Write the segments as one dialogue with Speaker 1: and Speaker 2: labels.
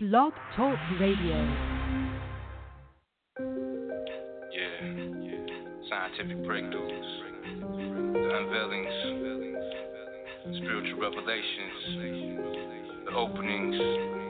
Speaker 1: Blog Talk Radio.
Speaker 2: Yeah, yeah. Scientific breakthroughs, the unveilings, spiritual revelations, the openings.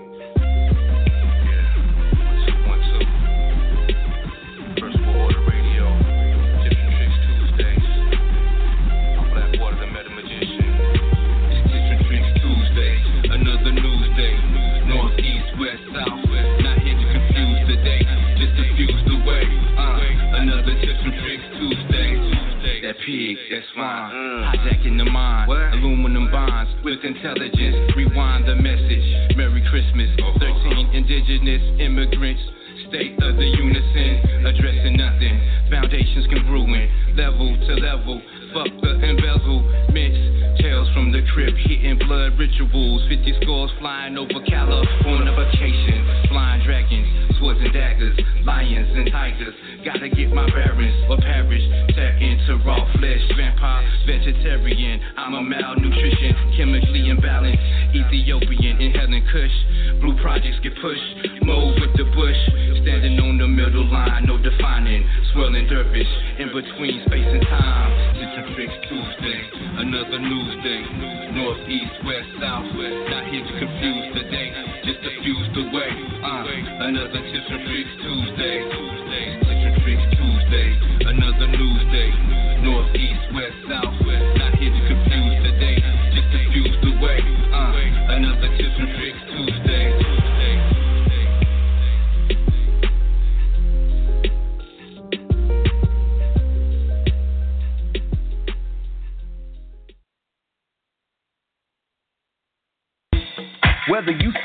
Speaker 2: Pig, that's fine. Mm. Hijacking the mind, aluminum bonds with intelligence. Rewind the message. Merry Christmas. 13 indigenous immigrants. State of the unison, addressing nothing. Foundations can ruin, level to level. Fuck the embezzlements. From the crypt, hitting blood rituals. 50 scores flying over California vacation. Flying dragons, swords and daggers, lions and tigers. Gotta get my bearings or perish. Tap into raw flesh, vampire, vegetarian. I'm a malnutrition, chemically imbalanced. Ethiopian, inhaling kush. Blue projects get pushed. Move with the bush. Standing on the middle line, no defining. Swirling dervish in between space and time. Tips and tricks Tuesday, another news day. North, east, west, south. Not here to confuse the day, just diffuse the way. Uh, another tips and tricks Tuesday.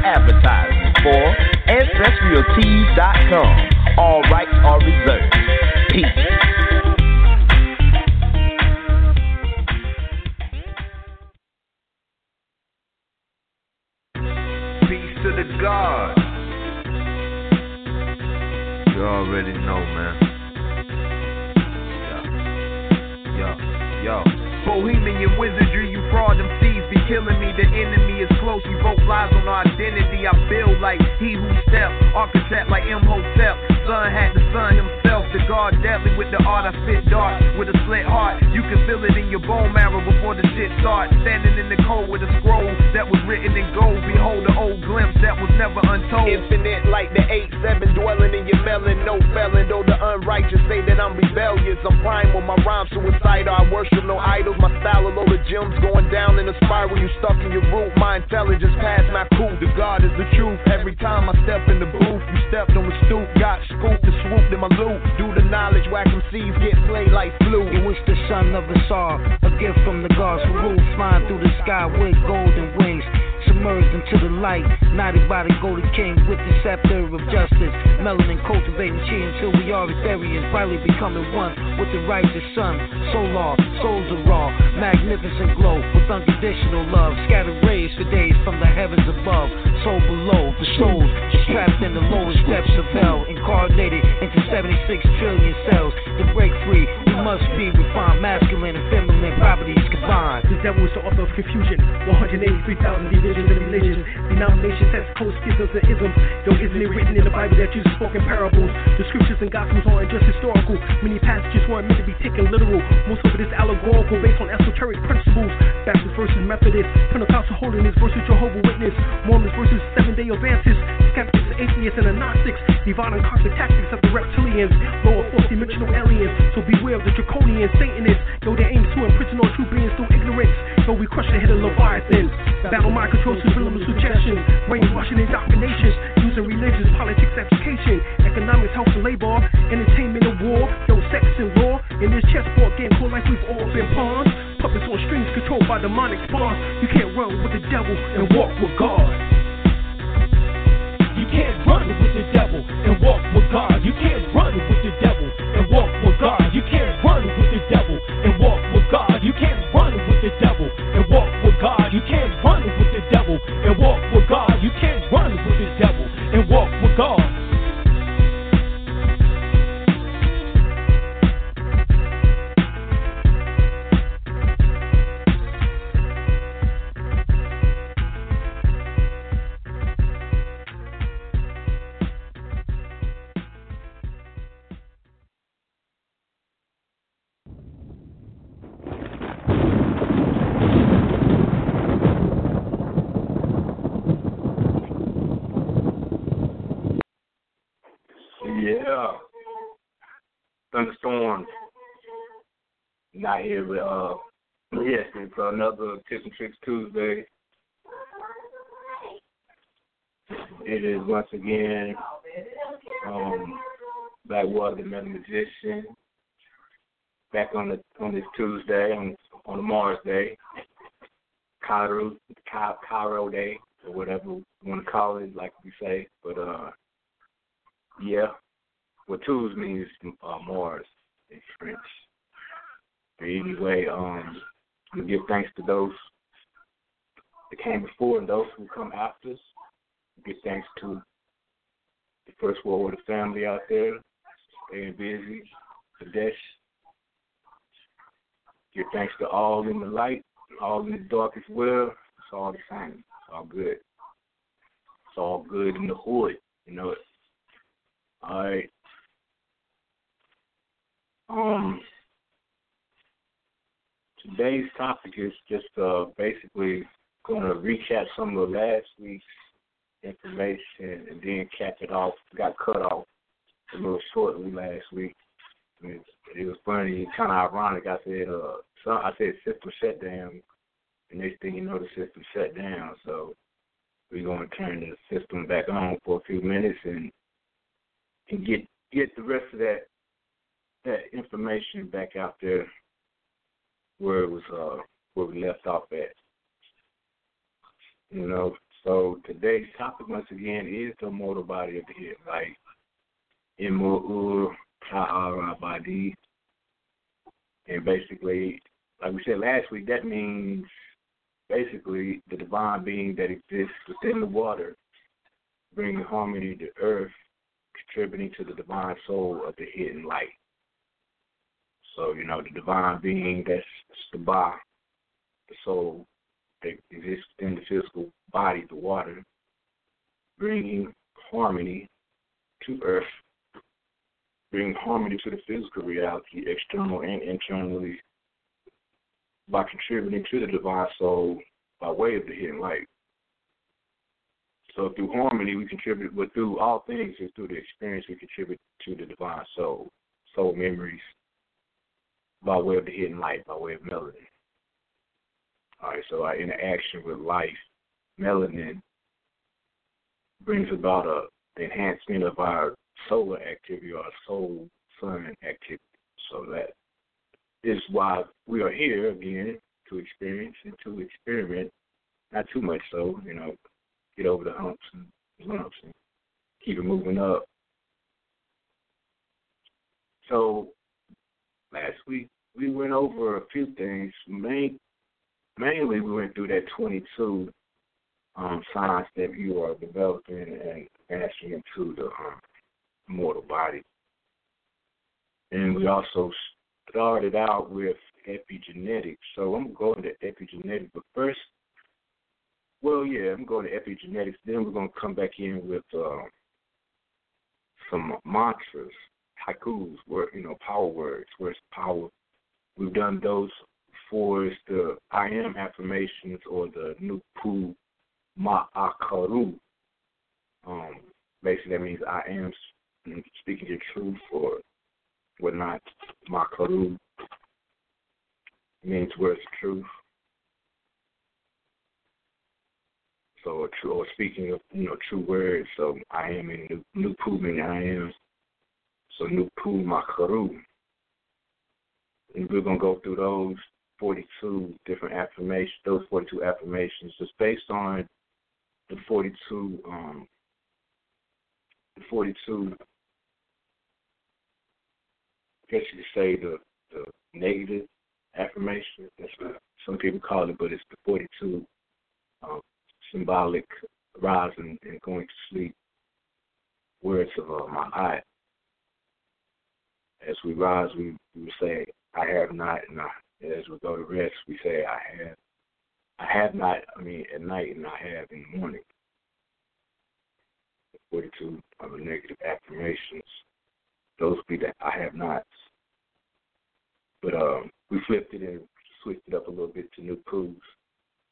Speaker 3: commercial advertisement for AncestralTees.com. All rights are reserved. Peace. Peace to the God. You already know, man. Yo, yo, yo. Bohemian wizardry, you fraud them thieves be killing me. The enemy is close. We both lies on our identity. I build like he who stepped, architect like M. Imhotep. Son had the son himself, the God deadly with the art. I spit dark with a slit heart. You can feel it in your bone marrow before the shit starts. Standing in the cold with a scroll that was written in gold. Behold the old glimpse that was never untold. Infinite like the 8-7 dwelling in your melon. No felon, though the unrighteous say that I'm rebellious. I'm prime with my rhymes suicidal. I worship no idols. My style of load of gems going down in a spiral. You stuck in your root. My intelligence past my cool. The God is the truth. Every time I step in the booth, you stepped on the stoop. Got scooped and swooped in my loot. Do the knowledge, whack them seeds, get slayed like flu.
Speaker 4: In which the son of us are, a gift from the gods who flying through the sky with golden wings. Submerged into the light, knighted by the golden king with the scepter of justice. Melanin cultivating chi until we are Ethereans, finally becoming one with the righteous sun. Solar, souls are raw, magnificent glow with unconditional love. Scattered rays for days from the heavens above, soul below. The souls trapped in the lowest depths of hell, incarnated into 76 trillion cells. To break free, we must be refined, masculine and feminine properties combined.
Speaker 5: The devil is the author of confusion. 183,000 divisions and religions, denominations, sects, codes, schisms, and isms. Yo, isn't it written in the Bible that Jesus spoke in parables? The scriptures and gospels aren't just historical. Many passages weren't meant to be taken literal. Most of it is allegorical, based on esoteric principles. Baptist versus Methodist, Pentecostal holiness versus Jehovah Witness, Mormons versus Seven Day Adventists, skeptics, atheists, and agnostics, divine and cosmic tactics of the reptilians, lower fourth dimensional aliens. So beware of the draconian Satanists. Yo, they aim to imprison all true beings through ignorance. Yo, we crush the head of Leviathan. Battle mind control, subliminal suggestion, brainwashing indoctrination, using religious, politics, education, economics, health, and labor, entertainment, and war. Yo, sex and law. In this chessboard game, called like we've all been pawns. Puppets on strings controlled by demonic spawns. You can't run with the devil and walk with God.
Speaker 6: Here uh yes, it's another Tips and Tricks Tuesday. It is once again um Blackwater the Metal Magician. Back on the on this Tuesday, on on the Mars Day. Cairo Cairo Day or whatever you want to call it, like we say. But uh yeah. What Tues means uh, Mars in French. Anyway, um, we give thanks to those that came before and those who come after us. Give thanks to the First World Order, family out there, staying busy, Kadesh. Give thanks to all in the light, all in the dark as well. It's all the same. It's all good. It's all good in the hood. You know it. All right. Um, today's topic is just uh, basically going to recap some of last week's information and then cap it off. Got cut off a little shortly last week. It, it was funny, kind of ironic. I said, uh, so I said system shut down, and next thing you know, the system shut down. So we're going to turn the system back on for a few minutes and and get get the rest of that that information back out there where it was uh where we left off at. You know, so today's topic once again is the mortal body of the head, like Imur. And basically, like we said last week, that means basically the divine being that exists within the water, bringing harmony to earth contributing to the divine soul of the hidden light. So, you know, the divine being that's the ba, the soul that exists in the physical body, the water, bringing harmony to earth, bringing harmony to the physical reality, external and internally, by contributing to the divine soul by way of the hidden light. So through harmony, we contribute, but through all things, and through the experience we contribute to the divine soul, soul memories, by way of the hidden light, by way of melanin. All right, so our interaction with life, melanin, brings about a the enhancement of our solar activity or soul sun activity. So that is why we are here again to experience and to experiment. Not too much so, you know, get over the humps and lumps and keep it moving up. So last week we went over a few things. Main, mainly we went through that 22 um, signs that you are developing and advancing into the um, mortal body. And we also started out with epigenetics. So I'm going to epigenetics, but first, well, yeah, I'm going to epigenetics. Then we're going to come back in with uh, some mantras, haikus, word, you know, power words, where's power. We've done those for the I am affirmations or the Nupu Ma'akaru. Um, basically, that means I am speaking the truth or whatnot. Ma'akaru means words of truth. So, true, or speaking of you know true words. So I am in Nupu meaning I am. So Nupu Makaru. And we're gonna go through those 42 different affirmations, those 42 affirmations, just based on the 42, um, the 42, I guess you could say the, the negative affirmation. That's what some people call it, but it's the 42 um, symbolic rising and going to sleep words of uh, my eye. As we rise, we, we say, I have not, and I as we go to rest, we say, I have. I have not, I mean, at night, and I have in the morning. 42 of the negative affirmations. Those be that I have not. But um, we flipped it and switched it up a little bit to new proofs.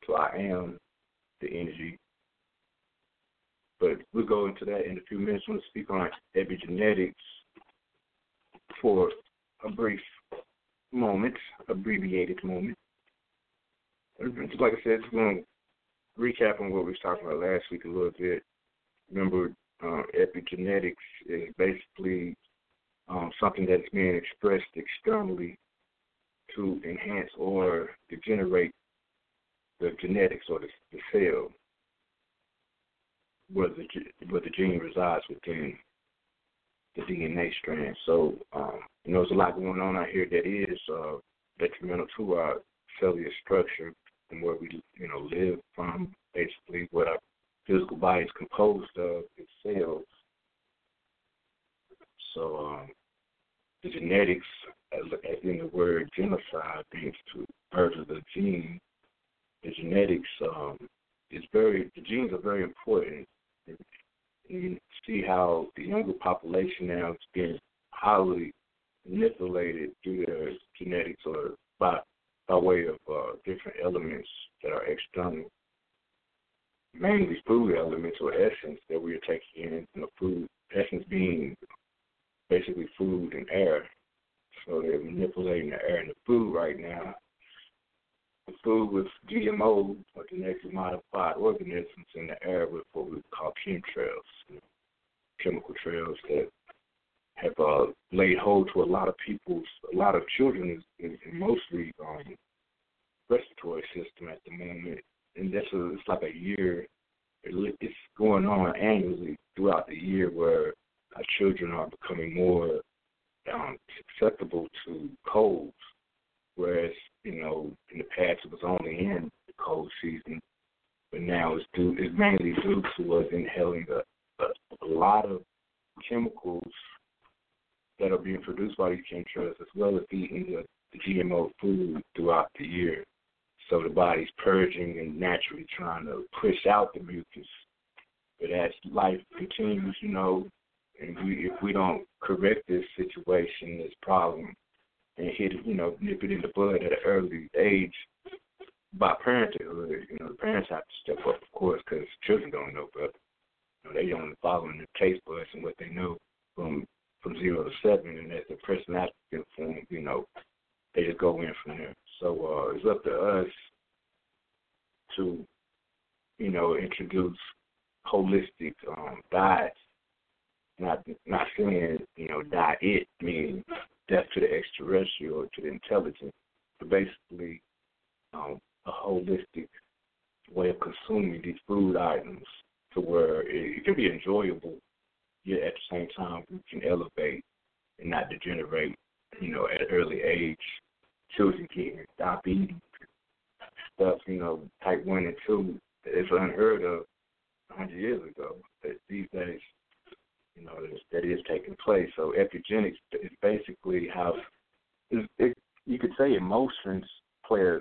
Speaker 6: So I am the energy. But we'll go into that in a few minutes. I want to speak on epigenetics for a brief moment, abbreviated moment. Like I said, just going to recap on what we was talking about last week a little bit. Remember, uh, epigenetics is basically um, something that's being expressed externally to enhance or degenerate the genetics or the, the cell where the where the gene resides within the DNA strand. So, um, you know, there's a lot going on out here that is uh, detrimental to our cellular structure and where we, you know, live from, basically what our physical body is composed of, its cells. So, um, the genetics, as, in the word genocide, means to murder the gene. The genetics um, is very, the genes are very important you see how the younger population now is being highly manipulated through their genetics or by by way of uh, different elements that are external, mainly food elements or essence that we are taking in. You know, food essence being basically food and air. So they're manipulating the air and the food right now food with GMO or genetically modified organisms in the air with what we call chemtrails, chemical trails that have uh, laid hold to a lot of people's, a lot of children, mostly um, respiratory system at the moment. And that's a, it's like a year. It's going on annually throughout the year where our children are becoming more um, susceptible to colds, whereas you know, in the past it was only in the cold season, but now it's due it's mainly due to us inhaling a, a, a lot of chemicals that are being produced by these chemtrails as well as eating the, the GMO food throughout the year. So the body's purging and naturally trying to push out the mucus. But as life continues, you know, and we if we don't correct this situation, this problem, and hit you know, nip it in the bud at an early age by parenthood. You know, the parents have to step up, of course, because children don't know better. You know, they only following their taste buds and what they know from from zero to seven, and as their personality form, you know, they just go in from there. So uh, it's up to us to, you know, introduce holistic um, diets. Not not saying you know diet meaning death to the extraterrestrial or to the intelligent, but basically um, a holistic way of consuming these food items to where it, it can be enjoyable, yet at the same time we can elevate and not degenerate, you know, at an early age. Children getting diabetes, stuff, you know, type 1 and 2, it's unheard of 100 years ago. But these days, you know, that is taking place. So epigenetics is basically how it, you could say emotions play a,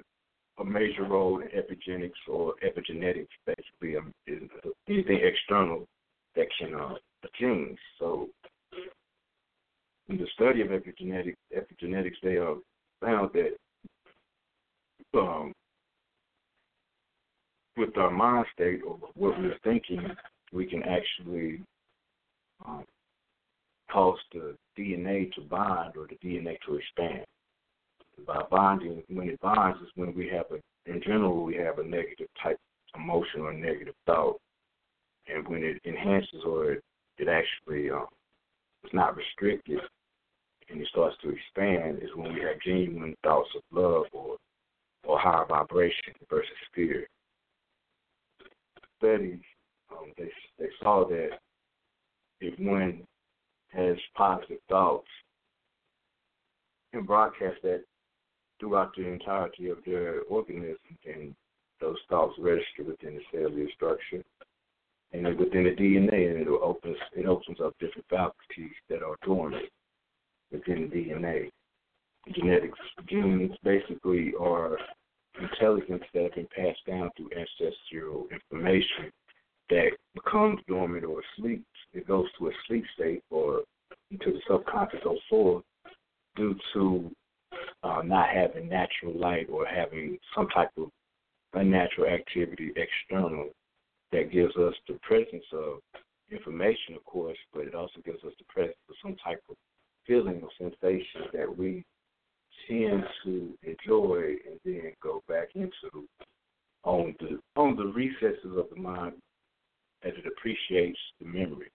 Speaker 6: a major role in epigenetics or epigenetics. Basically, um, is anything external that can uh, genes. So, in the study of epigenetics, epigenetics, they have found that um, with our mind state or what we're thinking, we can actually um, cause the DNA to bind or the DNA to expand. By bonding, when it bonds is when we have a, in general, we have a negative type emotion or negative thought. And when it enhances or it, it actually um, is not restricted and it starts to expand is when we have genuine thoughts of love or or higher vibration versus fear. Studies, um, they they saw that if one has positive thoughts and broadcast that throughout the entirety of their organism, then those thoughts register within the cellular structure and then within the DNA, and it opens it opens up different faculties that are dormant within the DNA. Genetics genes basically are intelligence that have been passed down through ancestral information that becomes dormant or sleeps. It goes to a sleep state or into the subconscious or soul due to uh, not having natural light or having some type of unnatural activity external that gives us the presence of information, of course, but it also gives us the presence of some type of feeling or sensation that we tend to enjoy and then go back into on the on the recesses of the mind as it appreciates the memory.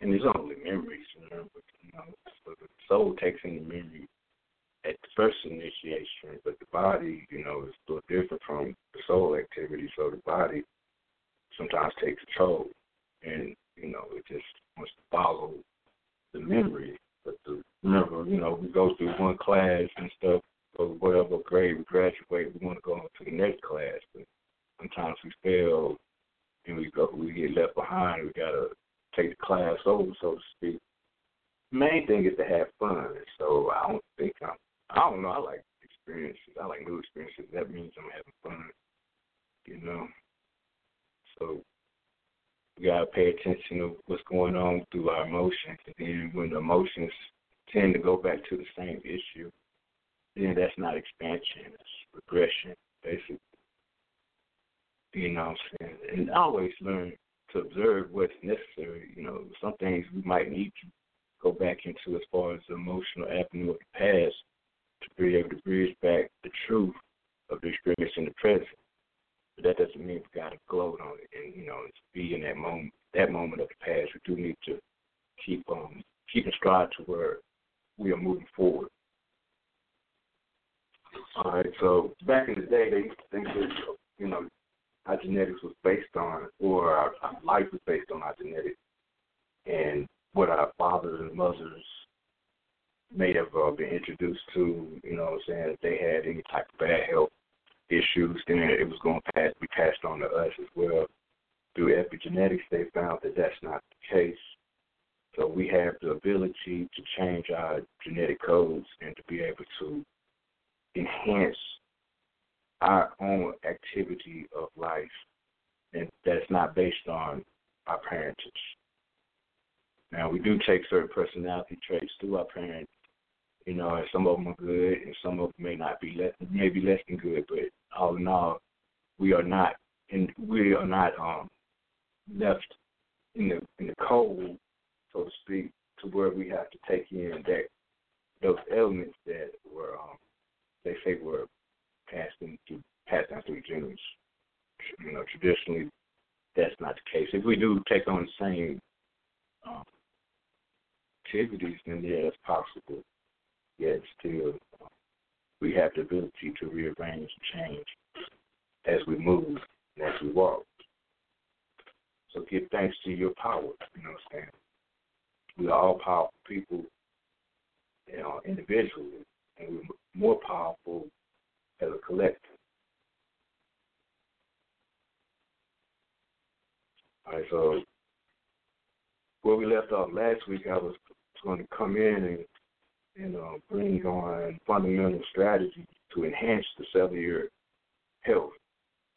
Speaker 6: And it's only memories, you know, but, you know so the soul takes in the memory at the first initiation, but the body, you know, is a little different from the soul activity. So the body sometimes takes control, and you know, it just wants to follow the memory. But the, remember, you know, we go through one class and stuff, or whatever grade we graduate, we want to go on to the next class. But sometimes we fail, and we go, we get left behind. We gotta take the class over, so to speak. Main thing is to have fun. So I don't think I'm. I don't know. I like experiences. I like new experiences. That means I'm having fun. You know. So we gotta pay attention to what's going on through our emotions. And then when the emotions tend to go back to the same issue, then that's not expansion, it's regression, basically. You know I'm saying? And always learn to observe what's necessary. You know, some things we might need to go back into as far as the emotional avenue of the past to be able to bridge back the truth of the experience in the present. But that doesn't mean we've gotta gloat on it and, you know, be in that moment that moment of the past. We do need to keep um keep in stride to where we are moving forward. All right, so back in the day they to think that you know our genetics was based on or our, our life was based on our genetics and what our fathers and mothers may have uh, been introduced to, you know what I'm saying, if they had any type of bad health issues, then it was going to pass, be passed on to us as well. Through epigenetics, they found that that's not the case. So we have the ability to change our genetic codes and to be able to enhance our own activity of life, and that's not based on our parentage. Now we do take certain personality traits through our parents, you know, and some of them are good, and some of them may not be less, maybe less than good. But all in all, we are not, and we are not um left in the in the cold, so to speak, to where we have to take in that those elements that were um they say were passed into passed down through generations. You know, traditionally that's not the case. If we do take on the same um, activities, then yeah, it's possible yet still we have the ability to rearrange and change as we move and as we walk. So give thanks to your power, you know what I'm saying? We are all powerful people you know, individually, and we're more powerful as a collective. All right, so where we left off last week, I was going to come in and and uh, bring on fundamental strategies to enhance the cellular health.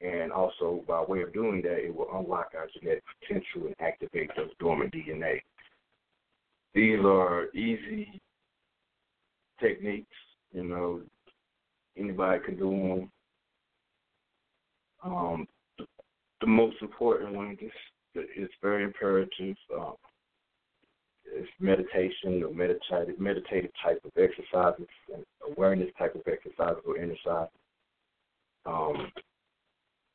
Speaker 6: And also, by way of doing that, it will unlock our genetic potential and activate those dormant DNA. These are easy techniques, you know, anybody can do them. Um, the, the most important one is it's very imperative. Um, it's meditation or meditative meditative type of exercises, and awareness type of exercises or exercise. Um,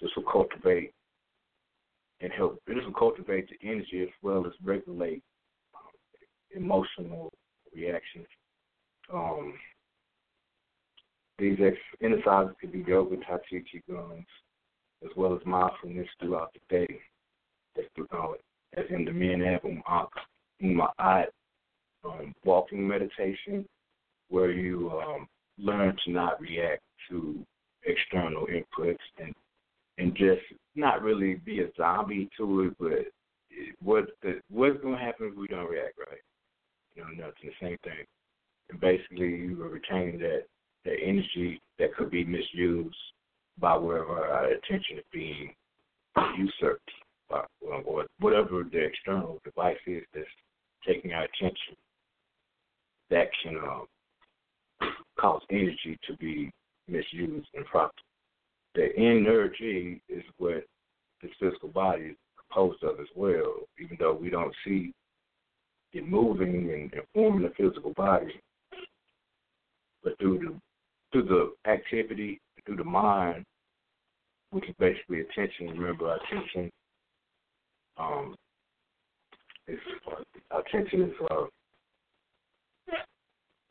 Speaker 6: this will cultivate and help. This will cultivate the energy as well as regulate um, emotional reactions. Um, these ex- exercises could be yoga, tai chi, qigong, as well as mindfulness throughout the day. That's throughout, as in the men have uma'at, um, walking meditation, where you um, learn to not react to external inputs and and just not really be a zombie to it, but what the, what's going to happen if we don't react right? You know, nothing. The same thing. And basically, you retain that that energy that could be misused by wherever our attention is being usurped by or whatever the external device is that's taking our attention. That can uh, cause energy to be misused and improperly. The energy is what this physical body is composed of as well, even though we don't see it moving and, and forming the physical body. But through the through the activity, through the mind, which is basically attention. Remember, attention, um, is our attention is uh,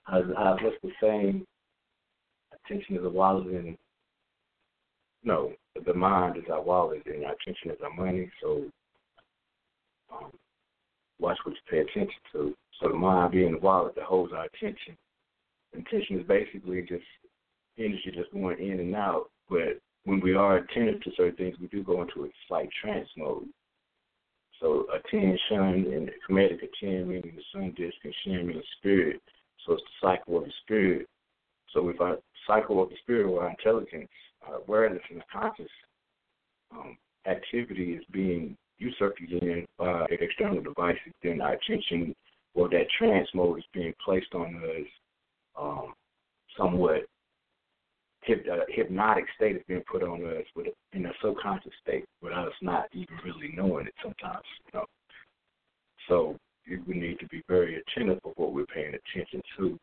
Speaker 6: how what's the saying? Attention is a wallet, and no, the mind is our wallet, and our attention is our money. So, um, watch what you pay attention to. So the mind being the wallet that holds our attention. Attention is basically just energy just going in and out. But when we are attentive to certain things, we do go into a slight trance mode. So attention and comedic attention meaning the sun disk and shin meaning spirit. So it's the cycle of the spirit. So if our cycle of the spirit or our intelligence, our awareness and conscious um, activity is being usurped again by external devices, then our attention or that trance mode is being placed on us um, somewhat uh, hypnotic state is being put on us with a, in a subconscious state without us not even really knowing it sometimes, you know. So we need to be very attentive of what we're paying attention to.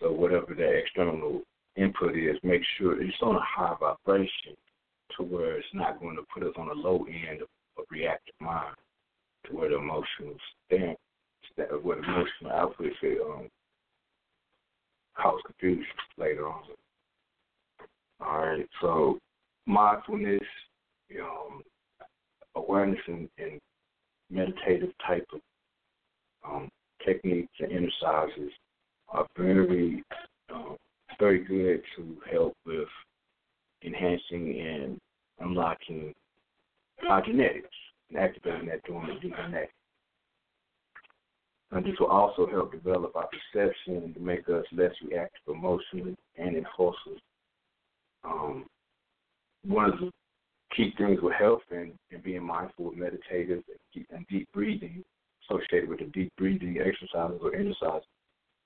Speaker 6: So whatever that external input is, make sure it's on a high vibration to where it's not going to put us on the low end of a reactive mind to where the emotional stand, where the emotional output um, cause confusion later on. All right, so mindfulness, you know, awareness and, and meditative type of um, techniques and exercises are very, um, very good to help with enhancing and unlocking our genetics and activating that dormant DNA. And this will also help develop our perception to make us less reactive emotionally and impulsive um, one of the key things with health and, and being mindful of meditative and, deep, and deep breathing associated with the deep breathing exercises or exercise,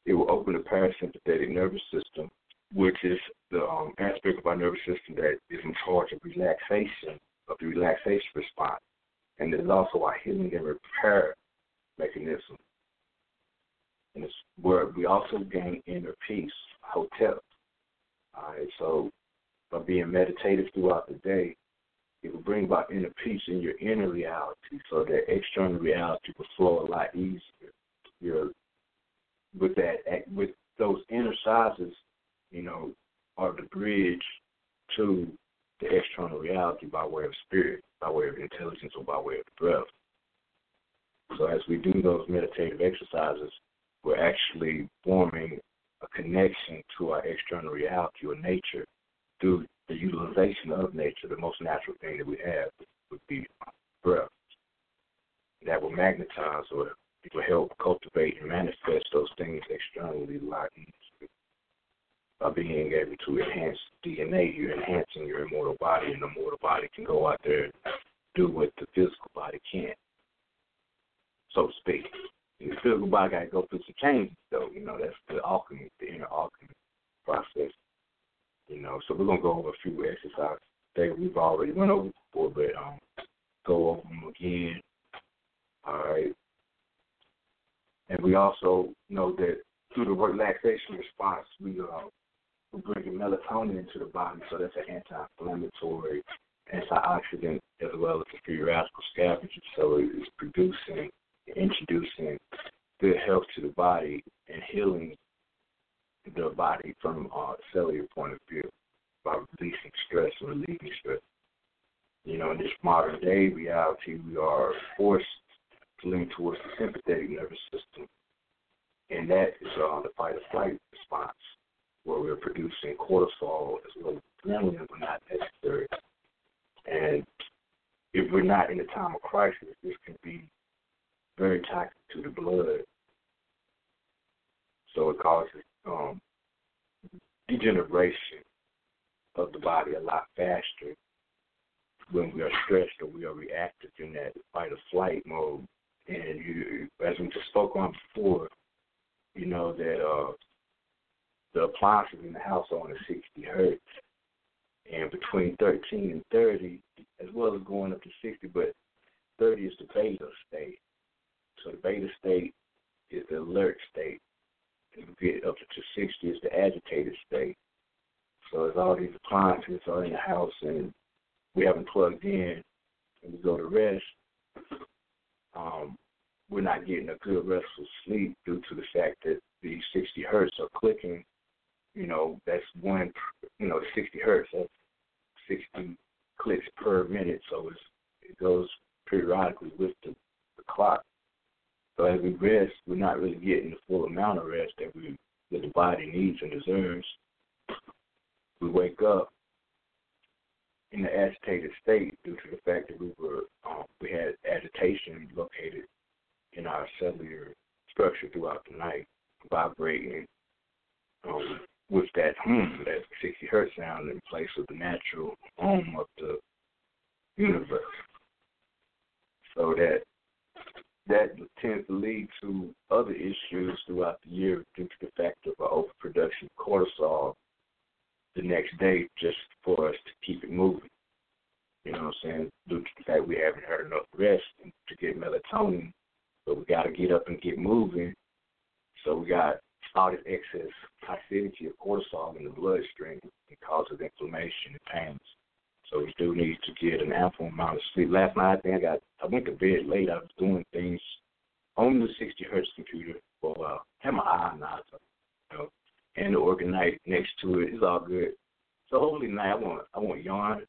Speaker 6: it will open the parasympathetic nervous system, which is the um, aspect of our nervous system that is in charge of relaxation, of the relaxation response. And it is also our healing and repair mechanism. And it's where we also gain inner peace, hotep. All right, so by being meditative throughout the day, it will bring about inner peace in your inner reality so that external reality will flow a lot easier. You're, with that, with those inner sizes, you know, are the bridge to the external reality by way of spirit, by way of intelligence, or by way of breath. So as we do those meditative exercises, we're actually forming a connection to our external reality or nature through the utilization of nature, the most natural thing that we have would be breath. That will magnetize or it will help cultivate and manifest those things externally a lot easier. By being able to enhance DNA, you're enhancing your immortal body, and the mortal body can go out there and do what the physical body can't, so to speak. And the physical body got to go through some changes, though. You know, that's the alchemy, the inner alchemy process. You know, so we're gonna go over a few exercises that we've already went over before, but um, go over them again. All right. And we also know that through the relaxation response, we uh, we're bringing melatonin into the body, so that's an anti-inflammatory, antioxidant, as well as a free radical scavenger. So it's producing, introducing good health to the body and healing the body from a cellular point of view by releasing stress and relieving stress. You know, in this modern day reality, we are forced to lean towards the sympathetic nervous system, and that is uh, the fight or flight response, where we're producing cortisol as well as adrenaline when not necessary. And if we're not in a time of crisis, this can be very toxic to the blood. So it causes um, degeneration of the body a lot faster when we are stressed or we are reactive in that fight or flight mode. And you, as we just spoke on before, you know that uh, the appliances in the house are on a 60 hertz, and between 13 and 30, as well as going up to 60, but 30 is the beta state. So the beta state is the alert state. We get up to 60 is the agitated state. So as all these appliances are in the house and we haven't plugged in and we go to rest, um, we're not getting a good restful sleep due to the fact that the 60 hertz are clicking. You know, that's one, you know, 60 hertz, that's 60 clicks per minute. So it's, it goes periodically with the, the clock. So as we rest, we're not really getting the full amount of rest that we that the body needs and deserves. We wake up in the agitated state due to the fact that we were um, we had agitation located in our cellular structure throughout the night, vibrating um, with that hum, that 60 hertz sound in place of the natural hum of the universe. So that that tends to lead to other issues throughout the year due to the fact of overproduction of cortisol the next day just for us to keep it moving. You know what I'm saying? Due to the fact we haven't had enough rest to get melatonin, but we got to get up and get moving. So we got all this excess toxicity of cortisol in the bloodstream. It causes inflammation and pains. So we do need to get an ample amount of sleep. Last night I think I got I went to bed late. I was doing things on the 60 hertz computer for a while. Had my eye on it, you know, and the orgonite next to it. It's all good. So hopefully tonight I want I want yawn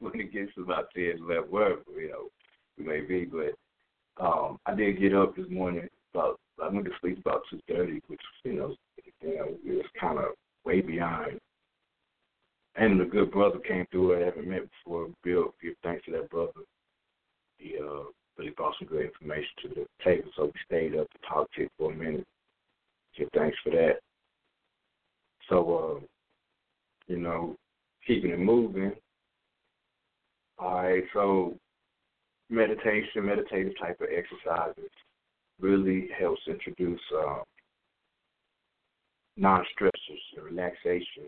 Speaker 6: when it gets to about 10, 11, wherever you know we may be. But um, I did get up this morning about I went to sleep about two thirty, which you know, you know, it was kind of way behind. And the good brother came through. I haven't met before. Bill, give thanks to that brother. He uh, really brought some good information to the table, so we stayed up to talk to it for a minute. Give thanks for that. So, uh, you know, keeping it moving. All right, so meditation, meditative type of exercises really helps introduce uh, non-stressors and relaxation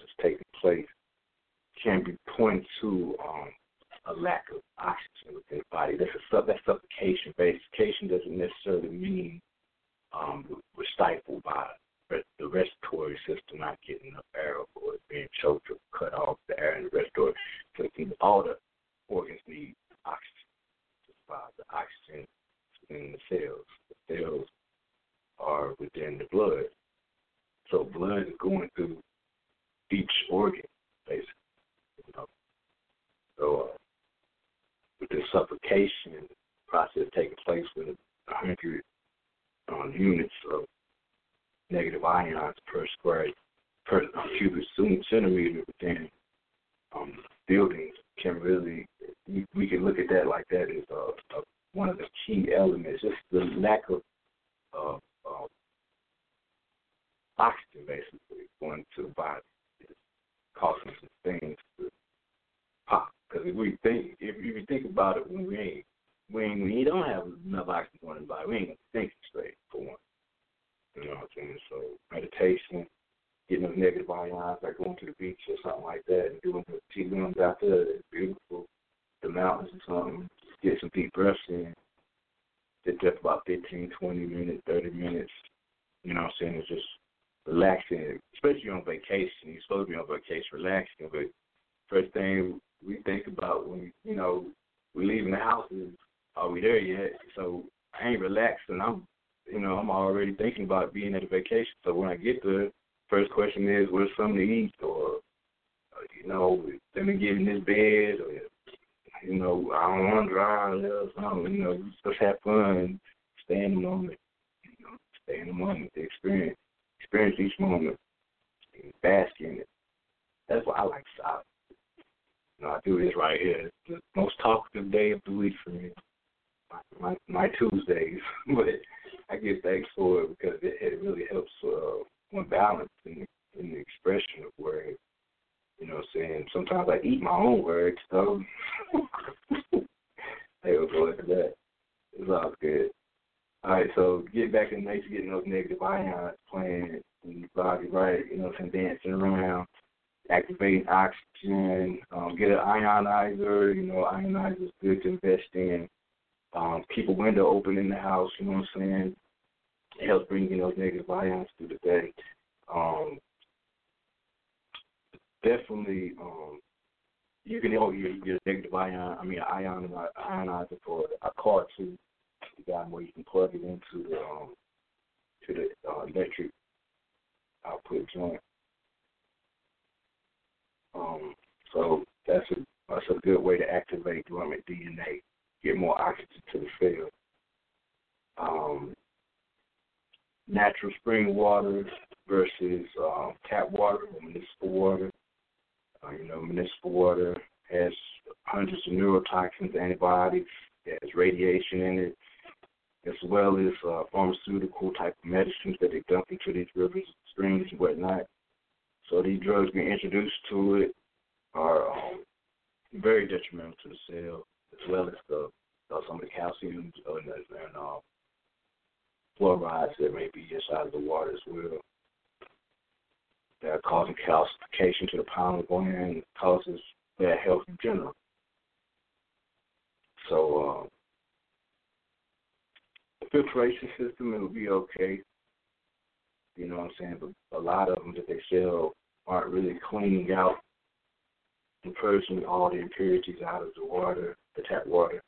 Speaker 6: that's taking place can be pointed to um, a lack of oxygen within the body. That's a sub that's suffocation. Doesn't necessarily mean um, we're stifled by the respiratory system not getting enough air or being choked or cut off the air in the respiratory system. All the organs need oxygen to survive. The oxygen in the cells. The cells are within the blood. So blood is going through each organ, basically. You know? So uh, with the suffocation process taking place with hundred um, units of negative ions per square per cubic centimeter within um, buildings can really we, can look at that like that a, a one of the key elements, just the lack of of oxygen basically going to the body is causing some things to pop. Because if we think, if if you think about it, when we ain't, when we don't have enough oxygen to the we ain't gonna think straight for one. You know what I'm saying? So meditation, getting those negative ions, like going to the beach or something like that, and doing the tea rooms out there, it's beautiful. The mountains or something, get some deep breaths in. There for about 15, 20 minutes, 30 minutes. You know what I'm saying? It's just relaxing, especially on vacation. You're supposed to be on vacation relaxing, but first thing we think about when, you know, we leaving the house is, are we there yet? So I ain't relaxed and I'm, you know, I'm already thinking about being at a vacation. So when I get there, first question is, what's something to eat? Or, uh, you know, let me get in this bed or you know, I don't want to drive or something. You know, just have fun, stay in the moment. You know, stay in the moment, the experience, experience each moment, and bask in it. That's why I like solid. You know, I do this right here. It's the most talkative day of the week for me. My my, my Tuesdays, but I give thanks for it because it, it really helps uh, one balance in, in the expression of words. You know what I'm saying? Sometimes I eat my own words, so they will go into that. It's all good. All right, so get back in the nature, getting those negative ions playing in your body, right? You know what I'm saying? Dancing around, activating oxygen, um, get an ionizer. You know, ionizer is good to invest in. Um, keep a window open in the house, you know what I'm saying? It helps bring in those negative ions through the day. Um, definitely, um, you can oh, you get negative ion. I mean, ion ionizer for a car too. You got where you can plug it into the um to the uh, electric output joint. Um, so that's a that's a good way to activate dormant DNA, get more oxygen to the cell. Um, natural spring water versus um, tap water or municipal water. Uh, you know, municipal water has hundreds of neurotoxins, antibiotics, it has radiation in it, as well as uh, pharmaceutical type medicines that they dump into these rivers, streams, and whatnot. So these drugs being introduced to it are um, very detrimental to the cell, as well as the uh, some of the calcium and, uh, fluorides that may be inside of the water as well. That are causing calcification to the pineal gland, causes bad health in general. So, the filtration system, it will be okay. You know what I'm saying? But a lot of them that they sell aren't really cleaning out and purging all the impurities out of the water, the tap water.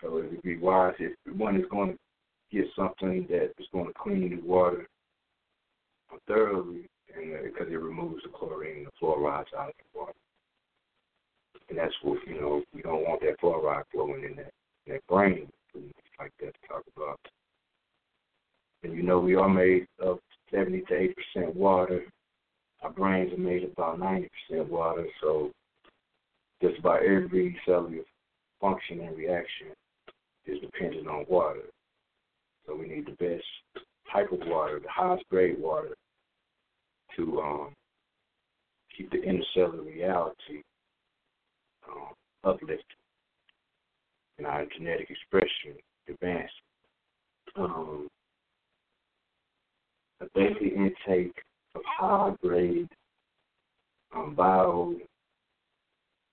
Speaker 6: So it would be wise if one is going to get something that is going to clean the water thoroughly, and because uh, it removes the chlorine and the fluorides out of the water. And that's what you know. We don't want that fluoride flowing in that in that brain, like that to talk about. And you know, we are made of seventy to eighty percent water. Our brains are made of about ninety percent water, so just about every cellular function and reaction is dependent on water. So we need the best type of water, the highest grade water, to um, keep the intercellular reality um, uplifted and our genetic expression advanced. Um, a daily intake of high grade um, bio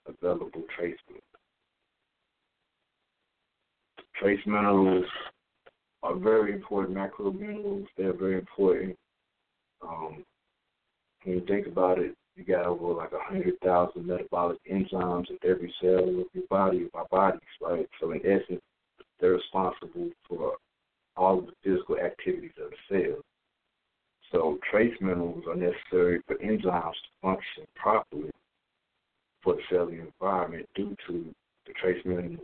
Speaker 6: available trace minerals. Trace minerals are very important macro minerals. They're very important. Um, when you think about it, you got over like a hundred thousand metabolic enzymes in every cell of your body, of our bodies, right? So in essence, they're responsible for all of the physical activities of the cell. So trace minerals are necessary for enzymes to function properly for the cellular environment due to the trace minerals'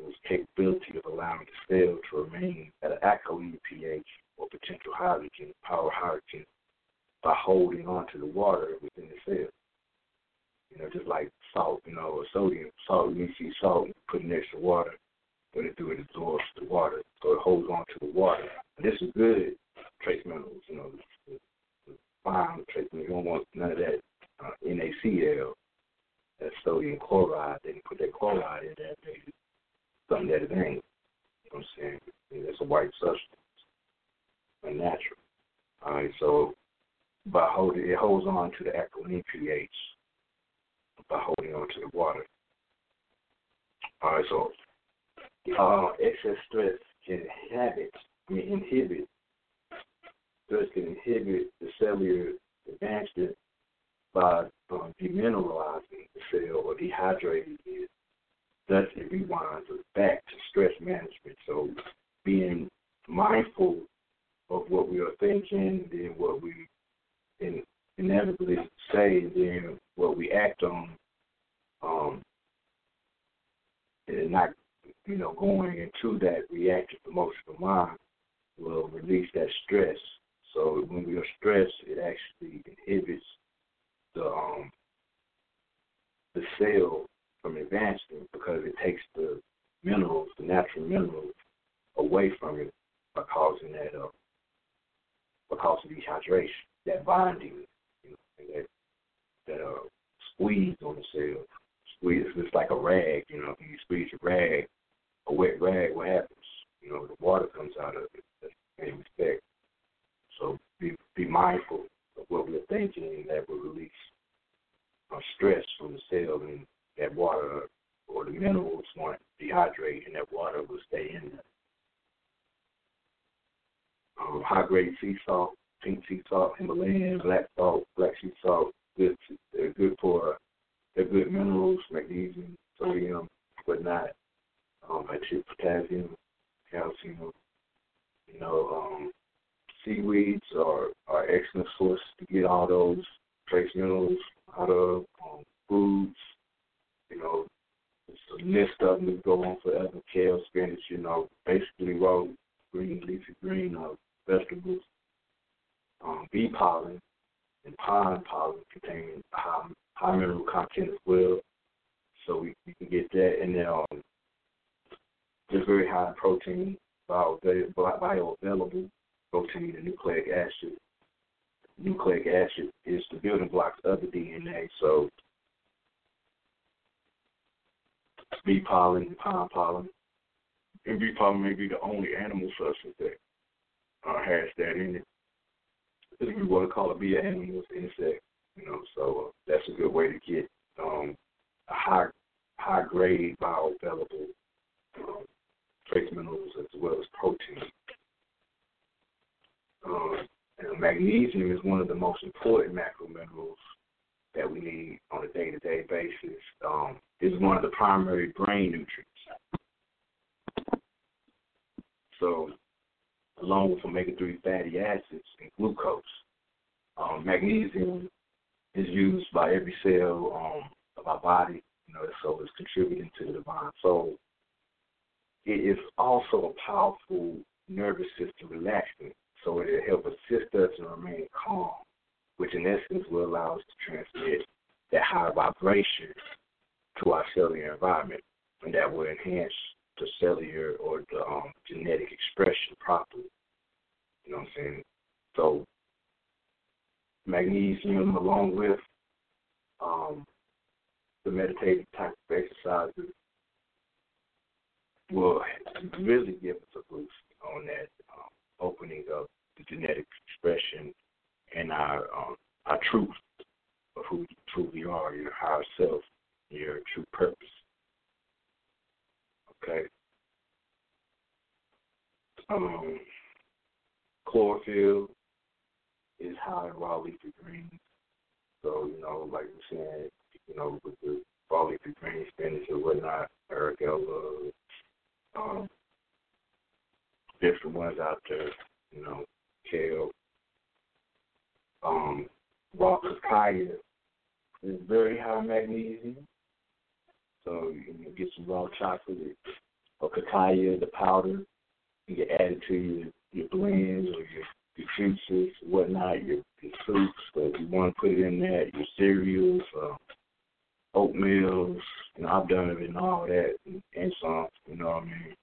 Speaker 6: meals. You know, I've done it and all that, and, and some. You know what I mean?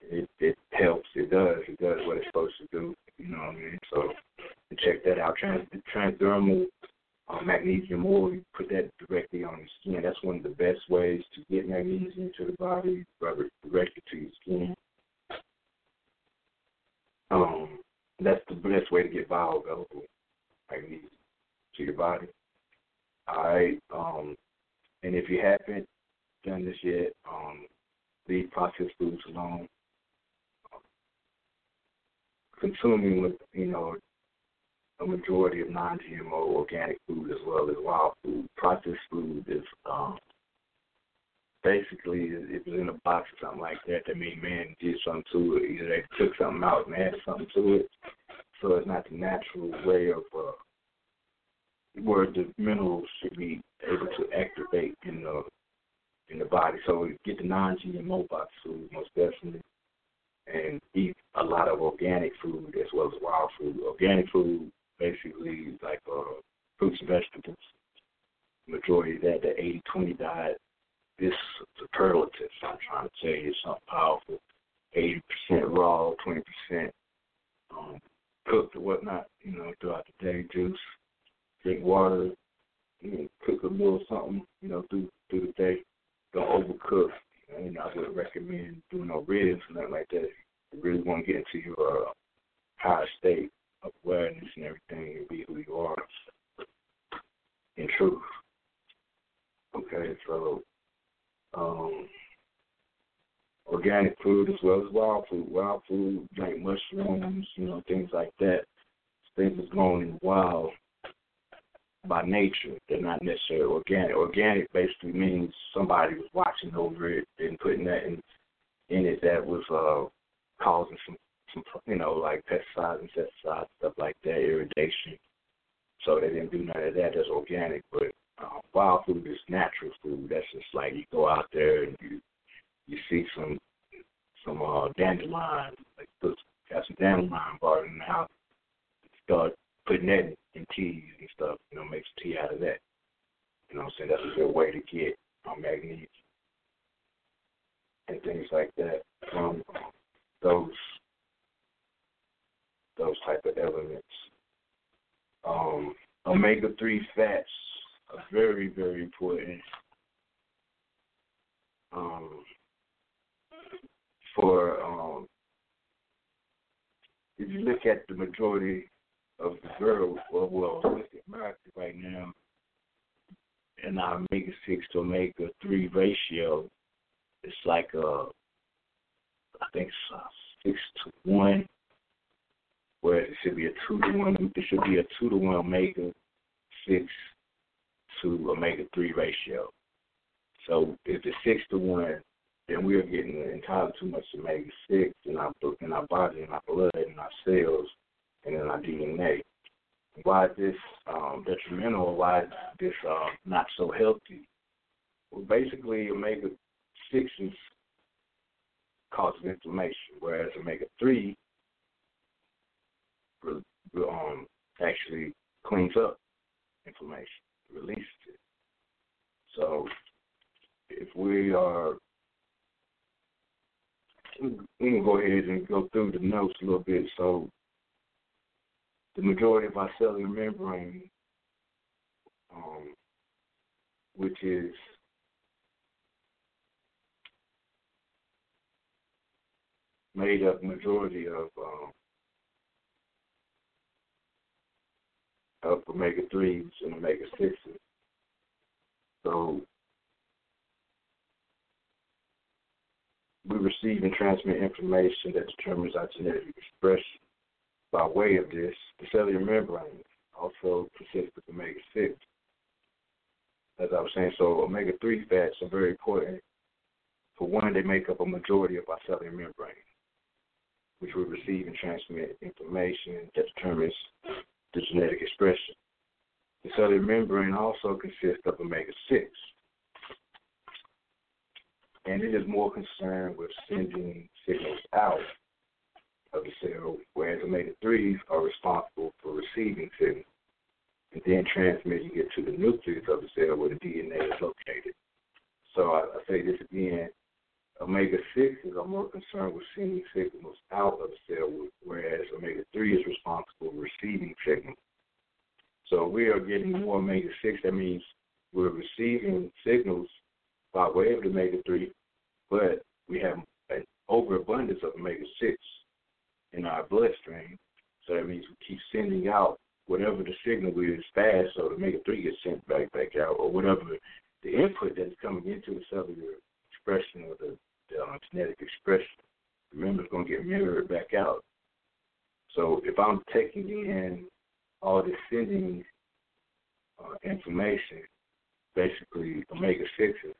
Speaker 6: It it helps. It does. It does what it's supposed to do. You know what I mean? So check that out. Trans transdermal uh, magnesium oil. You put that directly on your skin. That's one of the best ways to get magnesium to the body, rub it directly to your skin. Um, that's the best way to get bioavailable magnesium to your body. All right. Um, and if you haven't done this yet, um, leave processed foods alone. Consuming with you know a majority of non-GMO organic food as well as wild food. Processed food is um, basically if it's in a box or something like that, that means man did something to it. Either they took something out and added something to it, so it's not the natural way of uh, where the minerals should be able to activate in the in the body. So get the non-GMO box food most definitely, and eat a lot of organic food as well as wild food. Organic food basically like uh, fruits and vegetables. Majority of that, the 80-20 diet, this superlative. I'm trying to tell you something powerful. 80% raw, 20% um, cooked or whatnot, you know, throughout the day, juice, drink water, you know, cook a little something, you know, through through the day. Don't overcook. And I wouldn't recommend doing no ribs or nothing like that. You really want to get into your uh, higher state of awareness and everything and be who you are in truth. Okay, so um, organic food as well as wild food. Wild food like mushrooms, you know, things like that. Things that's grown in the wild by nature. They're not necessarily organic. Organic basically means somebody was watching over it and putting that in in it that was uh causing some some you know, like pesticides, insecticides, stuff like that, irrigation. So they didn't do none of that. That's organic, but uh, wild food is natural food. That's just like you go out there and you you see some some uh, dandelion, like put got some dandelion bark in the house. Start putting that in teas and stuff. You know, make some tea out of that. You know, what I'm saying that's a good way to get um, magnesium and things like that from those those type of elements. Um, omega three fats are very, very important um, for um, if you look at the majority of the world, well, well at America right now, and our omega six to omega three ratio, it's like a, I think it's a six to one, where it should be a two to one. It should be a two to one omega six to omega three ratio. So if it's six to one, then we are getting entirely too much omega six in our in our body, in our blood, in our cells, and in our DNA. Why is this um, detrimental? Why is this uh, not so healthy? Well, basically, omega sixes causes inflammation, whereas omega three um, actually cleans up inflammation, releases it. So if we are, we can go ahead and go through the notes a little bit. So the majority of our cellular membrane, um, which is made up majority of um, of omega threes and omega sixes. So we receive and transmit information that determines our genetic expression. By way of this, the cellular membrane also consists of omega six. As I was saying, so omega three fats are very important. For one, they make up a majority of our cellular membrane, which we receive and transmit information that determines the genetic expression. The cellular membrane also consists of omega 6, and it is more concerned with sending signals out of the cell, whereas omega 3s are responsible for receiving signals and then transmitting it to the nucleus of the cell where the DNA is located. So I, I say this again omega 6s are more concerned with sending signals out of the cell, whereas omega 3 is responsible for receiving signals. So we are getting more omega 6. That means we're receiving signals by way of the omega 3, but we have an overabundance of omega 6 in our bloodstream. So that means we keep sending out whatever the signal we is fast, so the omega 3 gets sent back back out, or whatever the input that's coming into the cellular expression or the the uh, genetic expression. Remember, it's going to get mirrored back out. So if I'm taking in all this sending uh, information, basically omega sixes,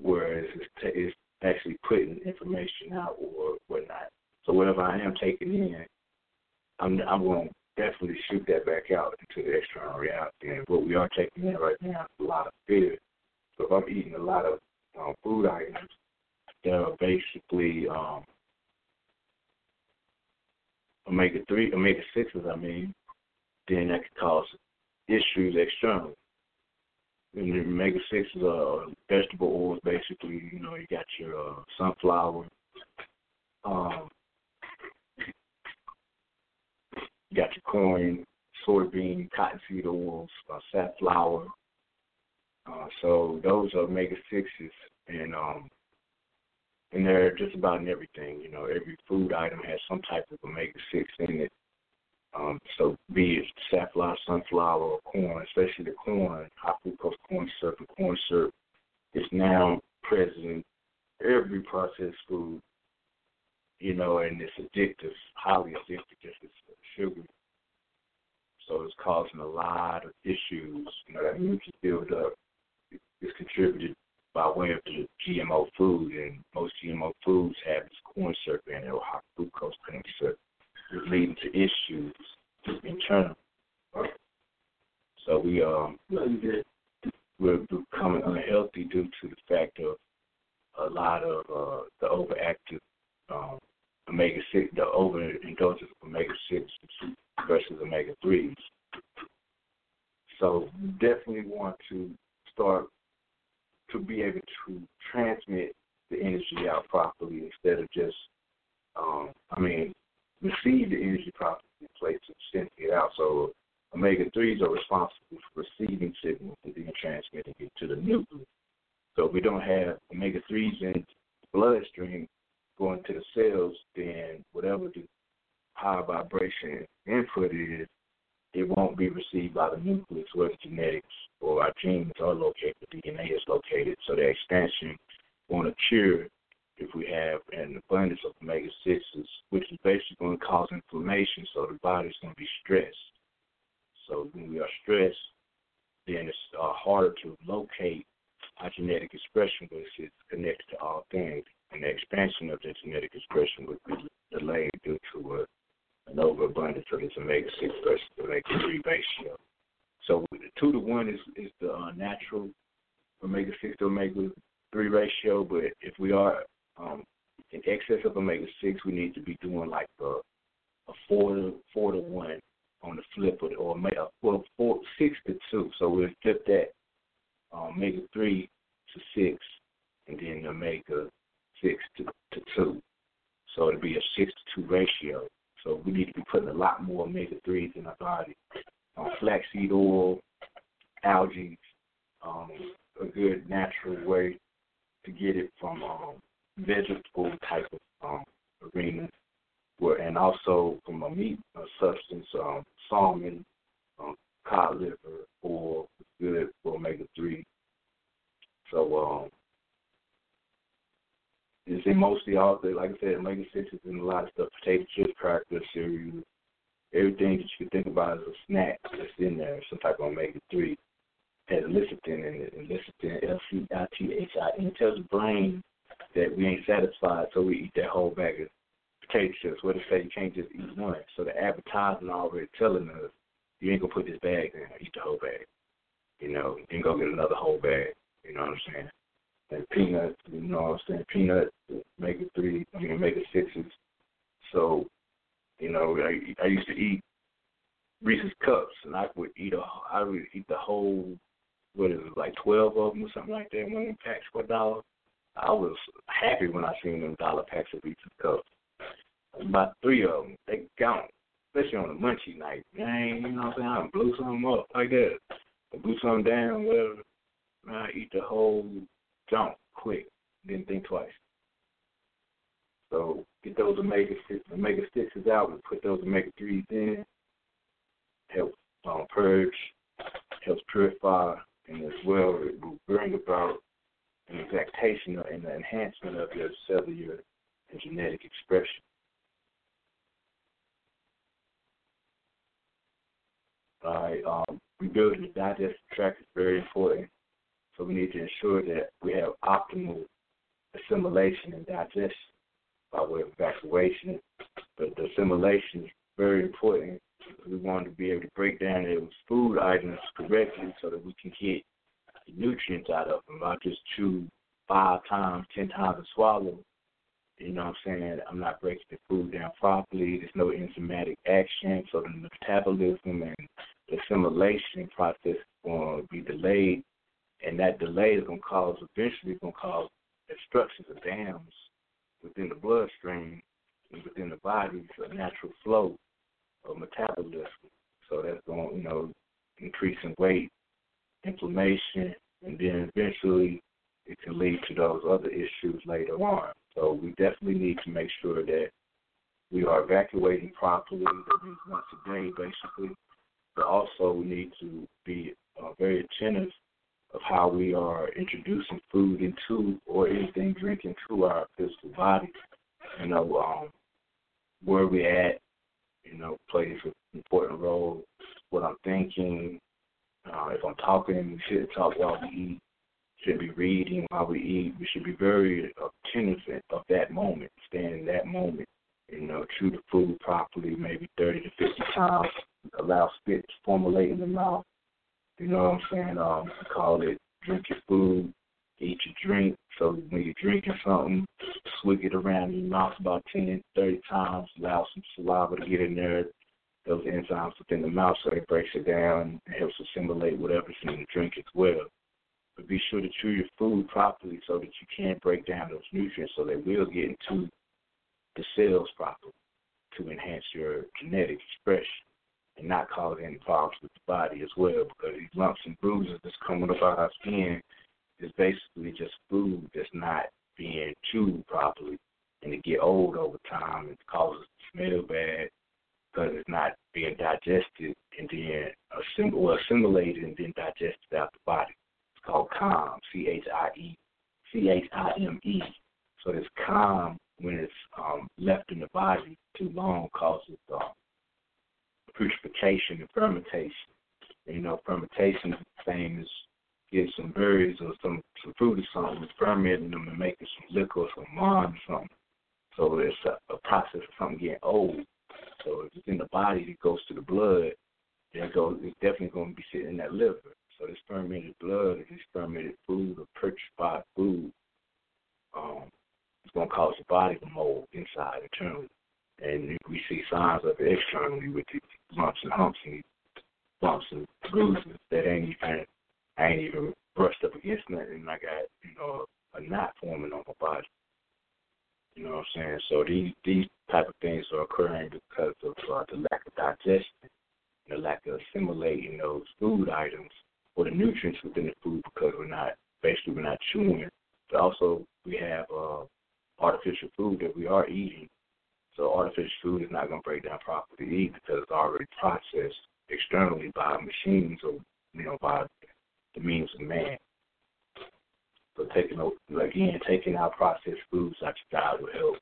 Speaker 6: whereas it's, t- it's actually putting information out or whatnot. So whatever I am taking in, I'm I'm going to definitely shoot that back out into the external reality. And what we are taking in right now is a lot of fear. So if I'm eating a lot of um, food items that are basically um, omega three, omega sixes. I mean, then that could cause issues externally. And the omega sixes are vegetable oils, basically. You know, you got your uh, sunflower, um, you got your corn, soybean, cottonseed oils, uh, safflower. Uh, so those are omega sixes, and um, and they're just about in everything. You know, every food item has some type of omega six in it. Um, so be it safflower, sunflower, or corn, especially the corn, high fructose corn syrup, and corn syrup is now present in every processed food. You know, and it's addictive, highly addictive, just as sugar. So it's causing a lot of issues. You know, that mucus buildup is contributed by way of the GMO food, and most GMO foods have this corn syrup in it or high fructose corn syrup, leading to issues internal. So we um we're becoming unhealthy due to the fact of a lot of uh, the overactive um, omega six, the overindulgence of omega six versus omega threes. So definitely want to start to be able to transmit the energy out properly instead of just, um, I mean, receive the energy properly in place and sending it out. So omega threes are responsible for receiving signals and then transmitting it to the nucleus. So if we don't have omega threes in the bloodstream going to the cells, then whatever the high vibration input is, it won't be received by the nucleus where the genetics or our genes are located, the DNA is located. So the expansion won't occur if we have an abundance of omega sixes, which is basically going to cause inflammation. So the body's going to be stressed. So when we are stressed, then it's uh, harder to locate our genetic expression, which is connected to all things. And the expansion of the genetic expression would be delayed due to a an overabundance of this omega six versus omega three ratio. So the two to one is is the uh, natural omega six to omega three ratio, but if we are um, in excess of omega six, we need to be doing like a, a four to four to one on the flip or a well four six to two. So we'll flip that um, omega three to six, and then omega six to, to two. So it'll be a six to two ratio. So we need to be putting a lot more omega threes in our body. Um, flaxseed oil, algae, um, a good natural way to get it from um, vegetable type of um, arena, where, and also from a meat a substance, um, salmon, um, cod liver, or good for omega three. So um, is in mostly all the like I said, omega sixes and a lot of stuff, potato chips, crackers, cereal, everything that you can think about as a snack that's in there, some type of omega three has lecithin in it. And lecithin L C I T H I N tells the brain that we ain't satisfied so we eat that whole bag of potato chips. What if say you can't just eat one? So the advertising already telling us you ain't gonna put this bag in, eat the whole bag. You know, then go get another whole bag. You know what I'm saying? And peanuts, you know what I'm saying? Peanuts, omega three, I mean omega sixes. So, you know, I I used to eat Reese's cups and I would eat a I would eat the whole what is it, like twelve of them or something like that, one packs for a dollar. I was happy when I seen them dollar packs of Reese's cups. About three of them, they gone. Especially on a munchy night. Dang, you know what I'm saying? I blew something up like that. I blew something down, whatever. I eat the whole jump quick, didn't think twice. So get those omega six, omega sixes out and put those omega threes in. Help um, purge, helps purify, and as well it will bring about an exactation and the enhancement of your cellular and genetic expression. All right, um, rebuilding the digestive tract is very important. We need to ensure that we have optimal assimilation and digestion by way of evacuation. But the assimilation is very important. We want to be able to break down those food items correctly so that we can get the nutrients out of them. Not just chew five times, ten times and swallow. You know what I'm saying? I'm not breaking the food down properly. There's no enzymatic action, so the metabolism and assimilation process is going to be delayed and that delay is going to cause eventually going to cause obstructions of dams within the bloodstream and within the body for natural flow of metabolism. So that's going to, you know, increase in weight, inflammation, and then eventually it can lead to those other issues later on. So we definitely need to make sure that we are evacuating properly, once a day basically, but also we need to be uh, very attentive of how we are introducing food into or anything drinking to our physical body. You know, um, where we at, you know, plays an important role. What I'm thinking, uh, if I'm talking, we should talk while we eat. Should be reading while we eat. We should be very attentive of that moment, staying in that moment. You know, chew the food properly, maybe 30 to 50 times. Allow spit to formulate in the mouth. You know what I'm saying? Um, we call it drink your food, eat your drink. So when you're drinking something, swig it around your mouth about 10, 30 times. Allow some saliva to get in there, those enzymes within the mouth, so it breaks it down and helps assimilate whatever's in the drink as well. But be sure to chew your food properly so that you can break down those nutrients so they will get into the cells properly to enhance your genetic expression and not cause any problems with the body as well because these lumps and bruises that's coming up out our skin is basically just food that's not being chewed properly and it get old over time it causes to smell bad because it's not being digested and then assim- well, assimilated and then digested out the body. It's called CHIME, C H I E C H I M E. So this CHIME when it's um, left in the body too long causes um, putrefaction and fermentation. You know, fermentation is the same as get some berries or some some fruit or something, fermenting them and making some liquor or some wine or something. So it's a, a process of something getting old. So if it's in the body, it goes to the blood. Then it goes. It's definitely going to be sitting in that liver. So this fermented blood, this fermented food, or putrefied food, um, it's going to cause the body to mold inside internally. And we see signs of it externally with these lumps and humps and bumps and bruises that ain't even I ain't even brushed up against nothing. I got you know a knot forming on my body. You know what I'm saying? So these these type of things are occurring because of uh, the lack of digestion, the lack of assimilating those food items or the nutrients within the food because we're not basically we're not chewing. But also we have uh, artificial food that we are eating. So artificial food is not going to break down properly either because it's already processed externally by machines or you know by the means of man. So taking again taking out processed foods as that will help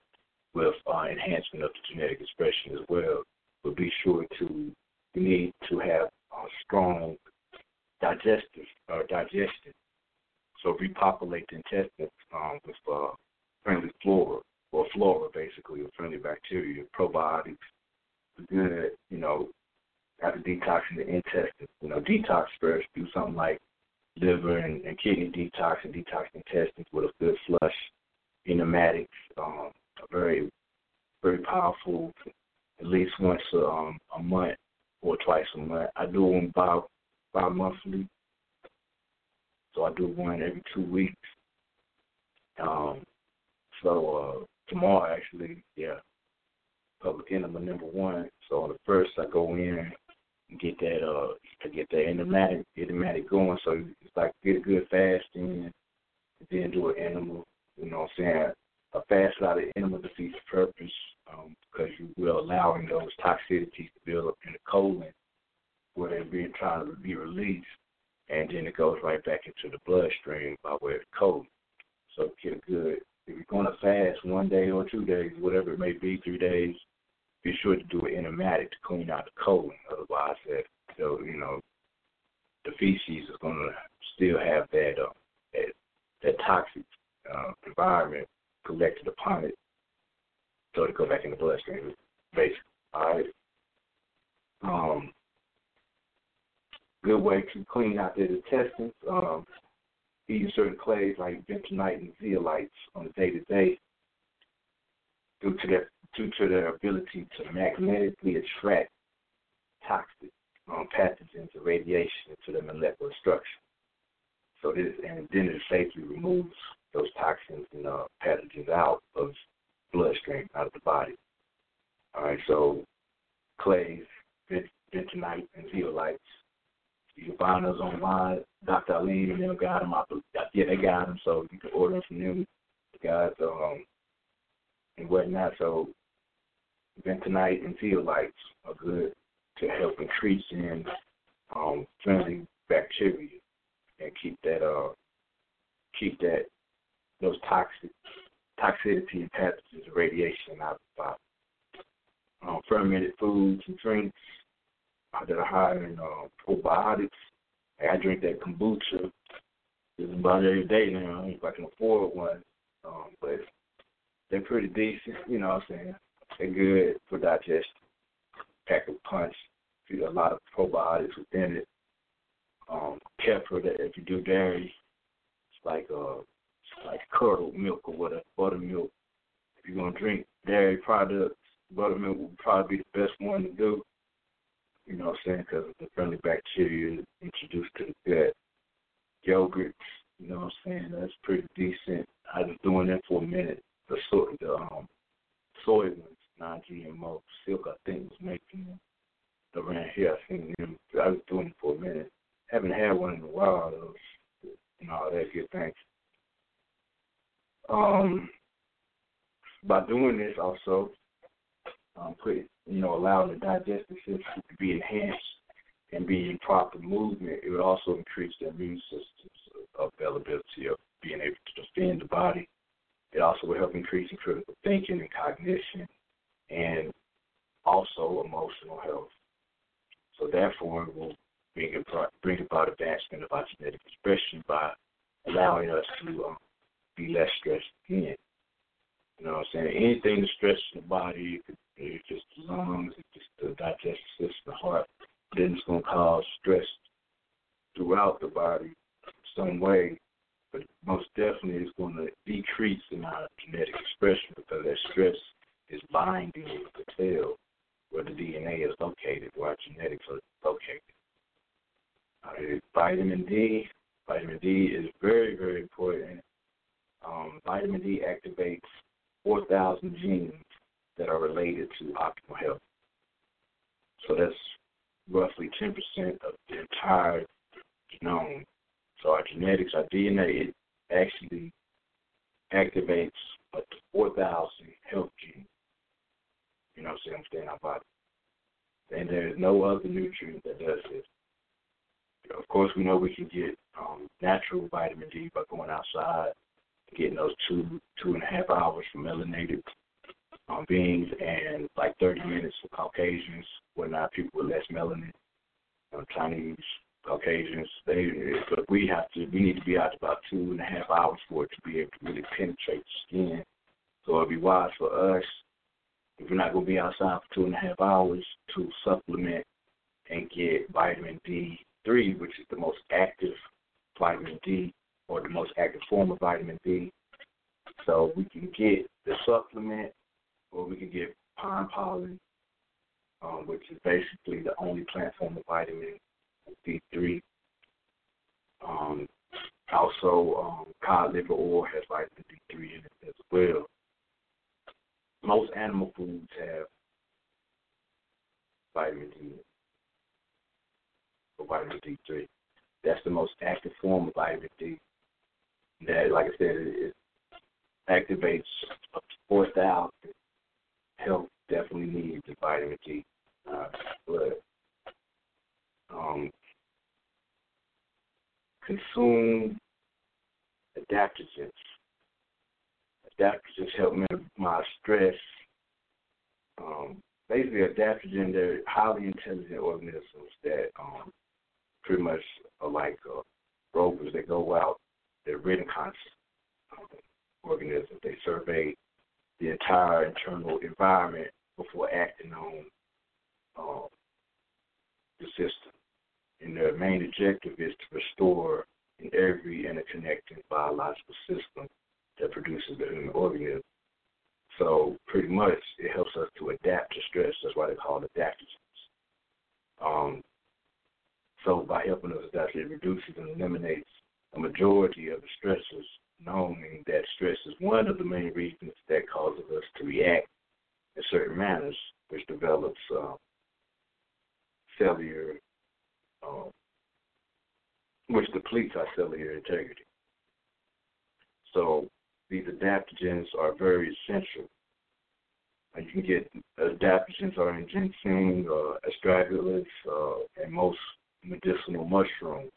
Speaker 6: with uh, enhancement of the genetic expression as well. But be sure to you need to have a strong digestive or uh, digestion. So repopulate the intestines um, with uh, friendly flora or flora basically, or friendly bacteria, probiotics, good, you know, after detoxing the intestines. You know, detox first, do something like liver and, and kidney detox and detox intestines with a good flush, enematics, um, a very, very powerful, at least once a, um, a month or twice a month. I do them bi bi monthly, so I do one every two weeks. Um, so uh, tomorrow, actually, yeah, public enema number one. So on the first, I go in and get that uh, to get that enematic, enematic going. So it's like get a good fast in, then do an enema. You know what I'm saying? A fast out of enema defeats purpose um, because you will allowing those toxicities to build up in the colon where they're being trying to be released, and then it goes right back into the bloodstream by way of the colon. So get a good if you're going to fast one day or two days, whatever it may be, three days, be sure to do an enematic to clean out the colon. Otherwise, that so you know the feces is going to still have that uh, that that toxic uh, environment collected upon it, so to go back in the bloodstream. Basically, all right. Um, good way to clean out the intestines. Um, eating certain clays like bentonite and zeolites on a day to day due to their due to their ability to magnetically attract toxic um, pathogens and radiation into the molecular structure. So this and then it safely removes those toxins and uh, pathogens out of bloodstream, out of the body. All right, so clays, bentonite, and zeolites. You can find us online. Dr. Ali and them got them. I, yeah, they got them, so you can order from them. Guys, um, and whatnot. So bentonite and zeolites are good to help increase in um, friendly bacteria and keep that uh keep that those toxic toxicity and pathogens radiation out of the body. Um, fermented foods and drinks that are high in uh, probiotics. I drink that kombucha just about every day now if I can afford one. Um, but they're pretty decent, you know what I'm saying? They're good for digestion. Pack a punch, a lot of probiotics within it. Um, kefir that if you do dairy, it's like uh it's like curdled milk or whatever, buttermilk. If you're gonna drink dairy products, buttermilk would probably be the best one to do. You know what I'm saying? Because the friendly bacteria introduced to the gut. Yogurt, you know what I'm saying? That's pretty decent. I was doing that for a minute. The soy, the um, soy ones, non-GMO. Silk, I think, was making them around here. I seen them. I was doing it for a minute. Haven't had one in a while though. And all that good things. Um, by doing this also, um, put you know, allowing the digestive system to be enhanced and be in proper movement, it would also increase the immune system's availability of being able to defend the body. It also will help increase in critical thinking and cognition and also emotional health. So therefore, it will bring about, bring about advancement of our genetic expression by allowing us to um, be less stressed again. You know what I'm saying? Anything that stresses the body, it just the lungs, it's just the digestive system, the heart. Then it's going to cause stress throughout the body some way. But most definitely it's going to decrease in our genetic expression because that stress is binding to the tail where the DNA is located, where our genetics are located. Vitamin D, vitamin D is very, very important. Um, vitamin D activates 4,000 genes that are related to optimal health. So that's roughly 10% of the entire genome. So our genetics, our DNA, it actually activates up to 4,000 health genes. You know what I'm saying? Within our body. And there's no other nutrient that does this. Of course, we know we can get um, natural vitamin D by going outside, getting those two two and a half hours from melanated um, beings and like 30 minutes for Caucasians, whatnot, people with less melanin, um, Chinese, Caucasians. They, but we have to, we need to be out about two and a half hours for it to be able to really penetrate the skin. So it'd be wise for us, if we're not going to be outside for two and a half hours, to supplement and get vitamin D3, which is the most active vitamin D or the most active form of vitamin D. So we can get the supplement or we can get pine pollen, um, which is basically the only plant form of vitamin D3. Um, also, um, cod liver oil has vitamin D3 in it as well. Most animal foods have vitamin D or vitamin D3. That's the most active form of vitamin D. That, like I said, it, activates up to 4,000 health definitely needs the vitamin D. Uh, but um, consume adaptogens. Adaptogens help minimize stress. Um, basically, adaptogens they're highly intelligent organisms that um, pretty much are like uh, rovers. They go out. They're reconnaissance um, organisms. They survey the entire internal environment before acting on um, the system. And their main objective is to restore in every interconnected biological system that produces the human organism. So pretty much it helps us to adapt to stress. That's why they call it adaptogens. Um, so by helping us adapt, it reduces and eliminates a majority of the stressors knowing that stress is one of the main reasons that causes us to react in certain manners, which develops uh, cellular, um, which depletes our cellular integrity. So these adaptogens are very essential. And you can get adaptogens are in ginseng, uh, astragalus, uh, and most medicinal mushrooms.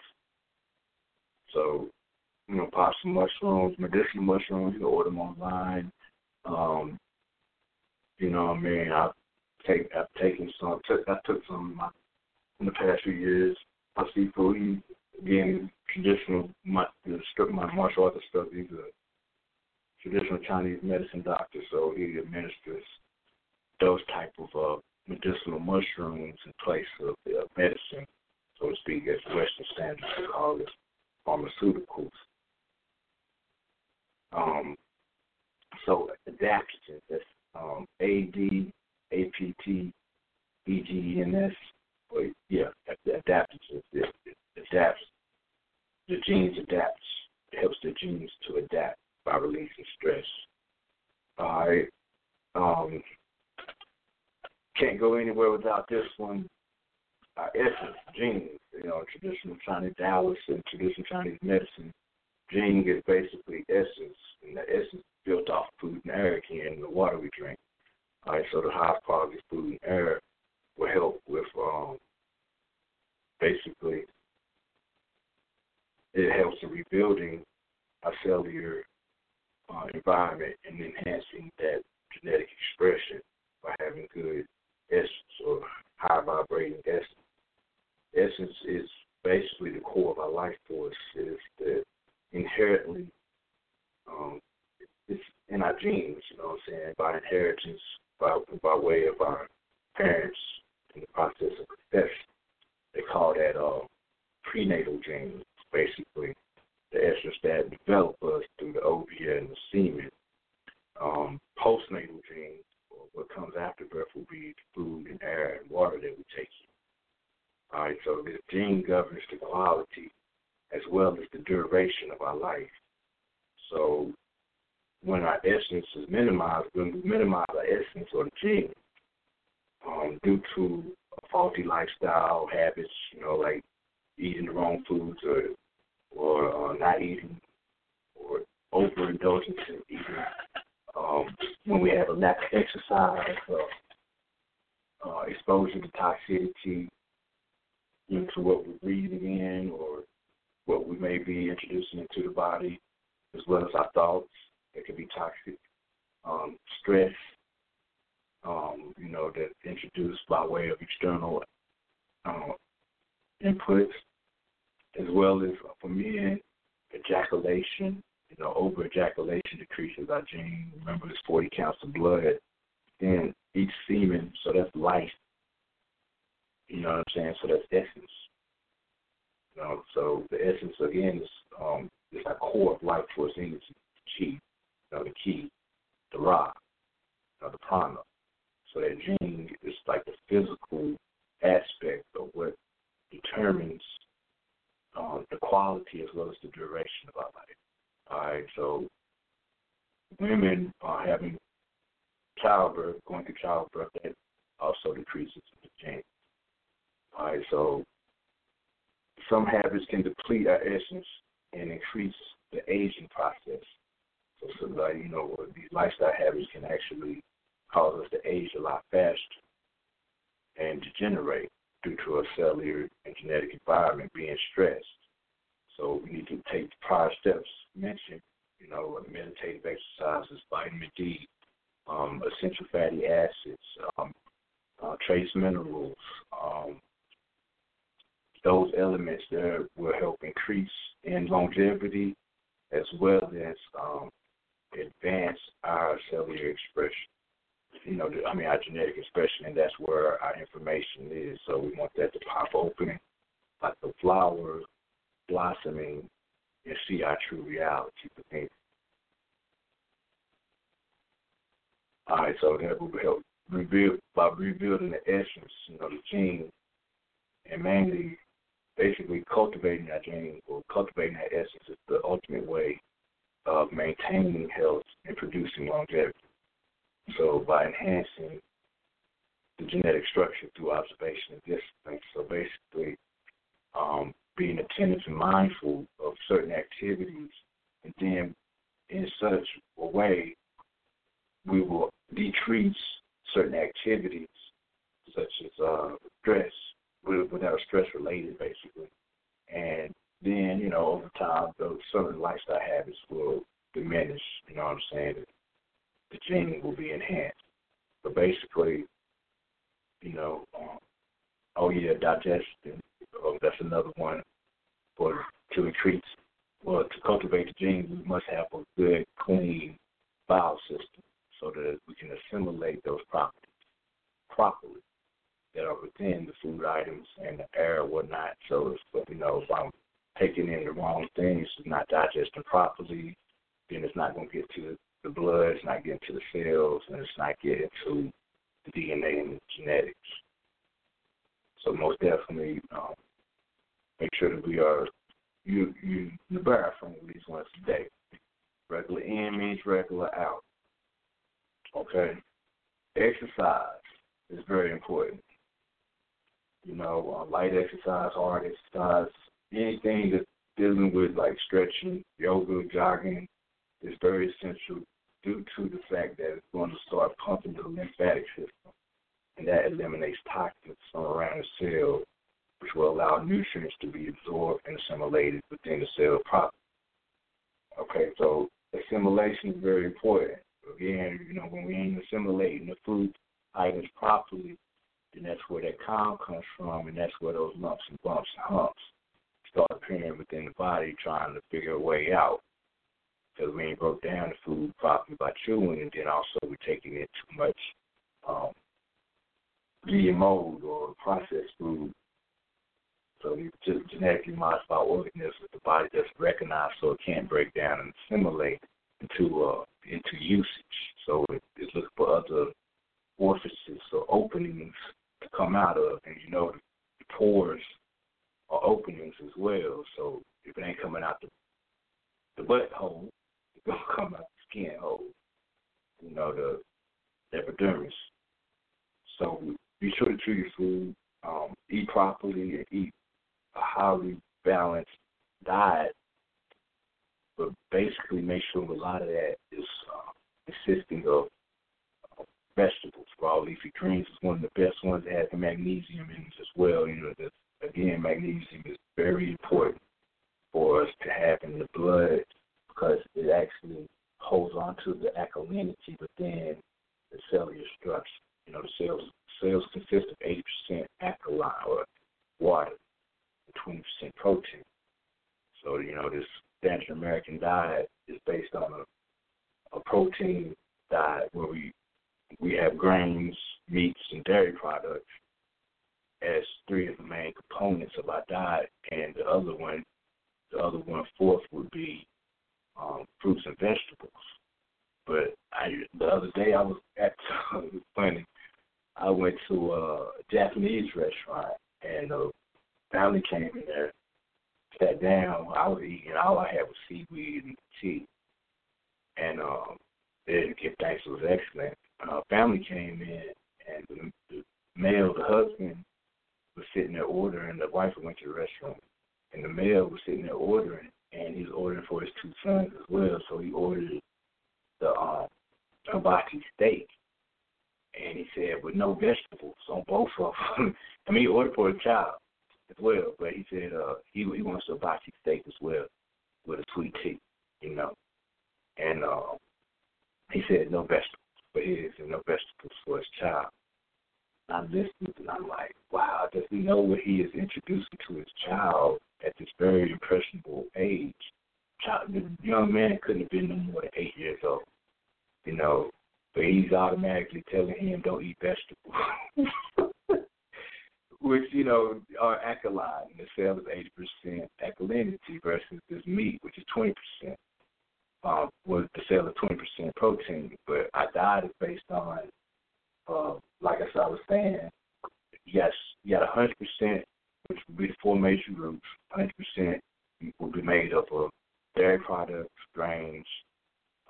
Speaker 6: So, you know, pop some mushrooms, medicinal mushrooms, you can order them online. Um, you know what I mean? I've take I've taken some took I took some in, my, in the past few years. My sifu again traditional my the, my martial arts stuff, he's a traditional Chinese medicine doctor, so he administers those type of uh, medicinal mushrooms in place of uh, medicine, so to speak, as Western standards call it, pharmaceuticals. Um, so adaptogens, that's um, A D A P T G N S. But yeah, adaptogens. It, it adapts. The genes adapts. It helps the genes to adapt by releasing stress. All right. Um, can't go anywhere without this one. Uh, essence, genes. You know, traditional Chinese Taoist and traditional Chinese medicine. Gene is basically essence, and the essence is built off food and air again, and the water we drink. All right, so the high quality food and air will help with um, basically it helps in rebuilding our cellular uh, environment and enhancing that genetic expression by having good essence or high vibrating essence. Essence is basically the core of our life force. Is that inherently um, it's in our genes, you know what I'm saying, by inheritance, by by way of our parents in the process of conception. They call that uh, prenatal genes, basically the essence that develop us through the ovia and the semen. Um, postnatal genes, or what comes after birth, will be food and air and water that we take. All right, so this gene governs the quality as well as the duration of our life. So when our essence is minimized, when we minimize our essence or the gene, um, due to faulty lifestyle habits, you know, like eating the wrong foods or or uh, not eating or overindulgence in eating. Um, when we have a lack of exercise, uh, uh, exposure to toxicity into what we're breathing in or what we may be introducing into the body, as well as our thoughts that can be toxic, um, stress, um, you know, that's introduced by way of external uh, inputs, as well as uh, for men, ejaculation. You know, over ejaculation decreases our gene. Remember, it's 40 counts of blood in each semen, so that's life. You know what I'm saying? So that's essence. You know, so the essence again is um is our core of life force energy, chi, you know, the ki, the rock, you know, the prana. So that gene is like the physical aspect of what determines um, the quality as well as the duration of our life. All right, so women are having childbirth, going through childbirth, that also decreases the gene. Right, so some habits can deplete our essence and increase the aging process. So, you know, these lifestyle habits can actually cause us to age a lot faster and degenerate due to our cellular and genetic environment being stressed. So we need to take the prior steps mentioned, you know, meditative exercises, vitamin D, um, essential fatty acids, um, uh, trace minerals, um, those elements that will help increase in longevity as well as um, advance our cellular expression you know, I mean, our genetic expression, and that's where our information is. So we want that to pop open, like the flower blossoming, and see our true reality. All right, so that will help rebuild by rebuilding the essence, you know, the gene, and mainly, basically cultivating that gene or cultivating that essence is the ultimate way of maintaining health and producing longevity. So by enhancing the genetic structure through observation and discipline. So basically, um, being attentive and mindful of certain activities, and then in such a way, we will decrease certain activities such as uh, stress, without stress related, basically. And then, you know, over time, those certain lifestyle habits will diminish. You know what I'm saying? The gene will be enhanced. But basically, you know, um, oh yeah, digestion. Oh, that's another one. For to increase, well, to cultivate the genes, we must have a good, clean bowel system so that we can assimilate those properties properly that are within the food items and the air and whatnot. So if you know if I'm taking in the wrong things, not digesting properly, then it's not going to get to the blood, it's not getting to the cells, and it's not getting to the DNA and the genetics. So most definitely, um, make sure that we are you you the bathroom at least once a day. Regular in means regular out. Okay. Exercise is very important. You know, uh, light exercise, hard exercise, anything that's dealing with like stretching, yoga, jogging is very essential due to the fact that it's going to start pumping the lymphatic system. And that eliminates toxins from around the cell, which will allow nutrients to be absorbed and assimilated within the cell properly. Okay, so assimilation is very important. Again, you know, when we ain't assimilating the food items properly, then that's where that calm comes from, and that's where those lumps and bumps and humps start appearing within the body, trying to figure a way out. Because we ain't broke down the food properly by chewing, and then also we're taking in too much um, GMOs or processed food. So just genetically modified organisms the body doesn't recognize, so it can't break down and assimilate into uh, into usage. So it, it's looking for other orifices or openings to come out of, and you know the pores are openings as well. So if it ain't coming out the the butt hole, it's gonna come out the skin hole. You know the epidermis. So be sure to chew your food, um, eat properly, and eat a highly balanced diet. But basically, make sure a lot of that is uh, consisting of vegetables. Raw leafy greens is one of the best ones that has the magnesium in it as well. You know, the, again, magnesium is very important for us to have in the blood because it actually holds on to the alkalinity within the cellular structure. You know, the cells cells consist of 80% alkaline or water and 20% protein. So, you know, this standard American diet is based on a, a protein diet where we we have grains, meats, and dairy products as three of the main components of our diet, and the other one, the other one fourth would be um, fruits and vegetables. But I, the other day I was at it funny. I went to a Japanese restaurant, and a family came in there, sat down. I was eating. All I had was seaweed and tea, and um, didn't give thanks. Was excellent uh, family came in, and the, the male, the husband, was sitting there ordering. The wife went to the restaurant, and the male was sitting there ordering, and he was ordering for his two sons as well. So he ordered the um, hibachi steak, and he said with no vegetables on both of them. I mean, he ordered for a child as well, but he said uh, he he wants a hibachi steak as well with a sweet tea, you know. And uh, he said no vegetables for his and no vegetables for his child. I listened and I'm like, wow, does he know what he is introducing to his child at this very impressionable age? Child, the young man couldn't have been no more than eight years old, you know, but he's automatically telling him don't eat vegetables. Which, you know, are alkaline. The cell is 80% alkalinity versus this meat, which is 20% um, was the sale of 20% protein. But our diet is based on, uh, like I, said, I was saying, yes, you got 100%, which would be the four major groups. 100% will be made up of dairy products, grains,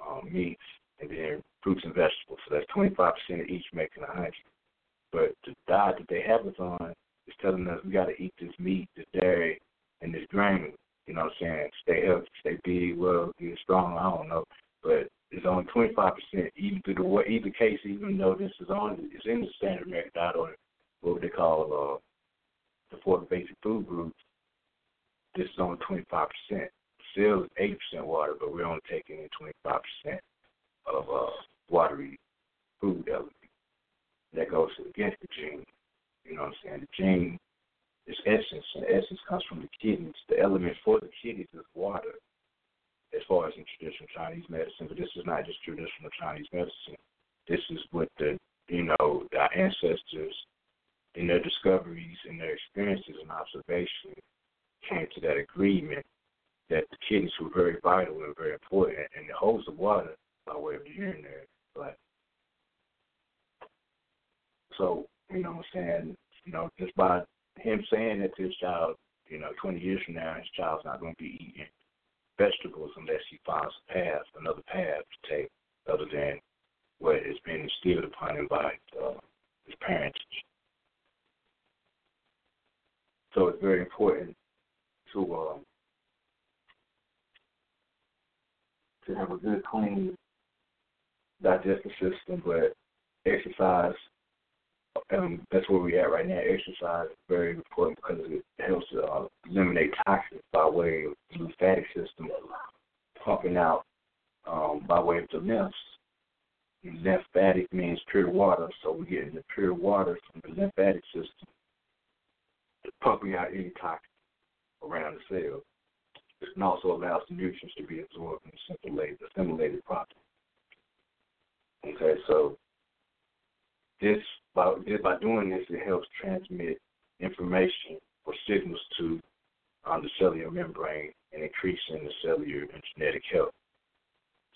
Speaker 6: um, meats, and then fruits and vegetables. So that's 25% of each making 100. But the diet that they have us on is telling us we got to eat this meat, this dairy, and this grain. You know what I'm saying? Stay healthy, stay big, well, get strong. I don't know, but it's only 25 percent. Even through the either case, even though this is on, it's in the standard American diet or what they call uh, the four basic food groups. This is only 25 percent. Still, is 80 percent water, but we're only taking in 25 percent of uh, watery food element. That goes against the gene. You know what I'm saying? The gene is essence, and essence comes from the kidneys. The element for the kidneys is water, as far as in traditional Chinese medicine. But this is not just traditional Chinese medicine. This is what the you know our ancestors, in their discoveries, in their experiences and observation, came to that agreement that the kidneys were very vital and very important, and it holds the water by way of the urinary. But so you know what I'm saying, you know, just by him saying that his child, you know, 20 years from now, his child's not going to be eating vegetables unless he finds a path, another path to take, other than what has been instilled upon him by uh, his parents. So it's very important to um, to have a good, clean digestive system, but exercise um, that's where we're at right now. Exercise is very important because it helps to uh, eliminate toxins by way of the lymphatic system pumping out um, by way of the lymphs. Lymphatic means pure water, so we're getting the pure water from the lymphatic system, pumping out any toxins around the cell. It also allows the nutrients to be absorbed and assimilated, assimilated properly. Okay, so this by by doing this, it helps transmit information or signals to um, the cellular membrane and increasing the cellular and genetic health.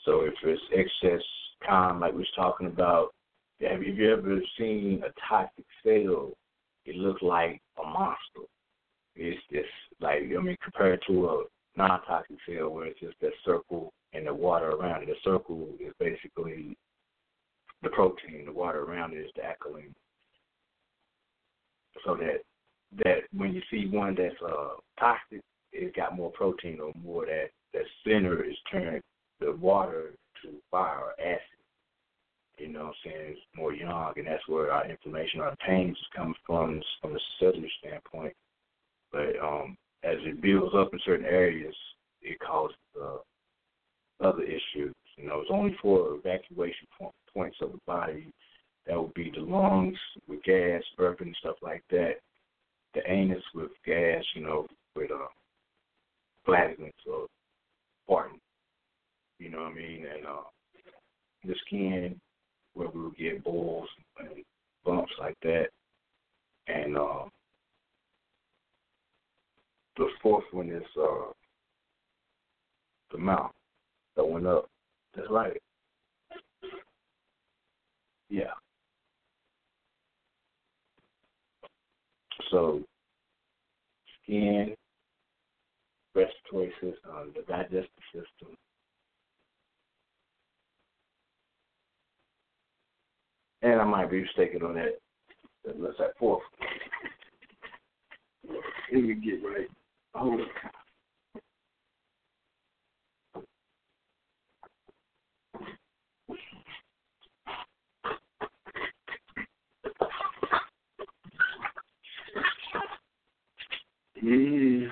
Speaker 6: So if it's excess time, like we was talking about, have you ever seen a toxic cell? It looks like a monster. It's just like I mean, compared to a non-toxic cell where it's just that circle and the water around it. The circle is basically the protein, the water around it is the alkaline. So that that when you see one that's uh toxic, it's got more protein or more that that center is turning the water to fire or acid. You know what I'm saying? It's more yang and that's where our inflammation, our pains comes from from a cellular standpoint. But um as it builds up in certain areas, it causes uh, other issues. You know, it's only for evacuation point, points of the body. That would be the lungs with gas, burping, and stuff like that. The anus with gas, you know, with uh, flatulence or farting. You know what I mean? And uh, the skin, where we would get boils and bumps like that. And uh, the fourth one is uh, the mouth that went up. That's right. Yeah. So, skin, respiratory system, the digestive system. And I might be mistaken on that. That's that fourth. Me get right. Hold Yeah.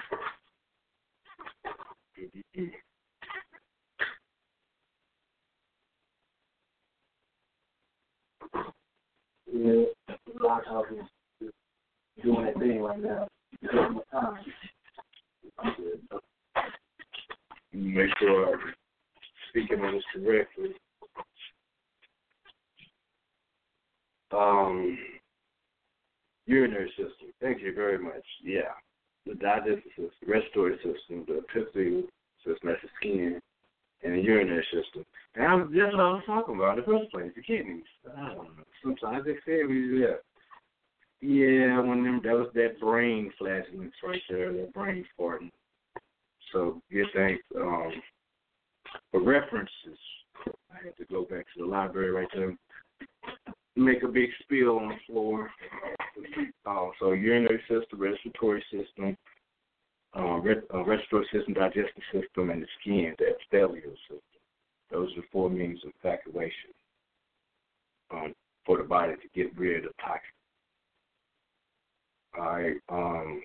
Speaker 6: Yeah, lot is doing that thing right now. Make sure I'm speaking on this correctly. Um, urinary system. Thank you very much. Yeah the digestive system, respiratory system, the physical system, that's the skin, and the urinary system. And I was, that's what I was talking about in the first place, the kidneys. Sometimes they say we yeah. Yeah, when them that was that brain flatulence right there, that brain farting. So good thanks. Um for references, I had to go back to the library right there. Make a big spill on the floor. Uh, so urinary system, respiratory system, uh, re- uh, respiratory system, digestive system, and the skin, the epithelial system. Those are four means of evacuation um, for the body to get rid of toxins. All right. Um,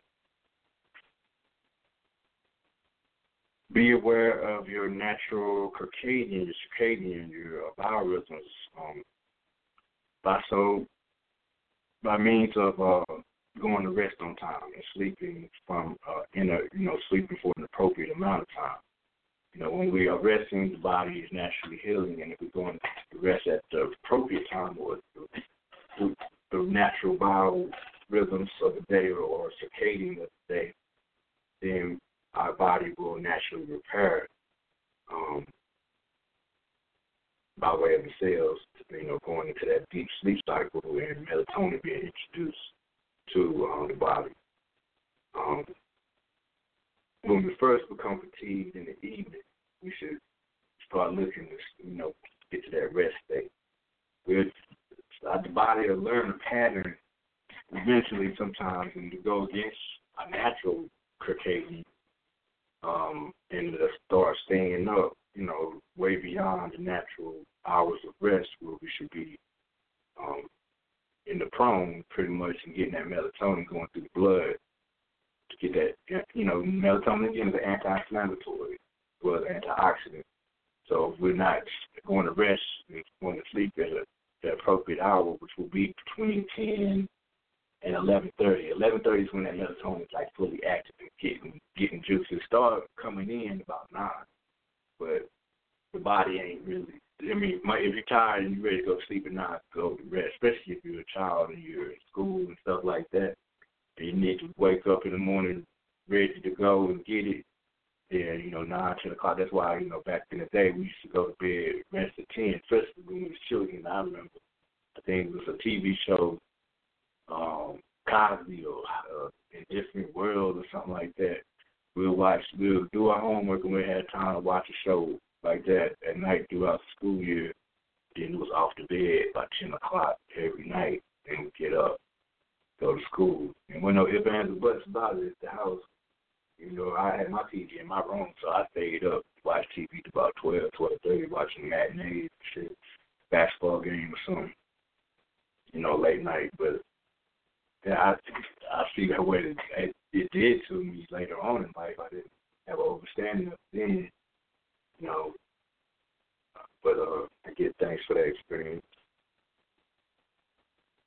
Speaker 6: be aware of your natural circadian, your circadian, your biorhythms. Um, by so by means of uh, going to rest on time and sleeping from uh, in a you know sleeping for an appropriate amount of time. You know, when we are resting, the body is naturally healing, and if we're going to rest at the appropriate time or the, the natural biorhythms of the day or, or circadian of the day, then our body will naturally repair um, by way of the cells, you know, going into that deep sleep cycle and melatonin being introduced to um, the body. Um, when we first become fatigued in the evening, we should start looking to, you know, get to that rest state. We're, the body will learn a pattern eventually sometimes and to go against a natural circadian um, and to start staying up, you know, way beyond the natural hours of rest where we should be um, in the prone pretty much and getting that melatonin going through the blood to get that, eh, you know, melatonin again is an anti-inflammatory, well, antioxidant. So if we're not going to rest and going to sleep at a, the appropriate hour, which will be between 10 and 11:30. 11:30 is when that melatonin is like fully active and getting getting juices start coming in about nine, but the body ain't really. I mean, my if you're tired and you're ready to go sleep at night, go to rest. Especially if you're a child and you're in school and stuff like that, and you need to wake up in the morning ready to go and get it. Yeah, you know, nine, ten o'clock. That's why you know back in the day we used to go to bed rest at ten, especially when we was children. I remember. I think it was a TV show um, Cosby or uh, in different world or something like that. We'll watch, we'll do our homework and we'll have time to watch a show like that at night throughout the school year. Then it was off to bed by 10 o'clock every night. Then we get up, go to school. And when no ifs, ands, or buts about it at the house, you know, I had my TV in my room, so I stayed up, watched TV to about 12, 12.30, watching matinees, shit, basketball game or something, you know, late night. But yeah, I I see that what it, it, it did to me later on in life. I didn't have an understanding of then, you know. But uh, I get thanks for that experience.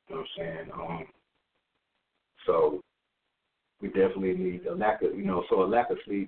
Speaker 6: You know what I'm saying? Um, so we definitely need a lack of, you know, so a lack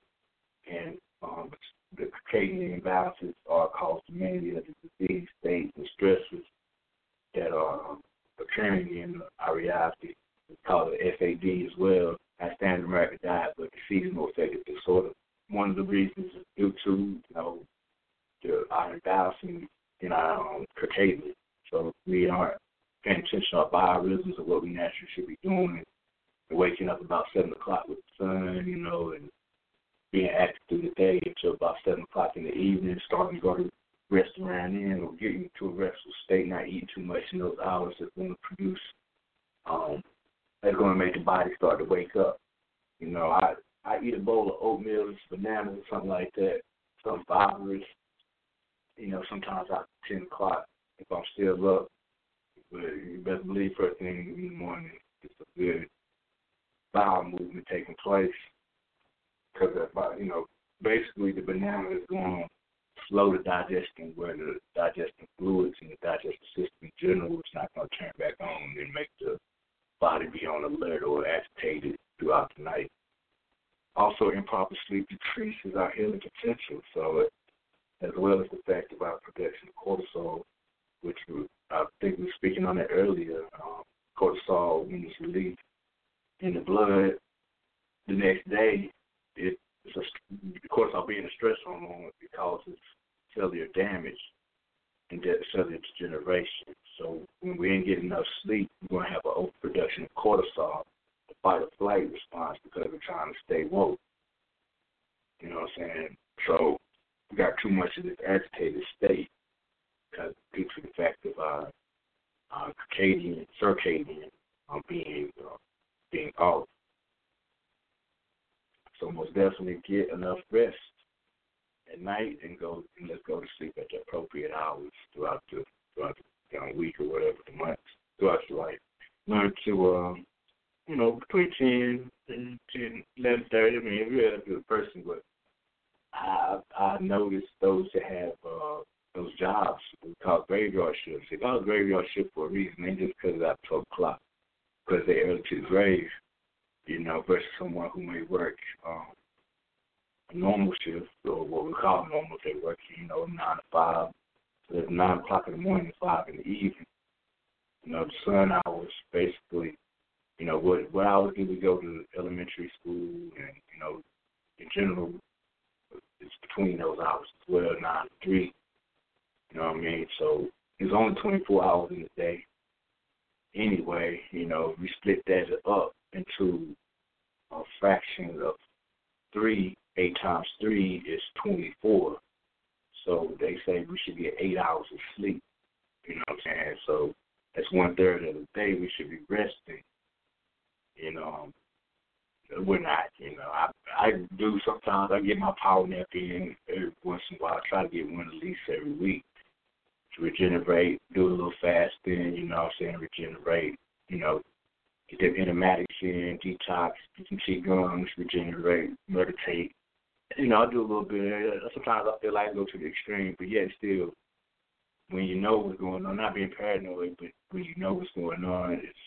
Speaker 6: not being paranoid, but when you know what's going on, it's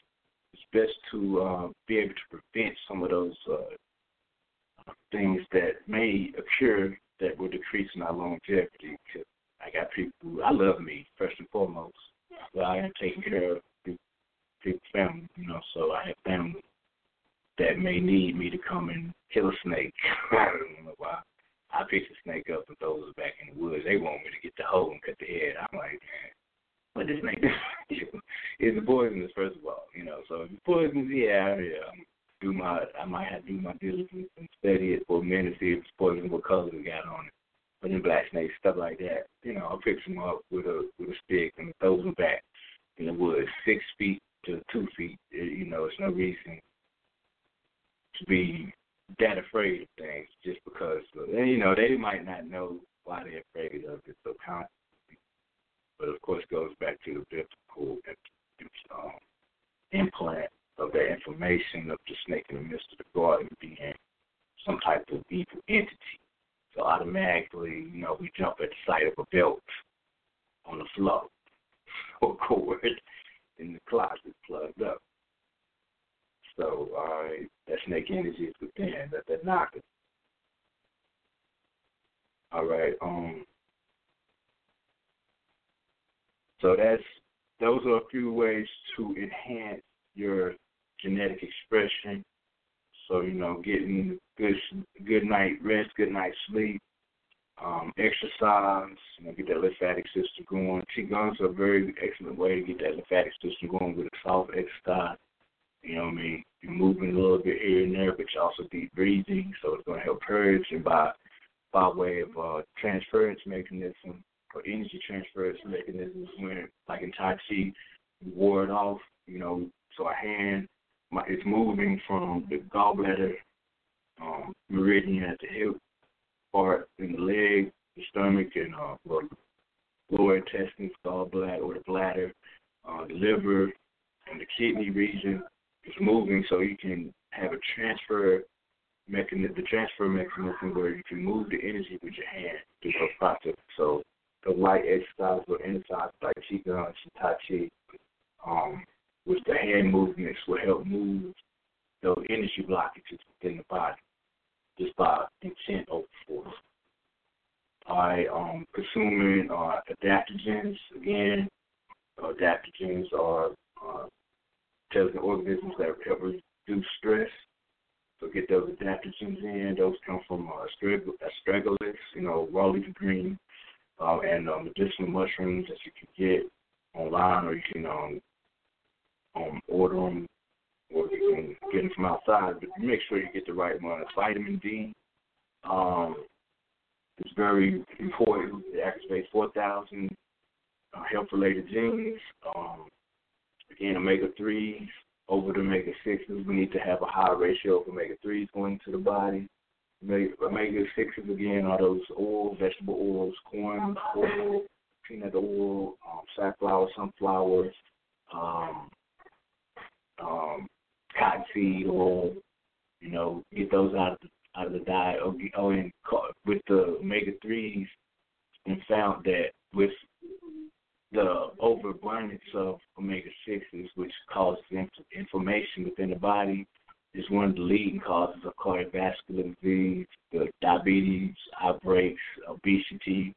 Speaker 6: it's best to uh, be able to prevent some of those uh, things that may occur that will decrease in our longevity. Cause I got people. I love me first and foremost. But I am taking care of people, family, you know. So I have family that may need me to come and kill a snake. I don't know why. I pick the snake up and throw it back in the woods. They want me to get the hoe and cut the head. I'm like, man, what this snake do? it's poisonous, first of all, you know. So if it's poisonous, yeah, yeah. Do my, I might have to do my diligence and study it for a minute, see if it's poison, what color it got on it but in black snakes, stuff like that. You know, I pick them up with a with a stick and throw them back in the woods, six feet to two feet. Uh, you know, it's no reason to be that afraid of things just because. You know, they might not know why they're afraid of it so. But of course, goes back to the biblical um, implant of that information of the snake in the midst of the garden being some type of evil entity so automatically, you know, we jump at the sight of a belt on the floor or cord in the closet plugged up. So uh, that snake energy is within, that that knocker. All right. Um. So that's those are a few ways to enhance your genetic expression so you know, getting good good night rest, good night sleep, um, exercise, you know, get that lymphatic system going. Qigong's a very excellent way to get that lymphatic system going with a soft exercise. You know what I mean? You're moving a little bit here and there, but you're also deep breathing, so it's going to help purge and by by way of uh, transference mechanism or energy transference mechanisms when, like in Tai Chi, you ward off, you know, so a hand my, it's moving from the gallbladder um, meridian at the hip part in the leg, the stomach, and uh, lower intestines, gallbladder, or the bladder, uh, the liver, and the kidney region. It's moving so you can have a transfer mechanism, the transfer mechanism where you can move the energy with your hand through the process. So the light exercise or exercise like Qigong and Tai Chi um, which the hand movements will help move those energy blockages within the body just by intent over force. By um, consuming uh, adaptogens, again, adaptogens are uh, intelligent organisms that help reduce stress. So get those adaptogens in. Those come from uh, astragalus, you know, raw green, uh, and uh, medicinal mushrooms that you can get online, or you can um, um, order them or you can get them from outside, but make sure you get the right one. Vitamin D um, is very important. It activates 4,000 uh, health-related genes. Um, again, omega threes over the omega sixes. We need to have a high ratio of omega threes going into the body. Omega sixes again are those oils, vegetable oils, corn oil, peanut oil, um, safflower, sunflower, um, um, cottonseed oil. You know, get those out of the out of the diet. Oh, oh and with the omega threes, and found that with the overabundance of omega sixes, which causes inflammation within the body, is one of the leading causes of cardiovascular disease, the diabetes outbreaks, obesity.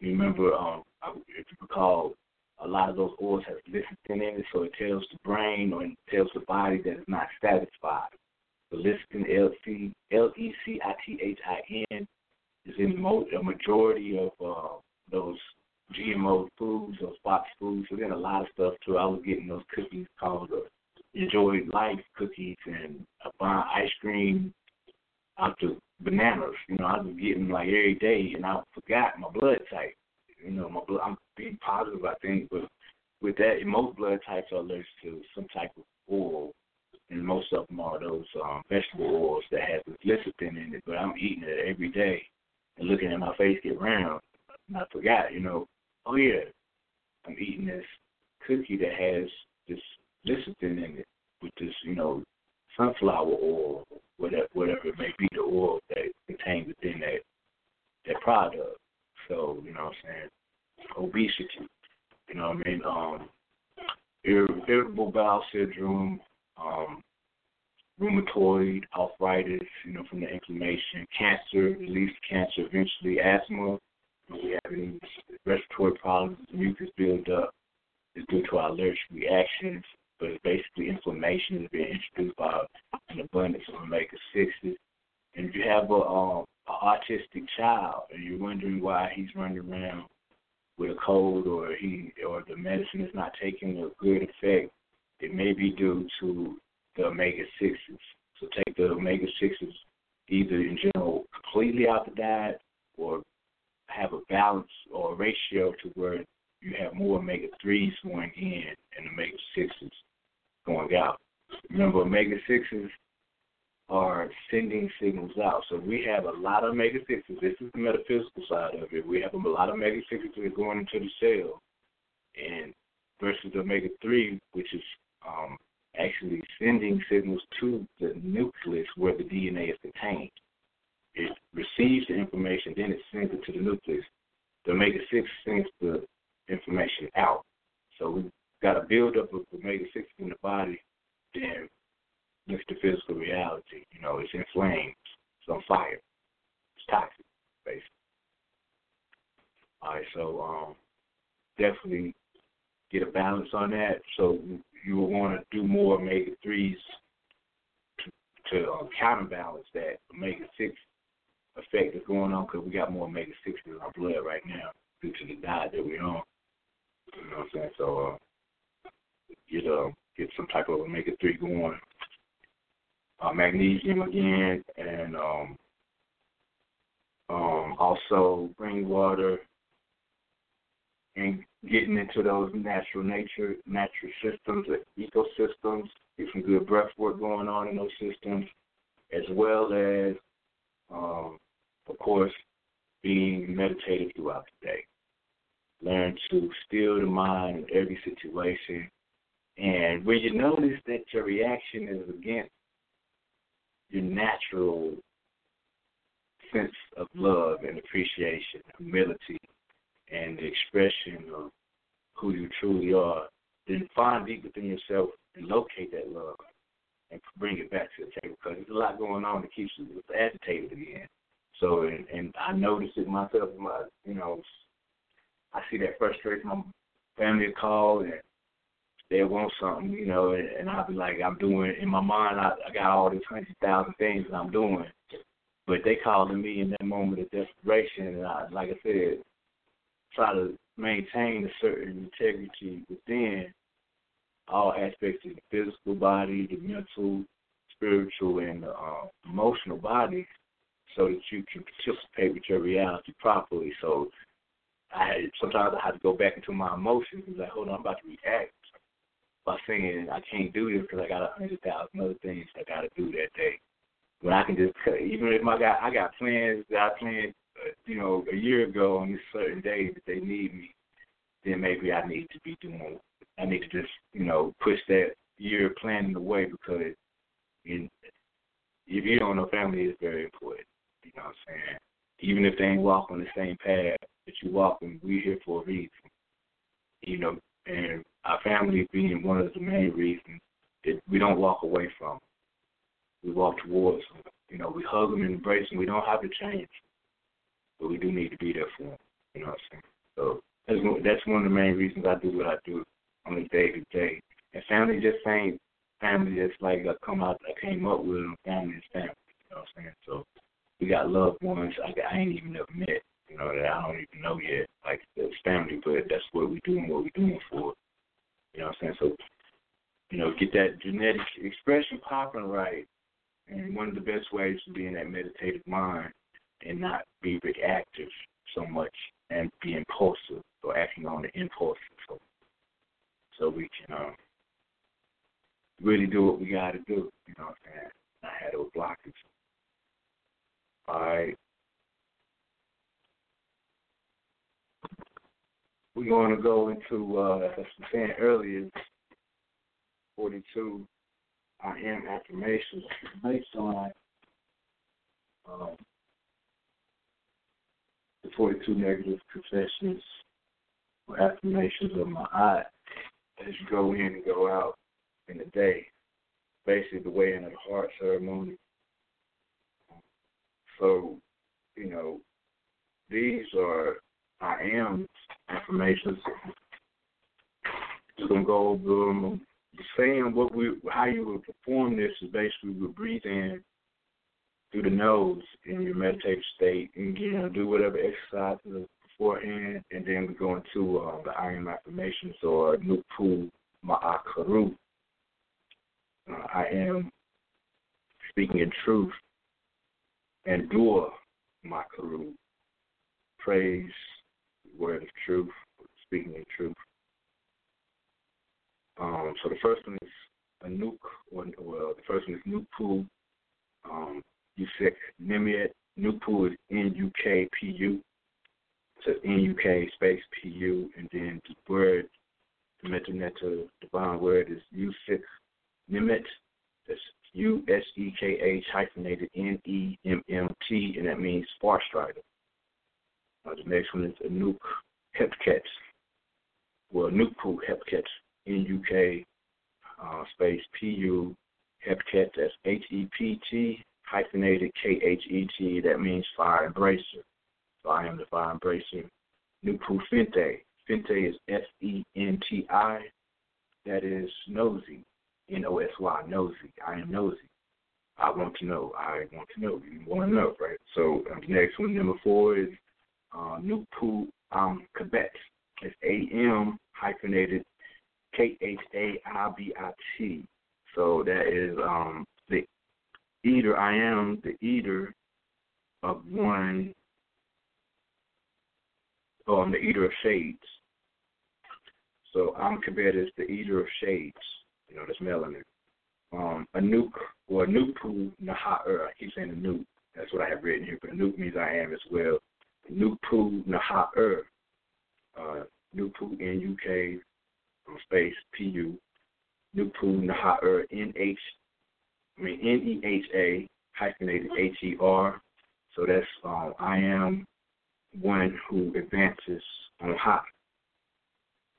Speaker 6: You remember, um, if you recall, a lot of those oils have lecithin in it, so it tells the brain or it tells the body that it's not satisfied. The lecithin, L C L E C I T H I N, is in a majority of uh, those GMO foods, those box foods. So there's a lot of stuff too. I was getting those cookies called the Enjoy Life cookies and a buying ice cream out the bananas. You know, I was getting like every day, and I forgot my blood type. You know, my blood. I'm being positive, I think, but with that, most blood types are allergic to some type of oil, and most of them are those um, vegetable oils that have lecithin in it. But I'm eating it every day, and looking at my face get round. I forgot, you know, oh yeah, I'm eating this cookie that has this lecithin in it with this, you know, sunflower oil, whatever whatever it may be, the oil that contained within that that product. So, you know what I'm saying? Obesity. You know what I mean? Um irritable bowel syndrome, um, rheumatoid arthritis, you know, from the inflammation, cancer, to cancer eventually, asthma, we have any respiratory problems, mucus buildup is due to our allergic reactions, but it's basically inflammation being introduced by an abundance of omega sixes. And if you have a um, an autistic child and you're wondering why he's running around with a cold or he or the medicine is not taking a good effect, it may be due to the omega sixes. So take the omega sixes either in general completely out the diet or have a balance or a ratio to where you have more omega threes going in and omega sixes going out. Remember, omega sixes are sending signals out. So we have a lot of omega sixes. This is the metaphysical side of it. We have a lot of omega sixes that are going into the cell, and versus the omega three, which is um, actually sending signals to the nucleus where the DNA is contained. It receives the information, then it sends it to the nucleus. The omega six sends the information out. So we got a buildup of omega six in the body, then it's the physical reality. You know, it's inflamed, it's on fire, it's toxic, basically. All right, so um, definitely get a balance on that. So you will want to do more omega threes to, to uh, counterbalance that omega six effect that's going on because we got more omega six in our blood right now due to the diet that we're on. You know what I'm saying? So uh, get uh, get some type of omega three going. Uh, magnesium again, and um, um, also bring water and getting into those natural nature natural systems, ecosystems, get some good breath work going on in those systems, as well as um, of course, being meditative throughout the day. Learn to still the mind in every situation. And when you notice that your reaction is against your natural sense of love and appreciation, humility, and the expression of who you truly are, then find deep within yourself and locate that love and bring it back to the table because there's a lot going on that keeps you agitated again. So, and, and I notice it myself. My, you know, I see that frustration. My family call and they want something, you know, and, and I'll be like, I'm doing in my mind. I, I got all these hundred thousand things that I'm doing, but they calling me in that moment of desperation, and I, like I said, try to maintain a certain integrity within all aspects of the physical body, the mental, spiritual, and the uh, emotional body so that you can participate with your reality properly. So I sometimes I had to go back into my emotions and like, hold on, I'm about to react. by saying I can't do this because I got a hundred thousand other things I got to do that day. When I can just even if I got I got plans that I planned, uh, you know, a year ago on this certain day that they need me, then maybe I need to be doing. I need to just you know push that year planning away because in, if you don't know, family is very important. You know what I'm saying? Even if they ain't walk on the same path that you walk, and we here for a reason. You know, and our family being one of the main reasons that we don't walk away from. We walk towards them. You know, we hug them and embrace them. We don't have to change, but we do need to be there for them. You know what I'm saying? So that's one, that's one of the main reasons I do what I do on a day to day. And family just ain't family just like I come out I came up with them. Family is family. You know what I'm saying? So we got loved ones I, I ain't even never met. You know that I don't even know yet. Like it's family, but that's what we do and what we doing for. You know what I'm saying? So you know, get that genetic expression popping right. And one of the best ways to be in that meditative mind and not be reactive so much and be impulsive or acting on the impulses. So, so we can um, really do what we got to do. You know what I'm saying? Not have those blockages. All right. We're going to go into, uh, as I was saying earlier, 42 I am affirmations based on um, the 42 negative confessions or affirmations of my eye as you go in and go out in the day. Basically, the way into the heart ceremony. So, you know, these are I am affirmations. Just gonna go over them saying what we how you would perform this is basically we breathe in through the nose in your meditative state and you know do whatever exercises beforehand and then we go into uh, the I am affirmations or Nupu Ma'akaru. Uh, I am speaking in truth and Dua Makaru. Praise, word of truth, speaking in truth. Um, so the first one is a nuke, or, well, the first one is Nupu, um, Yusek Nimiet. Nupu is N-U-K-P-U. So N-U-K space P-U, and then the word, the metaneta, divine word is Yusek Nimet. That's U-S-E-K-H hyphenated N-E-M-M-T, and that means spark strider. Uh, the next one is a nuke Hepket. Well, Nupu Hepket N-U-K uh, space P-U, Hepket, that's H-E-P-T, hyphenated K-H-E-T, that means fire embracer. So I am the fire embracer. Nupu Fente. Fente is F-E-N-T-I, that is nosy, N-O-S-Y, nosy. I am nosy. I want to know. I want to know. You want to know, right? So um, next one, number four, is uh, Nupu um, Quebec. It's A-M hyphenated K H A I B I T. So that is um the eater. I am the eater of one. Oh, I'm the eater of shades. So I'm compared as the eater of shades. You know, that's melanin. Um, a nuke or a nuku naha'er. I keep saying a nuke. That's what I have written here, but a nuke means I am as well. Nupu naha'er. Uh, nupu N U K from space P U Nupu Naha'er N H I mean N E H A hyphenated H E R. So that's um, I am one who advances on high.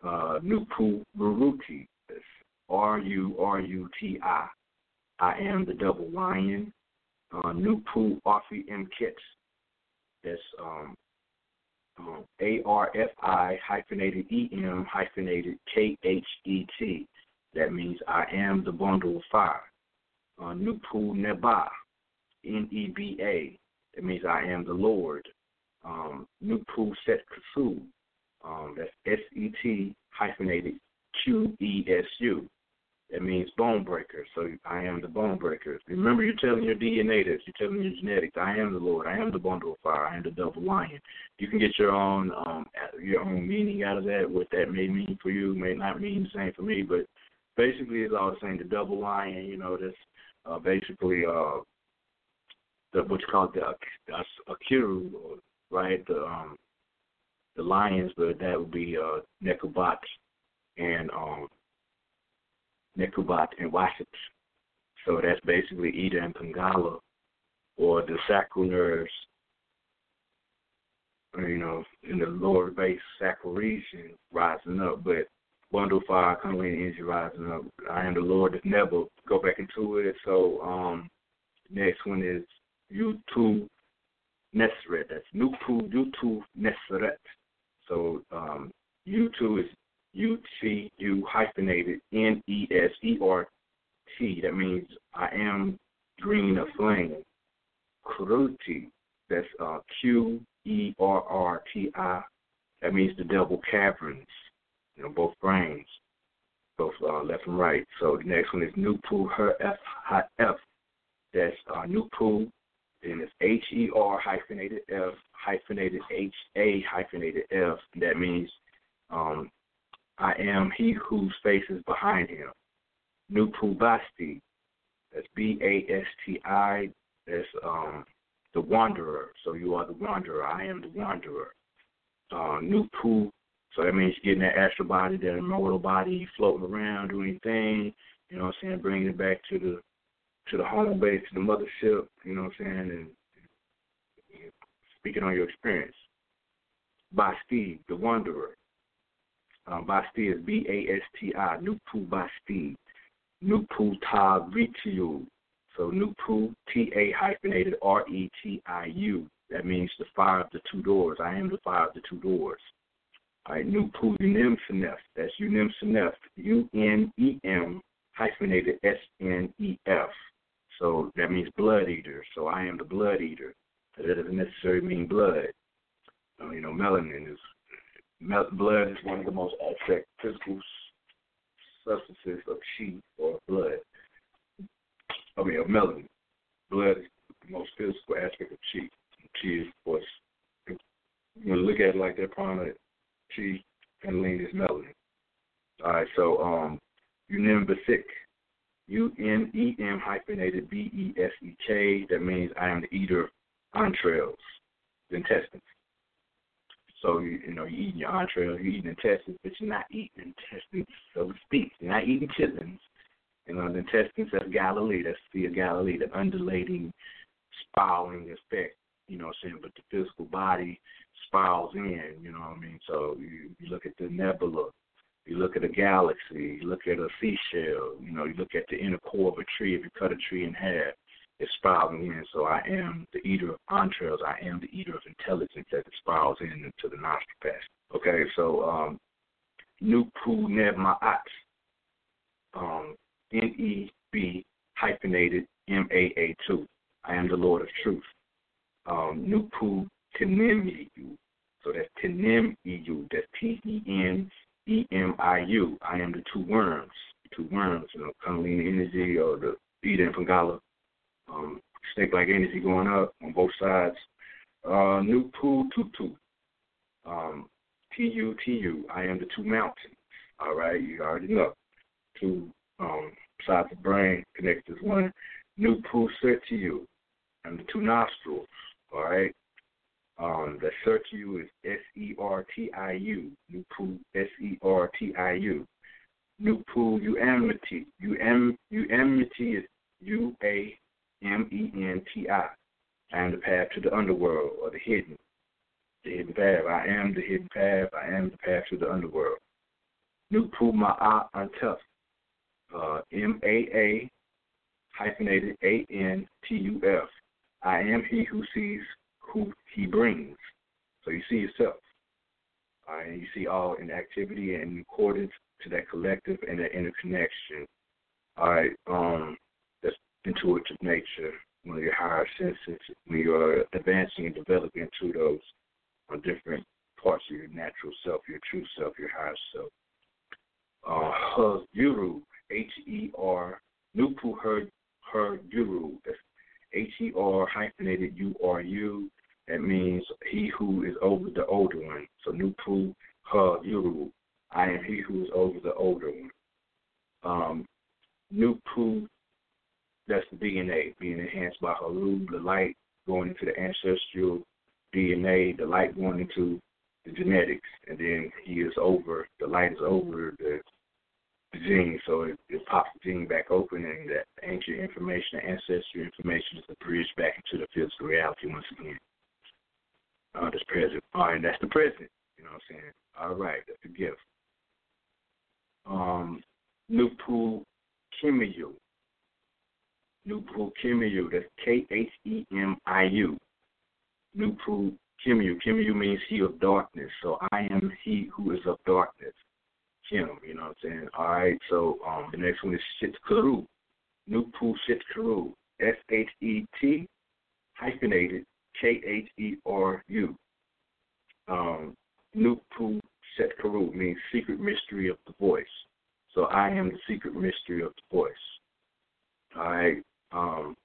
Speaker 6: Uh, Nupu Ruruti. R U R U T I. I am the double lion. Uh, Nupu Arfi M Kits. That's um, um, A R F I hyphenated E M hyphenated K H E T. That means I am the bundle of fire. Uh, Nupu Neba, N E B A. That means I am the Lord. Um, Nupu Set Kasu. Um, that's S E T hyphenated Q E S U. That means bone breaker. So I am the bone breaker. Remember, you're telling your DNA this. You're telling your genetics. I am the Lord. I am the bundle of fire. I am the double lion. You can get your own um your own meaning out of that. What that may mean for you may not mean the same for me, but basically it's all the same. The double lion, you know, this uh, basically uh, the what's called the Akiru, right? The um, the lions, but that would be uh, Nekobat and um, Nekobat and Wasip. So that's basically Ida and Pangala, or the sacral you know, in the lower base sacral region rising up. But bundle fire, Kundalini energy rising up. I am the Lord that never go back into it. So um, next one is Utu Nesret. That's Nupu Utu Nesret. So um, Utu is U T U hyphenated N E S E R T. That means I am green of flame. Kruti. That's uh, Q E R R T I. That means the double caverns. You know, both brains, both uh, left and right. So the next one is Nupu Her F F. That's uh, Nupu. Then it's H E R hyphenated F hyphenated H A hyphenated F. That means um, I am he whose face is behind him. Nupu Basti. That's B A S T I. That's um, the wanderer. So you are the wanderer. I am the wanderer. Uh, Nupu. So that means getting that astral body, that immortal body, floating around, doing anything. You know what I'm saying? Bringing it back to the to the home base, to the mothership. You know what I'm saying? And speaking on your experience. Basti, the wanderer. Basti is B A S T I. Nupu Basti. Nupu Ta Ritiu. So Nupu T A hyphenated R E T I U. That means the fire of the two doors. I am the fire of the two doors. All right, Nupu Unem Senef. That's Unem Senef. U N E M hyphenated S N E F. So that means blood eater. So I am the blood eater. That doesn't necessarily mean blood. Uh, you know, melanin is blood is one of the most abstract physical substances of chi or blood. I mean, of melanin. Blood is the most physical aspect of chi. Chi is, of course, you look at it like that, prana, chi, and lean is melanin. All right, so um, Unem U N E M hyphenated B E S E K. That means I am the eater of entrails, intestines. So you, know you're eating your entrails, you're eating intestines, but you're not eating intestines, so to speak. You're not eating chitlins. You know the intestines that's Galilee, that's Sea of Galilee, the undulating, spiraling effect. You know what I'm saying? But the physical body spirals in. You know what I mean? So you, you look at the nebula, you look at a galaxy, you look at a seashell. You know, you look at the inner core of a tree. If you cut a tree in half, it spirals in. So I am the eater of entrails. I am the eater of intelligence that spirals in into the nostril passage. Okay, so um, Nupu Neb Ma'at, um, N E B hyphenated M A A 2. I am the Lord of Truth. Um, Nupu Tenem So that's Tenem EU. That's T E N E M I U. I am the two worms. The two worms, you know, Kundalini energy or the and Pangala um, like energy going up on both sides. Uh, Nupu Tutu. Um, T-U, T-U. I am the two mountains. All right, you already know. Two um, sides of the brain connected as one. New Pool Set to you. And the two nostrils. All right. Um, the search you is S E R T I U. New Pool S E R T I U. New Pool U Amity. U M U Amity is U A M E N T I. I am the path to the underworld or the hidden. The hidden path. I am the hidden path. I am the path to the underworld. Nupu Ma'a Antuf. Uh, M A A hyphenated A N T U F. I am he who sees who he brings. So you see yourself. Uh, and you see all in activity and in accordance to that collective and that interconnection. All right. Um, intuitive nature, one of your higher senses, when you're advancing and developing into those on different parts of your natural self, your true self, your higher self. Uh, Yuru, H E R, Nupu Her Her that's H E R hyphenated U R U. That means he who is over the older one. So Nupu Her Yuru, I am he who is over the older one. Um, Nupu, that's the DNA being enhanced by Haru, the light going into the ancestral DNA, the light going into the genetics, and then he is over, the light is over the, the gene, so it, it pops the gene back open, and that ancient information, the ancestral information is a bridge back into the physical reality once again. Uh, this present. All right, that's the present. You know what I'm saying? All right, that's the gift. Um, Nupu Kimiyu. Nupu Kimiyu. That's K H E M I U. Nupu Kimiyu. Kimiyu means he of darkness. So I am he who is of darkness. Kim, you know what I'm saying? All right, so um, the next one is Shitkuru. Nupu Shitkuru. S H E T hyphenated K H E R U. Um, Nupu Setkaru means secret mystery of the voice. So I am the secret mystery of the voice. All right. Um,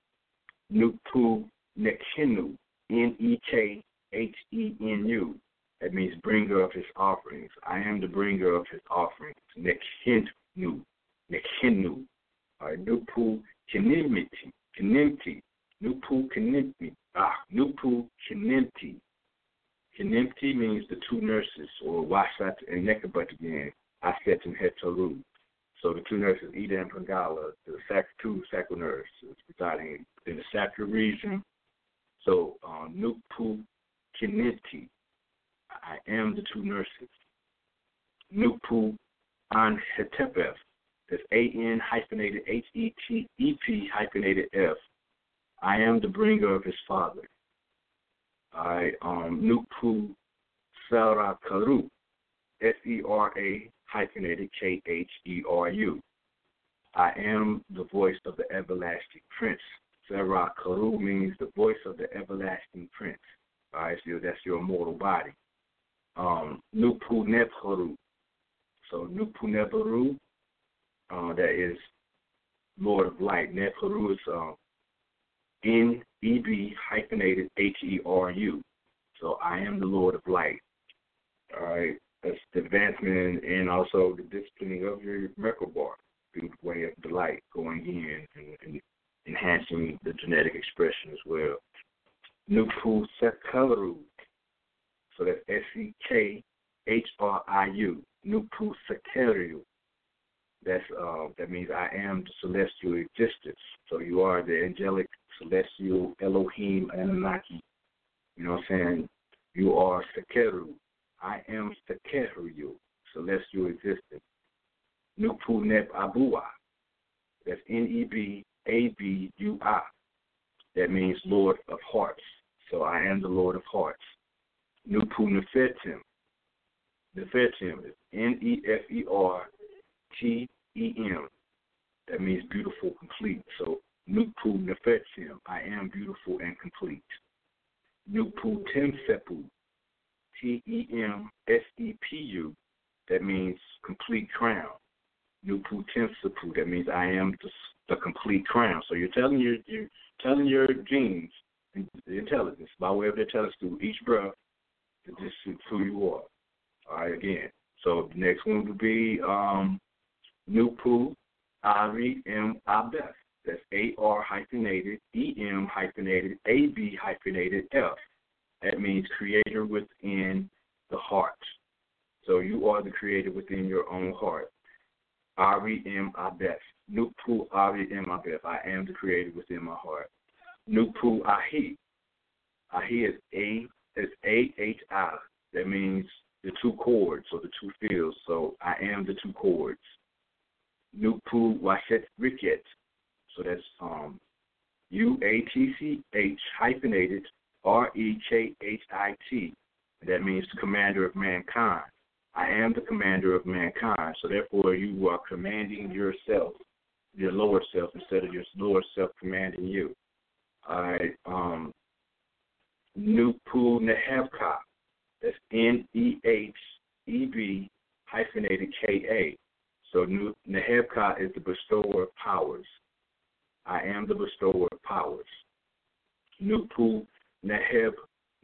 Speaker 6: Nupu Nekhenu, N E K H E N U. That means bringer of his offerings. I am the bringer of his offerings. Nekhenu. Nekhenu. Right. Nupu Kenimiti. Kenimti. Nupu Kenimti. Ah, Nupu Kenimti. Kenimti means the two nurses, or Wasat and Nekabut again, I Aset and Hetoru. So the two nurses, Ida and Pangala, the sac- two sacral nurses residing in the sacral region. So um, Nupu Kenimti, I am the two nurses. Nupu An Hetepef, that's A-N hyphenated H-E-T-E-P hyphenated F. I am the bringer of his father. I um Nupu Sera Karu, S E R A hyphenated K H E R U. I am the voice of the everlasting prince. Sera Karu means the voice of the everlasting prince. All right, so that's your immortal body. Um, Nupu Nebharu. So Nupu Nebharu, uh, that is Lord of Light. Nebharu is um, N E B hyphenated H E R U. So I am the Lord of Light. All right. Advancement and also the disciplining of your Merkabah through the way of the light going in and, and enhancing the genetic expression as well. Nupu Sekharu. So that's S E K H R I U. Nupu Sekharu. That's uh, that means I am the celestial existence. So you are the angelic celestial Elohim Anunnaki. You know what I'm saying? You are Sekeru. I am Sekeru, celestial existence. Nupu Neb Abua. That's N E B A B U I. That means Lord of Hearts. So I am the Lord of Hearts. Nupu Nefetim. Nefetim is N E F E R T E M. That means beautiful, complete. So Nupu Nefetim. I am beautiful and complete. Nupu Temsepu. T E M S E P U. That means complete crown. Nupu Temsepu. That means I am the, the complete crown. So you're telling your you're telling your genes the intelligence by way of their intelligence through each breath that this is who you are. All right, again. So the next one would be um, Nupu Ari M Abeth. That's A R hyphenated E M hyphenated A B hyphenated F. That means creator within the heart. So you are the creator within your own heart. Ari M Abeth. Nupu Ari M Abeth. I am the creator within my heart. Nupu Ahi. Ahi is A is A H I. That means the two chords or the two fields. So I am the two chords. Nupu Washet Riket. So that's um U A T C H hyphenated R E K H I T. That means the commander of mankind. I am the commander of mankind. So therefore you are commanding yourself, your lower self, instead of your lower self commanding you. Right. Um Nupu Nehevka. That's N E H E B hyphenated K A. So Nehevka is the bestower of powers. I am the bestower of powers. Nupu Neheb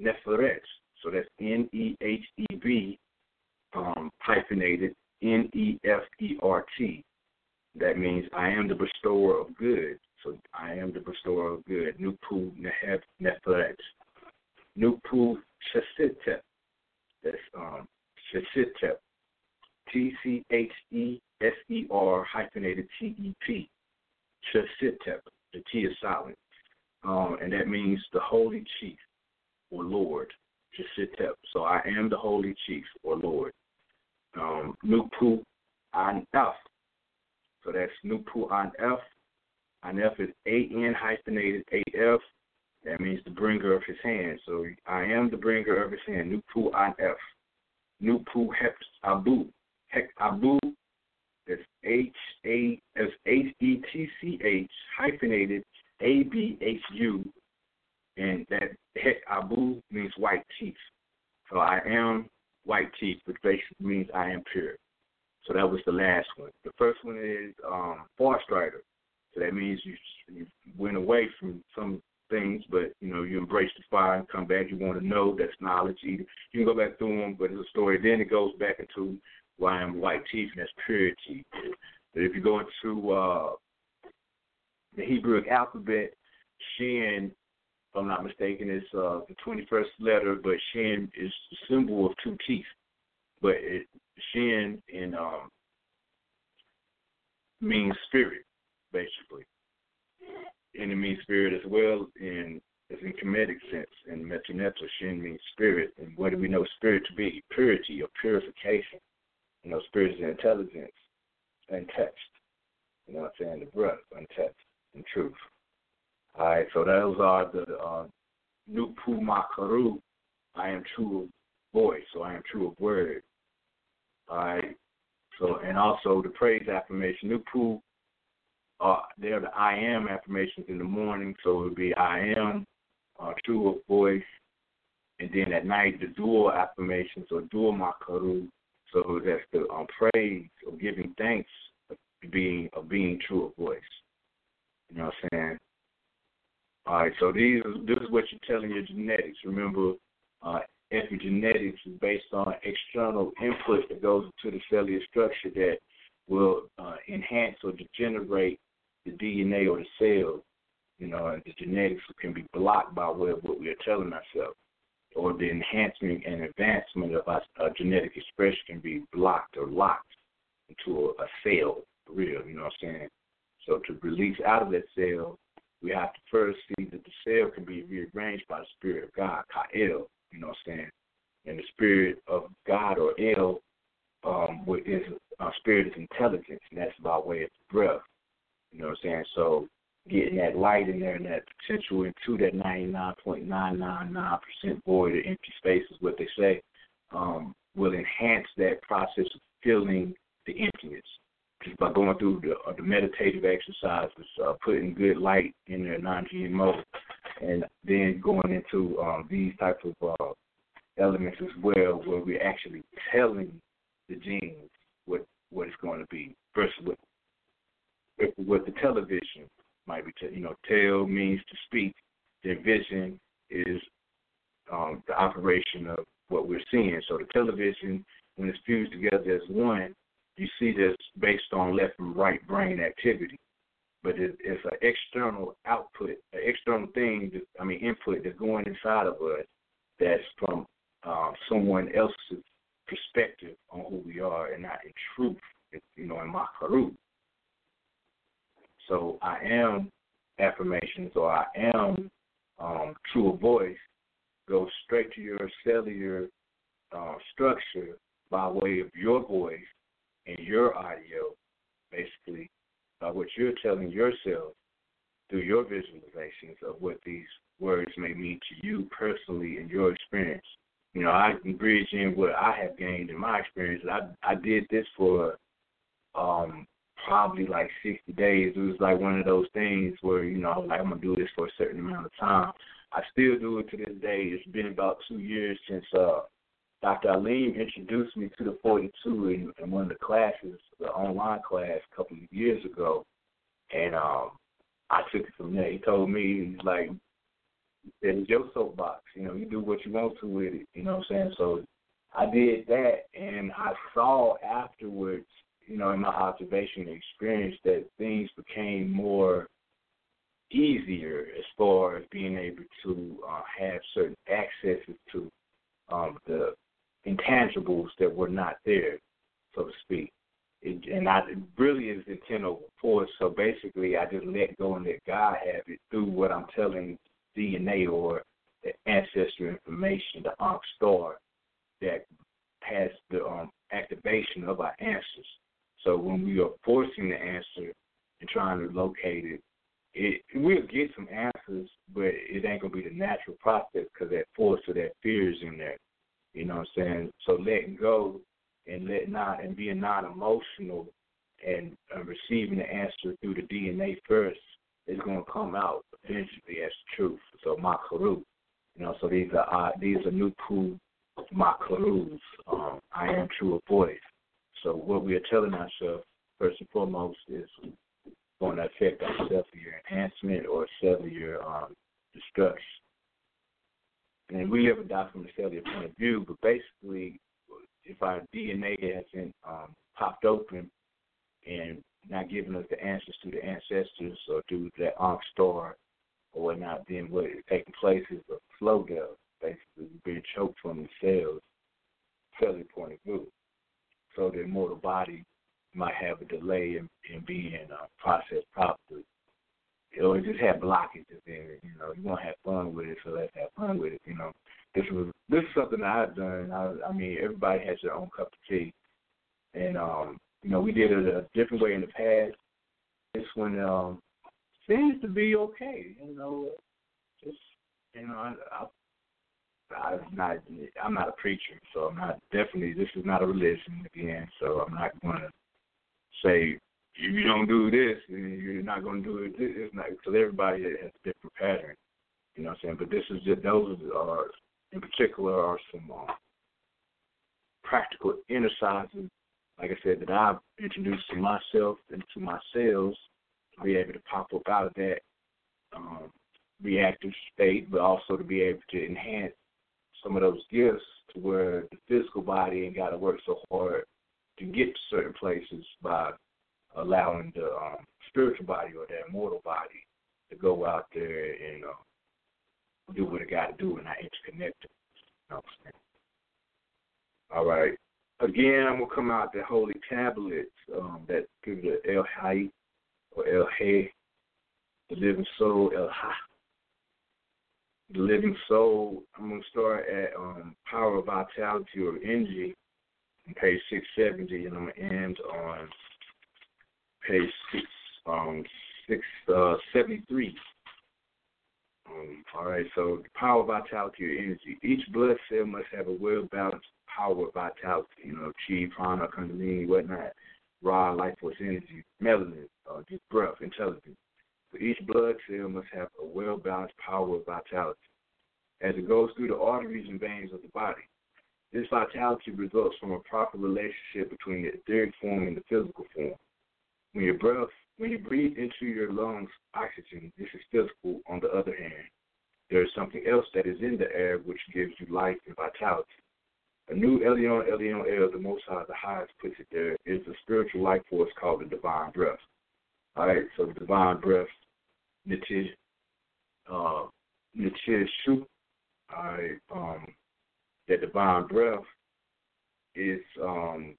Speaker 6: Neferet. So that's N E H E B um, hyphenated N E F E R T. that means I am the bestower of good. So I am the bestower of good. Nupu Neheb Neferet. Nupu Shesitep. That's um. T C H E S E R hyphenated T E P. Shesitep. The T is silent. Um, and that means the holy chief or Lord. Shesitep. So I am the holy chief or Lord. Um, Nupu Anef. So that's Nupu Anef. Anef is A N hyphenated A F. That means the bringer of his hand. So I am the bringer of his hand. Nupu Anef. Nupu Hep Abu. Hek Abu. That's H A S H E T C H hyphenated A B H U. And that Hek Abu means white teeth. So I am white teeth, which basically means I am pure. So that was the last one. The first one is um, Far Strider. So that means you you went away from some things, but you know you embrace the fire and come back. You want to know that's knowledge. You can go back through them, but it's a story. Then it goes back into why I'm white teeth, and that's purity. But if you go into uh, the Hebrew alphabet, Shin, if I'm not mistaken, is uh, the 21st letter, but Shin is the symbol of two teeth. But it, Shin in um, means spirit, basically. And it means spirit as well in it's in Kemetic sense. In metaneta, Shin means spirit. And what do we know spirit to be? Purity or purification. You know, spirit is intelligence, untouched. You know what I'm saying? The breath, untouched, and truth. All right, so those are the uh, Nupu Makaru. I am true of voice, so I am true of word. All right, so and also the praise affirmation. Nupu, uh, they're the I am affirmations in the morning, so it would be I am, uh, true of voice, and then at night the dual affirmations or dual Makaru. So that's the um, praise or giving thanks of being of being true of voice. You know what I'm saying? All right, so these this is what you're telling your genetics. Remember, uh, epigenetics is based on external input that goes into the cellular structure that will uh, enhance or degenerate the DNA or the cell. You know, and the genetics can be blocked by way of what we are telling ourselves, or the enhancement and advancement of our, our genetic expression can be blocked or locked into a, a cell, real. You know what I'm saying? So to release out of that cell we have to first see that the cell can be rearranged by the Spirit of God, Ka'el, you know what I'm saying? And the Spirit of God or El um, is uh, Spirit is intelligence, and that's by way of breath, you know what I'm saying? So getting that light in there and that potential into that 99.999% void or empty space is what they say, um, will enhance that process of filling the emptiness just by going through the, uh, the meditative exercises, uh, putting good light in their non-GMO, and then going into um, these types of uh, elements as well, where we're actually telling the genes what what it's going to be versus what what the television might be. T- you know, tell means to speak. Their vision is um, the operation of what we're seeing. So the television, when it's fused together as one, you see this based on left and right brain activity. But it, it's an external output, an external thing, that, I mean, input that's going inside of us that's from uh, someone else's perspective on who we are and not in truth, you know, in Makaru. So I am affirmations or I am um, true voice goes straight to your cellular uh, structure by way of your voice in your audio, basically, by what you're telling yourself through your visualizations of what these words may mean to you personally in your experience. You know, I can bridge in what I have gained in my experience. I I did this for um probably like sixty days. It was like one of those things where, you know, I was like I'm gonna do this for a certain amount of time. I still do it to this day. It's been about two years since uh Dr. Alim introduced me to the 42 in, in one of the classes, the online class, a couple of years ago, and um, I took it from there. He told me, he's like, "It's your soapbox. You know, you do what you want to with it. You know what I'm saying?" So I did that, and I saw afterwards, you know, in my observation and experience, that things became more easier as far as being able to uh, have certain accesses to um, the intangibles that were not there, so to speak. It, and I it really is intent over force. So basically, I just let go and let God have it through what I'm telling DNA or the ancestry information, the Ankh star that has the um, activation of our answers. So when we are forcing the answer and trying to locate it, it we'll get some answers, but it ain't gonna be the natural process because that force or that fear is in there. You know what I'm saying? So letting go and let not and being not emotional and uh, receiving the answer through the DNA first is going to come out eventually as truth. So makaru, you know, so these are uh, these are new cool makarus. Um, I am true voice. So what we are telling ourselves first and foremost is going to affect our cellular enhancement or cellular um, destruction. And we and die from a cellular point of view, but basically, if our DNA hasn't um, popped open and not giving us the answers to the ancestors or through that Ankh star or whatnot, then what is taking place is a flow death, basically being choked from the cells, cellular point of view. So the immortal body might have a delay in, in being uh, processed properly. Or just have blockages it. You know, you want to have fun with it, so let's have fun with it. You know, this was this is something that I've done. I, I mean, everybody has their own cup of tea, and um, you know, we did it a different way in the past. This one um, seems to be okay. You know, just you know, I, I, I'm not I'm not a preacher, so I'm not definitely. This is not a religion again, so I'm not going to say if you don't do this, you're not going to do it. It's not because everybody has different pattern. You know what I'm saying? But this is just those are in particular are some uh, practical exercises, like I said, that I've introduced to myself and to my cells to be able to pop up out of that um, reactive state, but also to be able to enhance some of those gifts to where the physical body ain't got to work so hard to get to certain places by allowing the um, spiritual body or the immortal body to go out there and uh, do what it got to do and not interconnect. You know All right. Again, I'm gonna come out the holy tablets um, that give the El Hay or El Hay, the living soul El Ha. The living soul. I'm gonna start at um, power of vitality or energy on page 670, and I'm gonna end on page six, um, six uh, seventy three. Um, all right, so the power, vitality, or energy. Each blood cell must have a well balanced power, of vitality. You know, chi, prana, kundalini, whatnot, raw life force energy, melanin, uh, just breath, intelligence. So each blood cell must have a well balanced power, of vitality. As it goes through the arteries and veins of the body, this vitality results from a proper relationship between the etheric form and the physical form. When your breath, when you breathe into your lungs oxygen, this is physical. On the other hand, there is something else that is in the air which gives you life and vitality. A new Elyon Elyon El, the Most High, the highest, puts it there, is a spiritual life force called the divine breath. All right, so the divine breath, Nitish, uh, Shu, all right, um, that divine breath is um,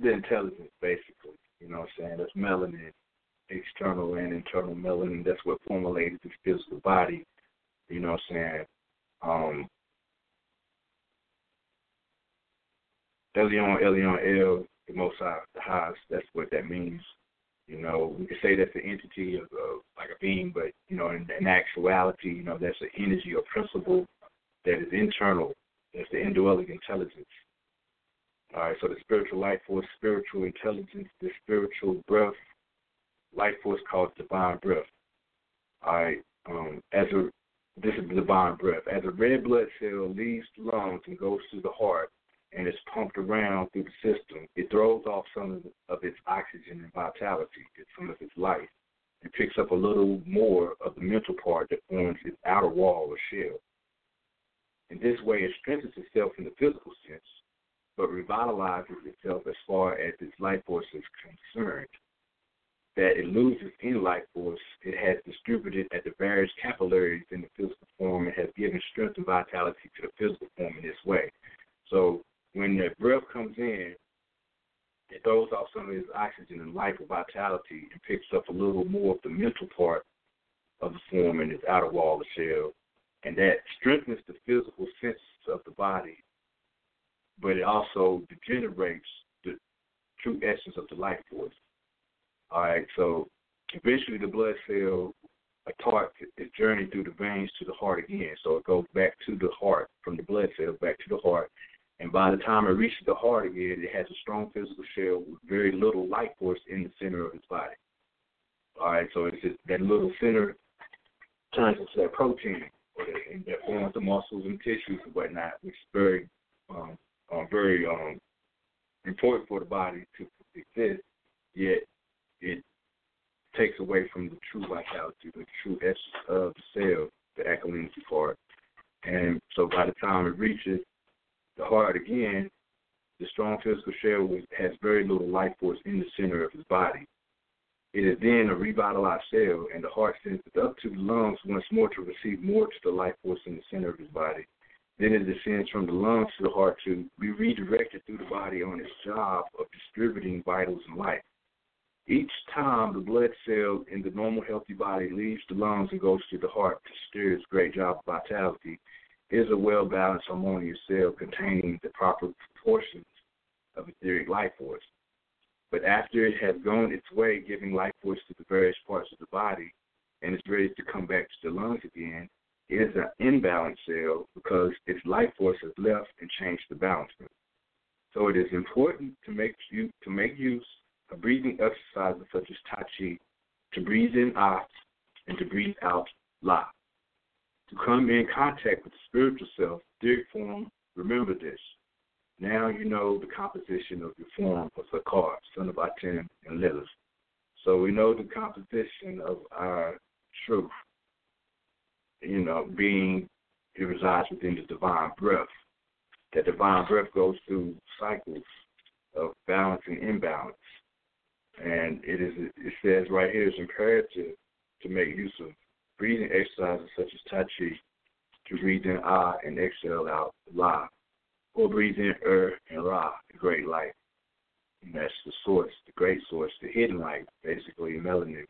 Speaker 6: the intelligence, basically. You know what I'm saying? That's melanin, external and internal melanin. That's what formulated the physical body. You know what I'm saying? Um, Elyon, Elyon, El, the most high, the highest. That's what that means. You know, we could say that's the entity of, of like a being, but you know, in, in actuality, you know, that's an energy or principle that is internal. That's the indwelling intelligence. All right, so the spiritual life force, spiritual intelligence, the spiritual breath, life force called divine breath. All right, um, as a this is the divine breath. As a red blood cell leaves the lungs and goes to the heart and is pumped around through the system, it throws off some of its oxygen and vitality, some of its life, and picks up a little more of the mental part that forms its outer wall or shell. In this way, it strengthens itself in the physical sense but revitalizes itself as far as its life force is concerned. That it loses any life force it has distributed at the various capillaries in the physical form and has given strength and vitality to the physical form in this way. So when the breath comes in, it throws off some of its oxygen and life and vitality and picks up a little more of the mental part of the form in its outer wall of the shell. And that strengthens the physical senses of the body, but it also degenerates the true essence of the life force. All right, so eventually the blood cell taught its journey through the veins to the heart again. So it goes back to the heart, from the blood cell back to the heart. And by the time it reaches the heart again, it has a strong physical shell with very little life force in the center of its body. All right, so it's just that little center turns into that protein that, that forms the muscles and tissues and whatnot, which is very, um, uh, very um, important for the body to exist. Yet it takes away from the true vitality, the true essence of the cell, the alkalinity part. And so by the time it reaches the heart again, the strong physical shell has very little life force in the center of his body. It is then a revitalized cell, and the heart sends it up to the lungs once more to receive more to the life force in the center of his body. Then it descends from the lungs to the heart to be redirected through the body on its job of distributing vitals and life. Each time the blood cell in the normal healthy body leaves the lungs and goes to the heart to steer its great job of vitality, is a well balanced, harmonious cell containing the proper proportions of etheric life force. But after it has gone its way, giving life force to the various parts of the body, and is ready to come back to the lungs again, it is an imbalanced cell because its life force has left and changed the balance. So it is important to make you to make use of breathing exercises such as Tai Chi, to breathe in Ah and to breathe out La. To come in contact with the spiritual self, etheric form, remember this. Now you know the composition of your form of Sakar, son of Aten and Lilith. So we know the composition of our truth, you know, being it resides within the divine breath. That divine breath goes through cycles of balance and imbalance. And it is it says right here it's imperative to make use of breathing exercises such as Tai Chi to breathe in Ah and exhale out La, or breathe in Er and Ra, the great light. And that's the source, the great source, the hidden light, basically melanin.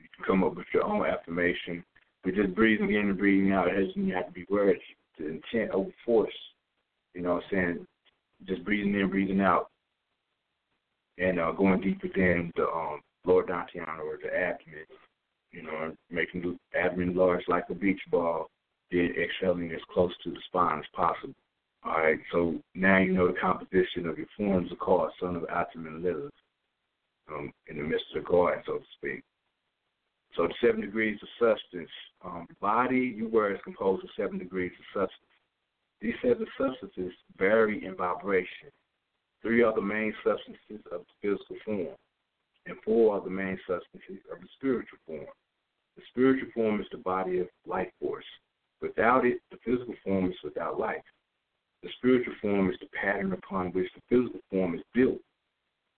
Speaker 6: You can come up with your own affirmation, but just breathing in and breathing out, it doesn't have to be words. The intent over force. You know what I'm saying? Just breathing in, breathing out and uh, going deeper than the um, lower dantian or the abdomen, you know, making the abdomen large like a beach ball, then exhaling as close to the spine as possible. All right, so now you know the composition of your forms are called son of Atum and Lilith um, in the midst of the garden, so to speak. So the seven degrees of substance, um, body you were is composed of seven degrees of substance. These seven substances vary in vibration Three are the main substances of the physical form, and four are the main substances of the spiritual form. The spiritual form is the body of life force. Without it, the physical form is without life. The spiritual form is the pattern upon which the physical form is built.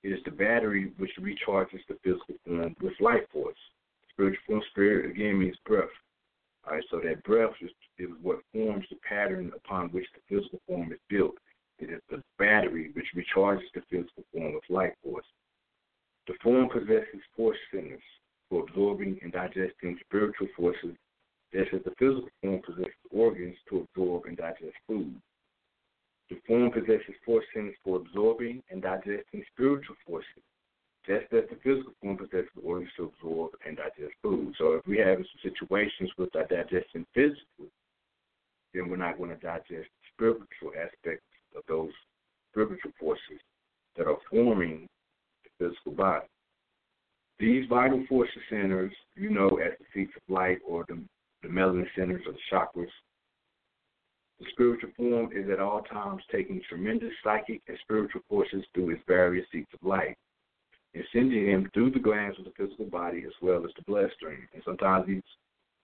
Speaker 6: It is the battery which recharges the physical form with life force. Spiritual spirit, again, means breath. All right, so that breath is, is what forms the pattern upon which the physical form is built. It is the battery which recharges the physical form with life force. The form possesses force centers for absorbing and digesting spiritual forces, just as the physical form possesses organs to absorb and digest food. The form possesses force centers for absorbing and digesting spiritual forces, just as the physical form possesses the organs to absorb and digest food. So if we have some situations with our digestion physically, then we're not going to digest spiritual aspects of those spiritual forces that are forming the physical body. These vital force centers, you know, as the seats of light or the, the melanin centers or the chakras. The spiritual form is at all times taking tremendous psychic and spiritual forces through its various seats of light and sending him through the glands of the physical body as well as the bloodstream. And sometimes these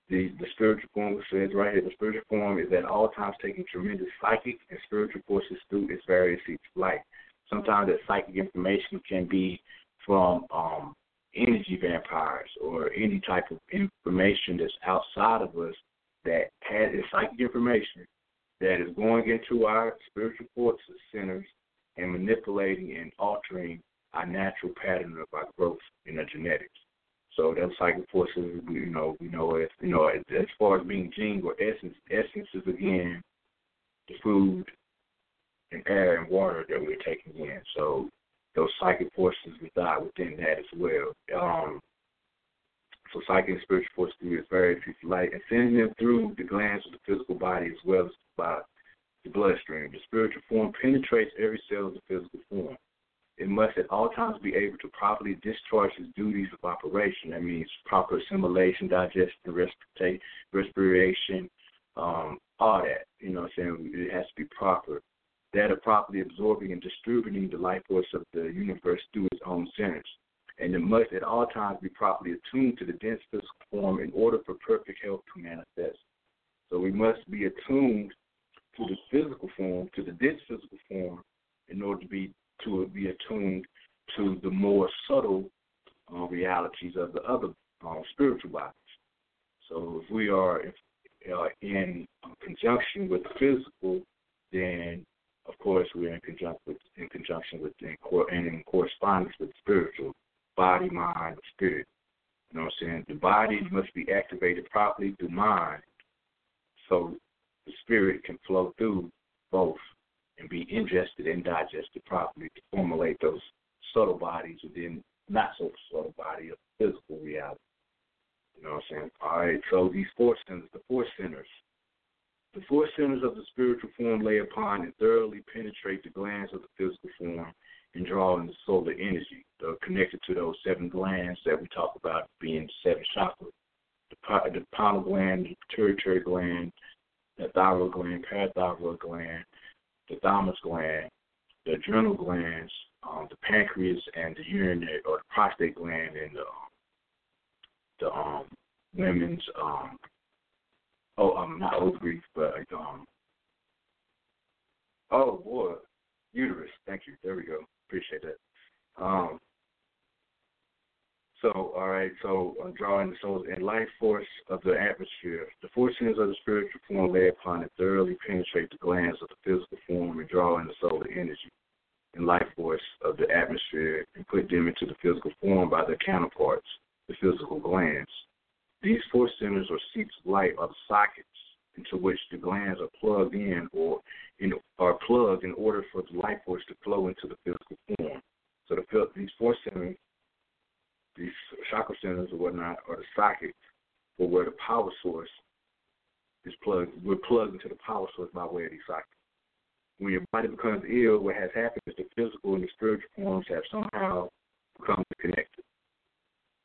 Speaker 6: the the spiritual form says right here, the spiritual form is at all times taking tremendous psychic and spiritual forces through its various seats of light. Sometimes that psychic information can be from um, energy vampires or any type of information that's outside of us that has psychic information that is going into our spiritual forces centers and manipulating and altering our natural pattern of our growth in our genetics. So those psychic forces, you know, we know as you know, as, as far as being gene or essence, essence is again the food and air and water that we're taking in. So those psychic forces reside within that as well. Um, so psychic and spiritual forces through its various light and sending them through the glands of the physical body as well as by the bloodstream. The spiritual form penetrates every cell of the physical form. It must at all times be able to properly discharge its duties of operation. That means proper assimilation, digestion, respiration, um, all that. You know what I'm saying? It has to be proper. That of properly absorbing and distributing the life force of the universe through its own centers. And it must at all times be properly attuned to the dense physical form in order for perfect health to manifest. So we must be attuned to the physical form, to the dense physical form, in order to be to be attuned to the more subtle uh, realities of the other uh, spiritual bodies. So if we are if, uh, in conjunction with the physical, then of course we're in conjunction with in conjunction with in and in correspondence with spiritual body, mind, spirit. You know what I'm saying? The body must be activated properly through mind, so the spirit can flow through both and be ingested and digested properly to formulate those subtle bodies within not so subtle body of physical reality. You know what I'm saying? All right, so these four centers, the four centers. The four centers of the spiritual form lay upon and thoroughly penetrate the glands of the physical form and draw in the solar energy. They're connected to those seven glands that we talk about being seven chakras. The, the pineal gland, the pituitary gland, the thyroid gland, parathyroid gland, the thymus gland, the adrenal glands, um, the pancreas, and the urinary or the prostate gland, and the the um, women's um, oh um not ovaries, but um oh boy, uterus. Thank you. There we go. Appreciate that. Um, so, all right, so uh, drawing the soul and life force of the atmosphere. The forces of the spiritual form lay upon it thoroughly penetrate the glands of the physical form and draw in the solar energy and life force of the atmosphere and put them into the physical form by their counterparts, the physical glands. These four centers or seats of light are the sockets into which the glands are plugged in or in, are plugged in order for the life force to flow into the physical form. So the, these four centers these chakra centers or whatnot or the sockets for where the power source is plugged. We're plugged into the power source by way of these sockets. When your body becomes ill, what has happened is the physical and the spiritual forms have somehow become disconnected.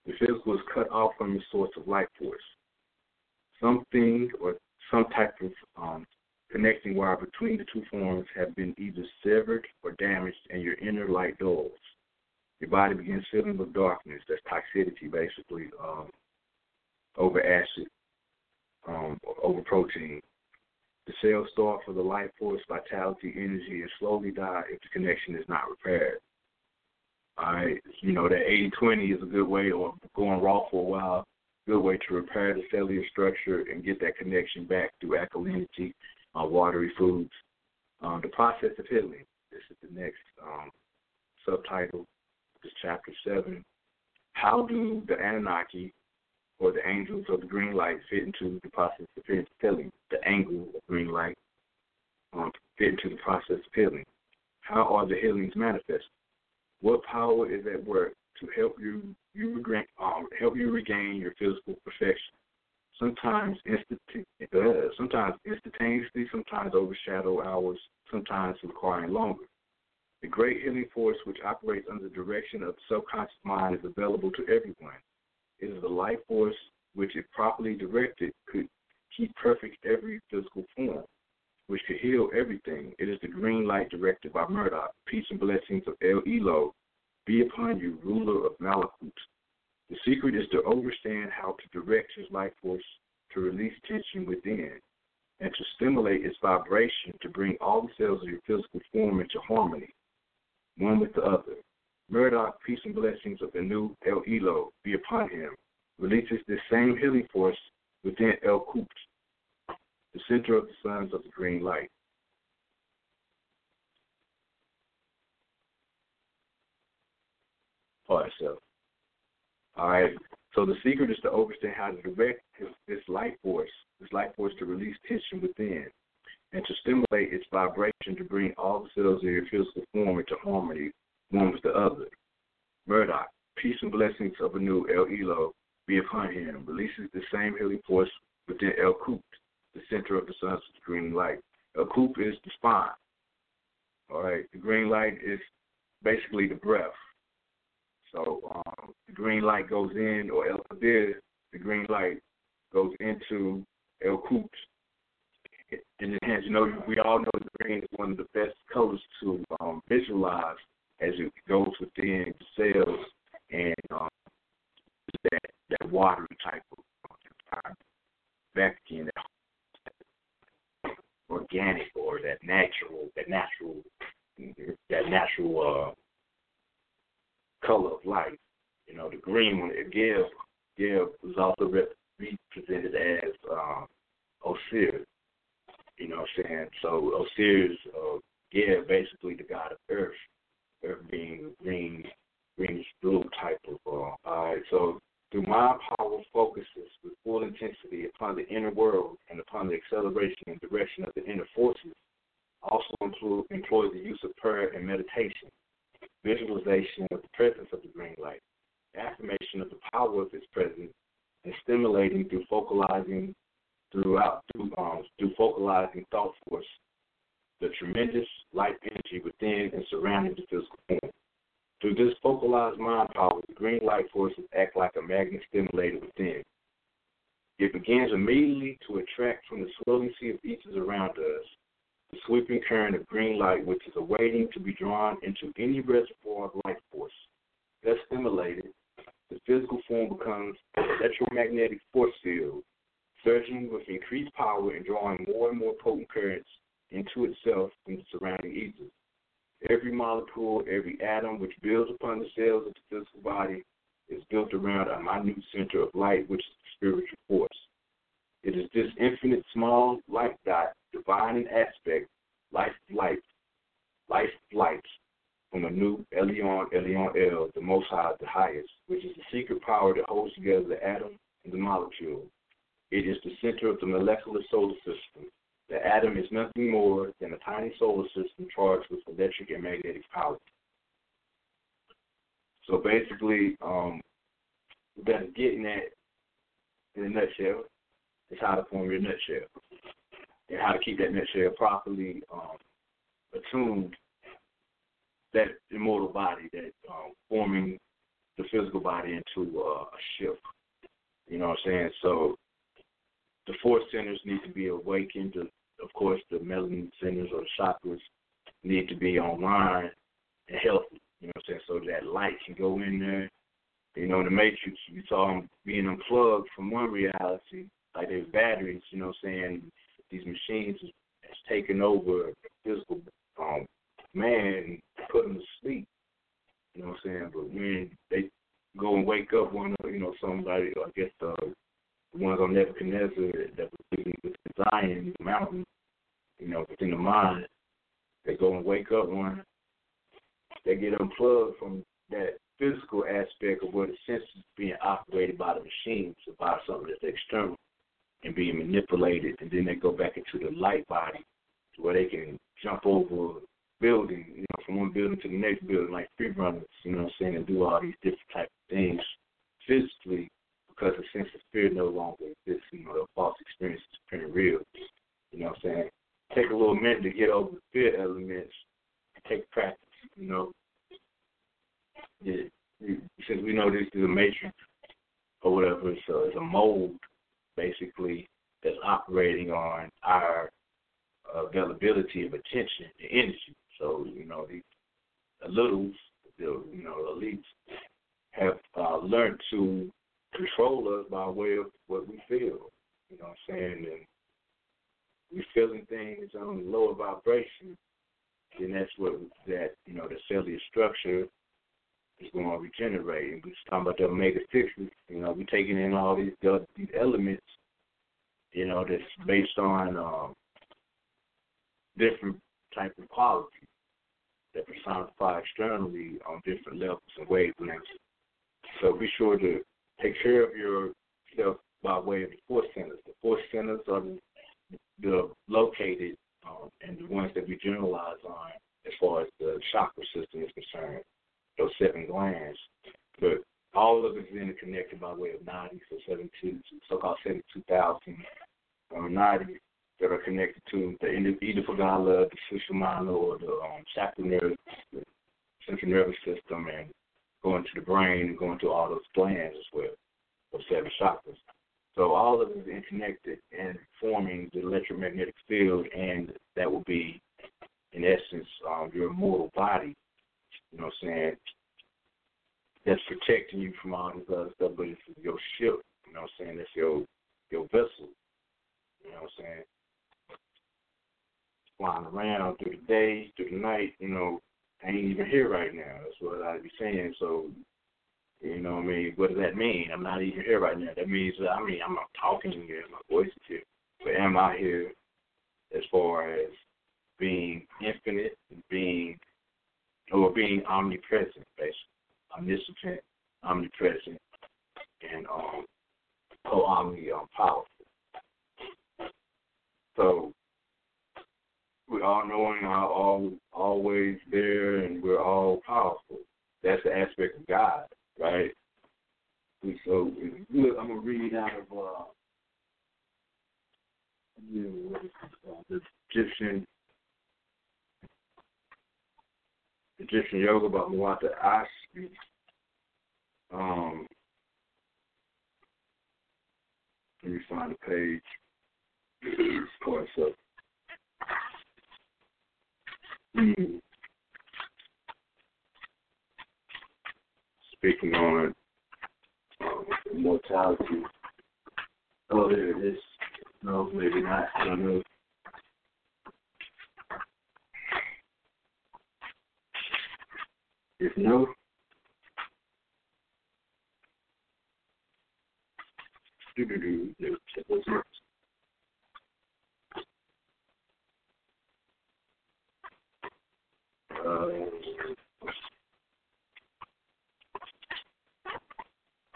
Speaker 6: The physical is cut off from the source of life force. Something or some type of um, connecting wire between the two forms have been either severed or damaged, and your inner light dulls your body begins filling with darkness. That's toxicity, basically, um, over acid, um, over protein. The cells start for the life force, vitality, energy, and slowly die if the connection is not repaired. All right, you know that 80-20 is a good way, or going raw for a while, good way to repair the cellular structure and get that connection back through alkalinity, uh, watery foods. Um, the process of healing. This is the next um, subtitle is chapter 7. How do the Anunnaki or the angels of the green light fit into the process of healing? The angle of green light um, fit into the process of healing. How are the healings manifested? What power is at work to help you you regain um, help you regain your physical perfection? Sometimes instant, uh, sometimes instantaneously, sometimes overshadow hours, sometimes requiring longer. The great healing force which operates under the direction of the subconscious mind is available to everyone. It is the life force which, if properly directed, could keep perfect every physical form, which could heal everything. It is the green light directed by Marduk. Peace and blessings of El Elo be upon you, ruler of Malakut. The secret is to understand how to direct his life force to release tension within and to stimulate its vibration to bring all the cells of your physical form into harmony, one with the other. Marduk, peace and blessings of the new El Elo be upon him, releases this same healing force within El the center of the sons of the green light. For itself. All right. So the secret is to understand how to direct his, this life force, this life force to release tension within, and to stimulate its vibration to bring all the cells in your physical form into harmony, one with the other. Marduk, peace and blessings of a new El Elo be upon him, releases the same healing force within El Kupt, the center of the sun's green light. El Kupt is the spine. All right, the green light is basically the breath. So um, the green light goes in, or El Kabir, the green light goes into El And hence, you know, we all know the green is one of the best colors to um, visualize as it goes within the cells and um, that that watery type of environment. Back again, that organic or that natural, that natural, that natural uh, color of life. You know, the green one, Geb, Geb was also represented as um, Osiris. You know what I'm saying? So Osiris, uh, Geb, basically the god of earth, earth being green, greenish blue type of. Uh, all right, so through mind power focuses with full intensity upon the inner world and upon the acceleration and direction of the inner forces, also employ, employ the use of prayer and meditation, visualization of the presence of the green light, affirmation of the power of its presence, and stimulating through focalizing throughout through, um, through focalizing thought force the tremendous life energy within and surrounding the physical form. Through this focalized mind power, the green light forces act like a magnet stimulator within. It begins immediately to attract from the swirling sea of ether around us the sweeping current of green light, which is awaiting to be drawn into any reservoir of life force. Thus stimulated, the physical form becomes an electromagnetic force field, surging with increased power and drawing more and more potent currents into itself from the surrounding ether. Every molecule, every atom which builds upon the cells of the physical body is built around a minute center of light, which is the spiritual force. It is this infinite small light dot, divine in aspect, life light, life light, from a new Elion, Elion El, the Most High, the highest, which is the secret power that holds together the atom and the molecule. It is the center of the molecular solar system, the atom is nothing more than a tiny solar system charged with electric and magnetic power. So basically, um, that's getting at in a nutshell is how to form your nutshell and how to keep that nutshell properly um, attuned that immortal body that um, forming the physical body into uh, a ship. You know what I'm saying? So the four centers need to be awakened. Of course, the melanin centers or the chakras need to be online and healthy. You know what I'm saying? So that light can go in there. You know, in the Matrix, you saw them being unplugged from one reality, like there's batteries. You know what I'm saying? These machines has taken over physical um, man and put him to sleep. You know what I'm saying? But when they go and wake up one of you know somebody, I guess the the ones on Nebuchadnezzar that was living within Zion, the mountain, you know, within the mind, they go and wake up one. They get unplugged from that physical aspect of where the senses being operated by the machines or by something that's external and being manipulated, and then they go back into the light body where they can jump over building, you know, from one building to the next building like free runners, you know what I'm saying, and do all these different type of things physically because the sense of fear no longer exists. You know, the false experience is pretty real. You know what I'm saying? Take a little minute to get over the fear elements and take practice, you know. Yeah, since we know this is a matrix or whatever, so it's a mold basically that's operating on our availability of attention and energy. So, you know, the, the littles, the, you know, elites have uh, learned to control us by way of what we feel. You know what I'm saying? And we feeling things on lower vibration, then that's what that you know the cellular structure is going to regenerate. And we was talking about the omega sixes. You know, we're taking in all these these elements. You know, that's based on um, different type of qualities that personify externally on different levels and wavelengths. So be sure to take care of yourself by way of the four centers. The four centers are the located um, and the ones that we generalize on as far as the chakra system is concerned, those seven glands. But all of it is interconnected by way of nadis, so 72, so-called 72,000 um, nadis that are connected to the Ida the Sushumna, or the um, chakra nerve, the central nervous system, and going to the brain and going to all those glands as well, those seven chakras. So all of it is interconnected and forming the electromagnetic field, and that will be, in essence, um, your mortal body. You know what I'm saying? That's protecting you from all this other stuff, but it's your ship. You know what I'm saying? That's your your vessel. You know what I'm saying? Flying around through the day, through the night. You know, I ain't even here right now. That's what I'd be saying. So you know what I mean? What does that mean? I'm not even here right now. That means I mean I'm not talking here, my voice is here. But am I here as far as being infinite, being or being omnipresent, basically. Omniscient, omnipresent, and um co omni um, powerful. So we all knowing are all always there and we're all powerful. That's the aspect of God right? So look, I'm gonna read out of uh, the Egyptian Egyptian yoga about Muata Ashby. Um, let me find the page. Of so. Mm. speaking on um, mortality. Oh, there it is. No, maybe not. I don't know. If no, do do do. What's next? Uh,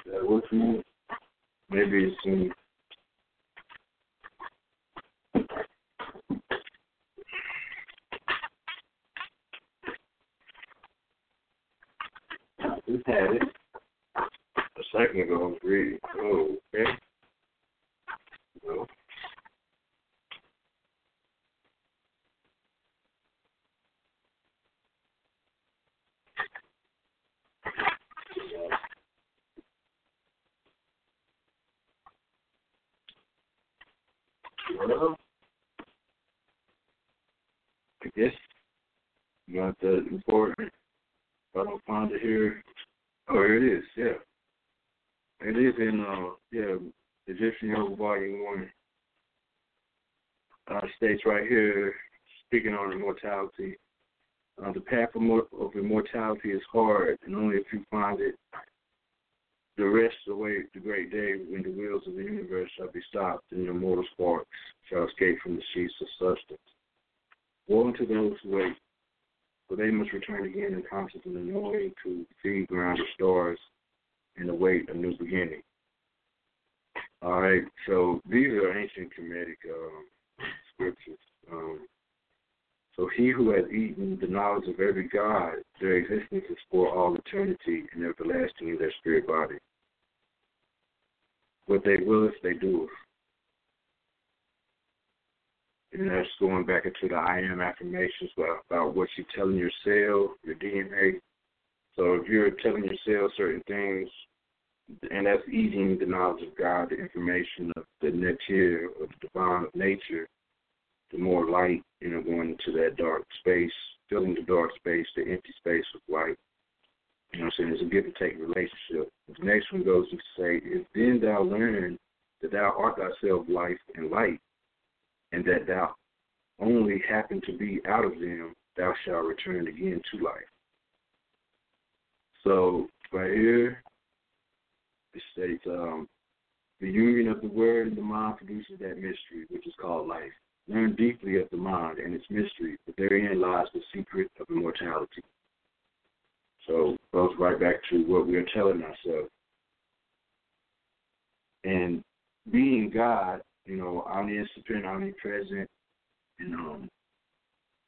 Speaker 6: that for you? Maybe it's in we had it a second ago. Read. Oh, okay. No. Well, I guess you got that important. I don't find it here, oh, here it is. Yeah, it is in uh, yeah, Egyptian Yoga Volume One. Uh, states right here, speaking on immortality. Uh, the path of, of immortality is hard, and only if you find it the rest await the great day when the wheels of the universe shall be stopped and your mortal sparks shall escape from the sheets of substance. Woe unto those who wait, for they must return again in conscious and knowing to feed ground the stars and await a new beginning. All right, so these are ancient Kemetic um, scriptures. Um, so he who has eaten the knowledge of every God, their existence is for all eternity and everlasting in their spirit body. What they will willeth, they doeth. And that's going back into the I am affirmations about, about what you're telling your cell, your DNA. So if you're telling your cell certain things, and that's eating the knowledge of God, the information of the nature, of the divine of nature, the more light, you know, going into that dark space, filling the dark space, the empty space with light. You know what I'm saying? It's a give and take relationship. The next one goes to say, if then thou learn that thou art thyself life and light, and that thou only happen to be out of them, thou shalt return again to life. So right here, it states, um, the union of the word and the mind produces that mystery, which is called life. Learn deeply of the mind and its mystery, but therein lies the secret of immortality. So goes right back to what we are telling ourselves. And being God, you know, omniscient, omnipresent, and um,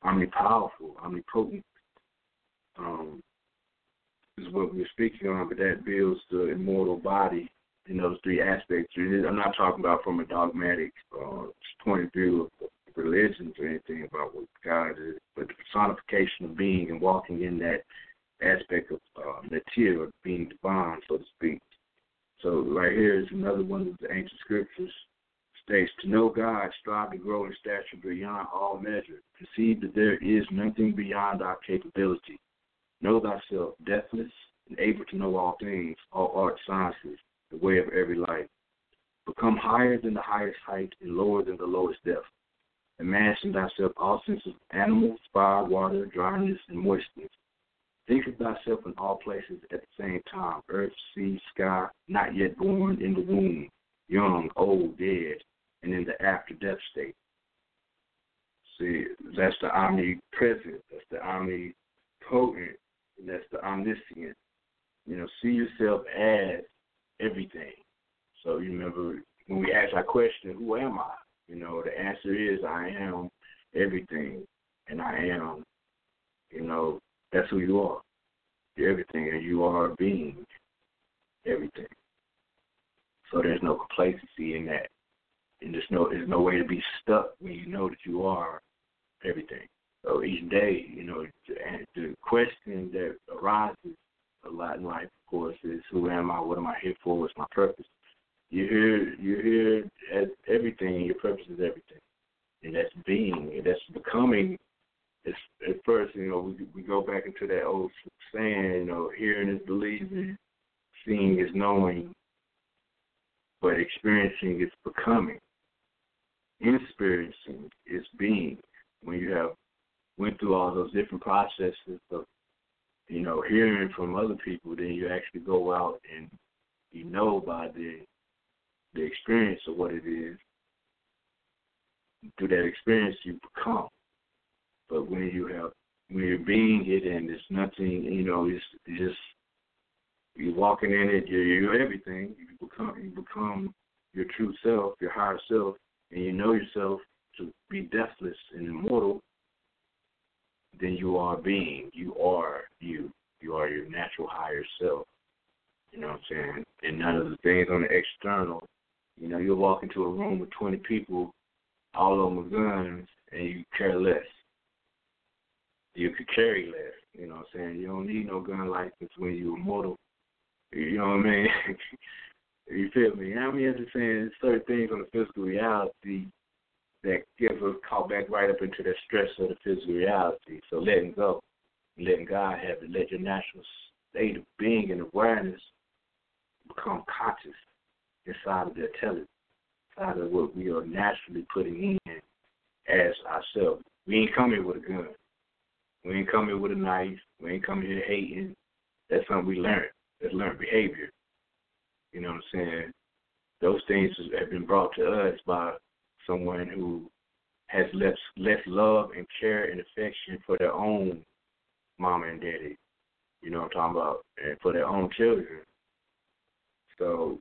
Speaker 6: omnipowerful, omnipotent, um, is what we're speaking on, but that builds the immortal body in those three aspects. I'm not talking about from a dogmatic uh, point of view of religions or anything about what God is, but the personification of being and walking in that aspect of uh, material, being divine, so to speak. So right here is another one of the ancient scriptures states to know God, strive to grow in stature beyond all measure. Perceive that there is nothing beyond our capability. Know thyself, deathless and able to know all things, all art sciences, the way of every life. Become higher than the highest height and lower than the lowest depth. Imagine thyself all senses of animals, fire, water, dryness, and moistness. Think of thyself in all places at the same time earth, sea, sky, not yet born in the womb, young, old, dead, and in the after death state. See, that's the omnipresent, that's the omnipotent, and that's the omniscient. You know, see yourself as everything. So you remember when we ask our question, who am I? You know, the answer is I am everything. And I am, you know, that's who you are. You're everything and you are being. Everything. So there's no complacency in that. And there's no there's no way to be stuck when you know that you are everything. So each day, you know, the, question that arises a lot in life, of course, is who am I? What am I here for? What's my purpose? You're here. You're here as everything. Your purpose is everything, and that's being. And that's becoming. It's, at first, you know, we we go back into that old saying, you know, hearing is believing, mm-hmm. seeing is knowing, but experiencing is becoming. Experiencing is being. When you have went through all those different processes of, you know, hearing from other people, then you actually go out and you know by the the experience of what it is. Through that experience, you become. But when you have when you're being it and it's nothing, you know, it's, it's just you're walking in it. You're, you're everything. You become you become your true self, your higher self, and you know yourself to be deathless and immortal then you are being. You are you. You are your natural higher self. You know what I'm saying? And none of the things on the external. You know, you'll walk into a room with 20 people, all of them with guns, and you care less. You could carry less. You know what I'm saying? You don't need no gun license when you're immortal. You know what I mean? you feel me? I mean, I'm just saying certain things on the physical reality that gives us caught back right up into the stress of the physical reality. So letting go, letting God have it, let your natural state of being and awareness become conscious inside of the intelligence, inside of what we are naturally putting in as ourselves. We ain't coming with a gun. We ain't coming here with a knife. We ain't coming here hating. That's something we learn. That's learned behavior. You know what I'm saying? Those things have been brought to us by someone who has less less love and care and affection for their own mom and daddy. You know what I'm talking about, and for their own children. So,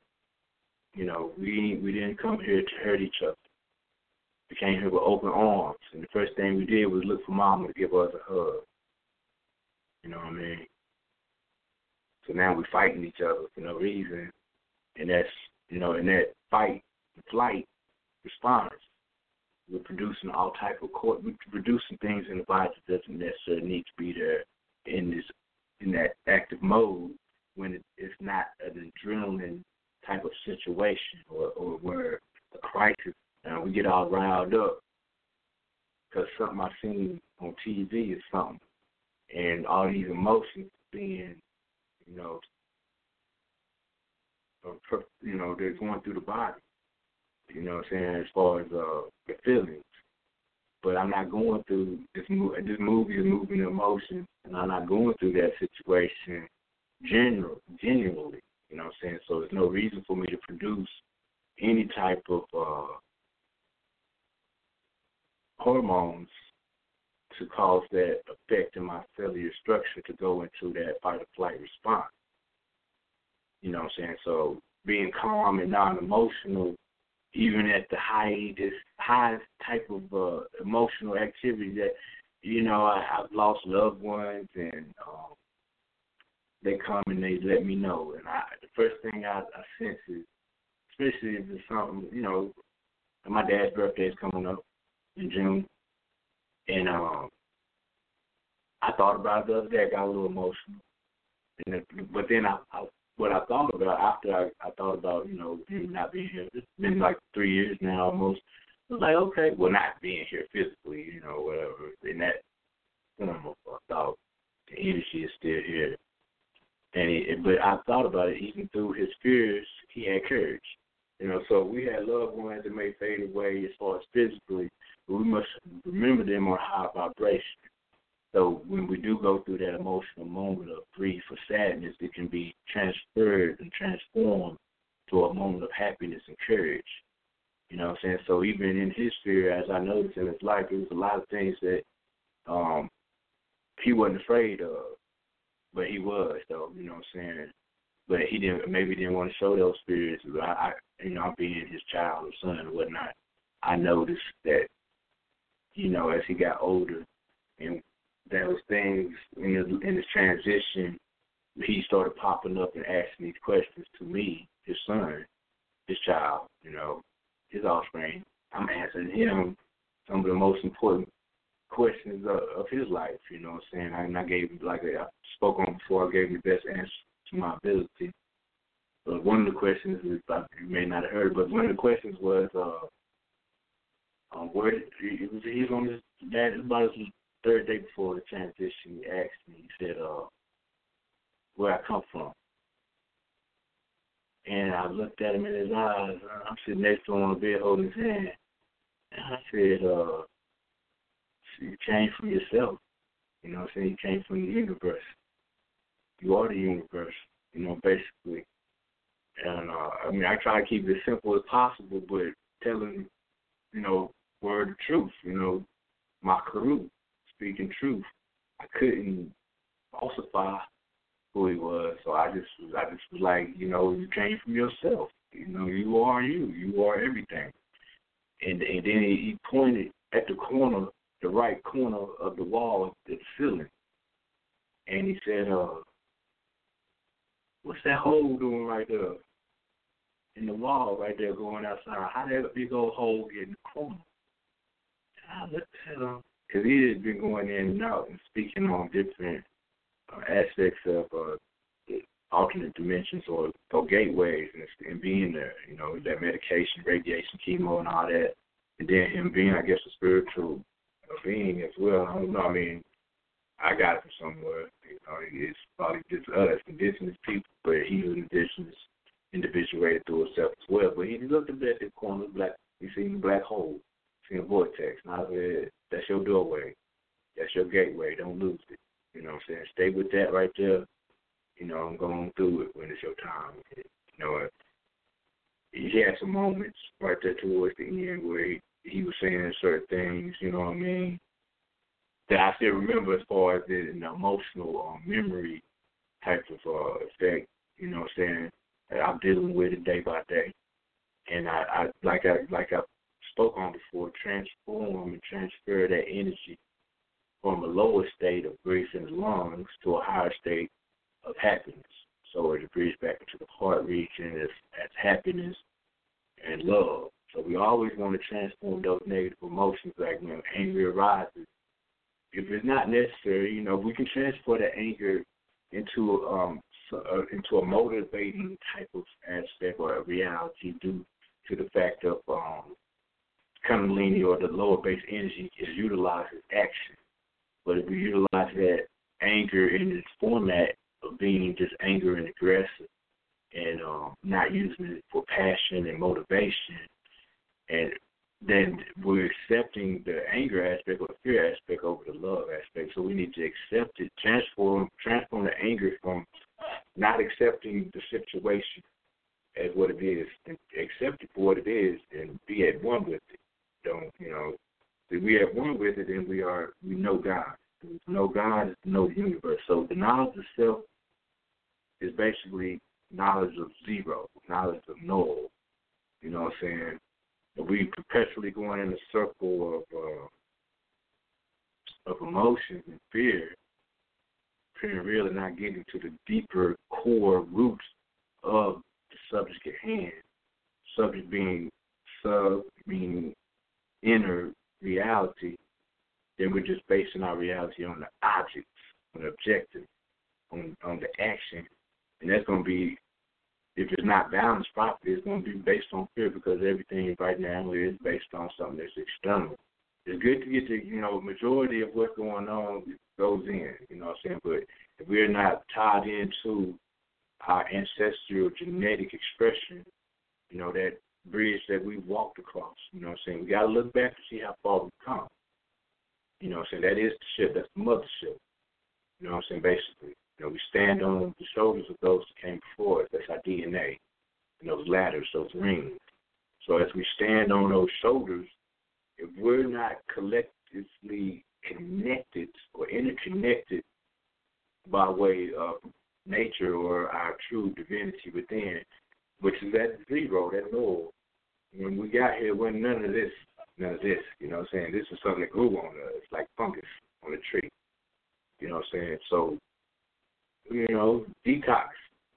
Speaker 6: you know, we we didn't come here to hurt each other. We came here with open arms, and the first thing we did was look for mama to give us a hug. You know what I mean? So now we're fighting each other for no reason, and that's you know, in that fight, flight, response. We're producing all type of court. We're producing things in the body that doesn't necessarily need to be there in this in that active mode when it, it's not an adrenaline type of situation or, or where a crisis and we get all riled up because something I've seen on TV is something, and all these emotions being, you know, you know, they're going through the body You know what I'm saying? As far as uh, the feelings, but I'm not going through this movie. This movie is moving emotions, and I'm not going through that situation general, genuinely. You know what I'm saying? So there's no reason for me to produce any type of uh, hormones to cause that effect in my cellular structure to go into that fight or flight response. You know what I'm saying? So being calm and non emotional, even at the highest highest type of uh, emotional activity that you know, I, I've lost loved ones and um they come and they let me know and I the first thing I, I sense is especially if it's something, you know, my dad's birthday is coming up in June and um, I thought about it the other day. I got a little emotional, and it, but then I, I what I thought about after I, I thought about you know not being here. It's been like three years now almost. I was like, okay, well, not being here physically, you know, whatever. In that form of thought, the energy is still here. And it, but I thought about it. Even through his fears, he had courage. You know, so we had loved ones that may fade away as far as physically, but we must remember them on high vibration. So when we do go through that emotional moment of grief or sadness, it can be transferred and transformed to a moment of happiness and courage. You know what I'm saying? So even in his fear, as I noticed in his life, there was a lot of things that um he wasn't afraid of. But he was though, you know what I'm saying? But he didn't maybe didn't want to show those spirits. I, I you know, being his child or son or whatnot, I noticed that you know, as he got older and those things in his, in his transition, he started popping up and asking these questions to me, his son, his child, you know, his offspring. I'm answering him some of the most important questions of, of his life, you know what I'm saying? I, and I gave, like I spoke on before, I gave him the best answer to my ability. But one of the questions, is, you may not have heard, but one of the questions was, uh, um, where it was he was on his dad about his third day before the transition. He asked me. He said, "Uh, where I come from." And I looked at him in his eyes. I'm sitting next to him on the bed holding his hand, and I said, "Uh, you came from yourself. You know what I'm saying? You came from the universe. You are the universe. You know, basically." And uh, I mean, I try to keep it as simple as possible, but telling, you know, word of truth, you know, my crew, speaking truth. I couldn't falsify who he was, so I just I just was like, you know, you came from yourself. You know, you are you. You are everything. And and then he pointed at the corner, the right corner of the wall the ceiling, and he said, uh, "What's that hole doing right there in the wall right there going outside? How did that big old hole get in the corner?" I looked at him because he had been going in and out and speaking on different uh, aspects of uh, alternate dimensions or, or gateways and, and being there. You know, that medication, radiation, chemo, and all that. And then him being, I guess, a spiritual being as well. I don't know. I mean, I got it from somewhere. You know, it's probably just us, indigenous people, but he was indigenous individual through himself as well. But he looked at that corner, black, he seen the black hole in a vortex. Not that's your doorway. That's your gateway. Don't lose it. You know what I'm saying? Stay with that right there. You know, I'm going through it when it's your time. You know, it. he had some moments right there towards the end where he, he was saying certain things, you know what I mean, that I still remember as far as the, an emotional um, memory type of uh, effect, you know what I'm saying, that I'm dealing with it day by day. And I, I like I like I spoke on before, transform and transfer that energy from a lower state of grief in the lungs to a higher state of happiness. So it breathes back into the heart region as, as happiness and love. So we always want to transform those negative emotions like when anger arises. If it's not necessary, you know, we can transfer that anger into um so, uh, into a motivating type of aspect or a reality due to the fact of um Kundalini or the lower base energy is utilized as action. But if we utilize that anger in its format of being just anger and aggressive and um, not using it for passion and motivation, and then we're accepting the anger aspect or the fear aspect over the love aspect. So we need to accept it, transform transform the anger from not accepting the situation as what it is, accept it for what it is, and be at one with it. Don't you know? If we at one with it, then we are we know God. Know God is the universe. So the knowledge of self is basically knowledge of zero, knowledge of null. You know what I'm saying? We perpetually going in a circle of uh, of emotions and fear, and really not getting to the deeper core roots of the subject at hand. Subject being sub meaning inner reality, then we're just basing our reality on the objects, on the objective, on on the action, and that's going to be if it's not balanced properly, it's going to be based on fear because everything right now is based on something that's external. It's good to get the you know majority of what's going on goes in, you know what I'm saying. But if we're not tied into our ancestral genetic expression, you know that bridge that we walked across, you know what I'm saying. We got to look back to see how far we've come. You know what I'm saying. That is the ship. That's the mothership. You know what I'm saying. Basically, you know, we stand on mm-hmm. the shoulders of those who came before us. That's our DNA. And those ladders, those rings. So as we stand on those shoulders, if we're not collectively connected or interconnected by way of nature or our true divinity within, which is that zero, that null. When we got here, when none of this, none of this, you know what I'm saying? This is something that grew on us, like fungus on a tree. You know what I'm saying? So you know, detox,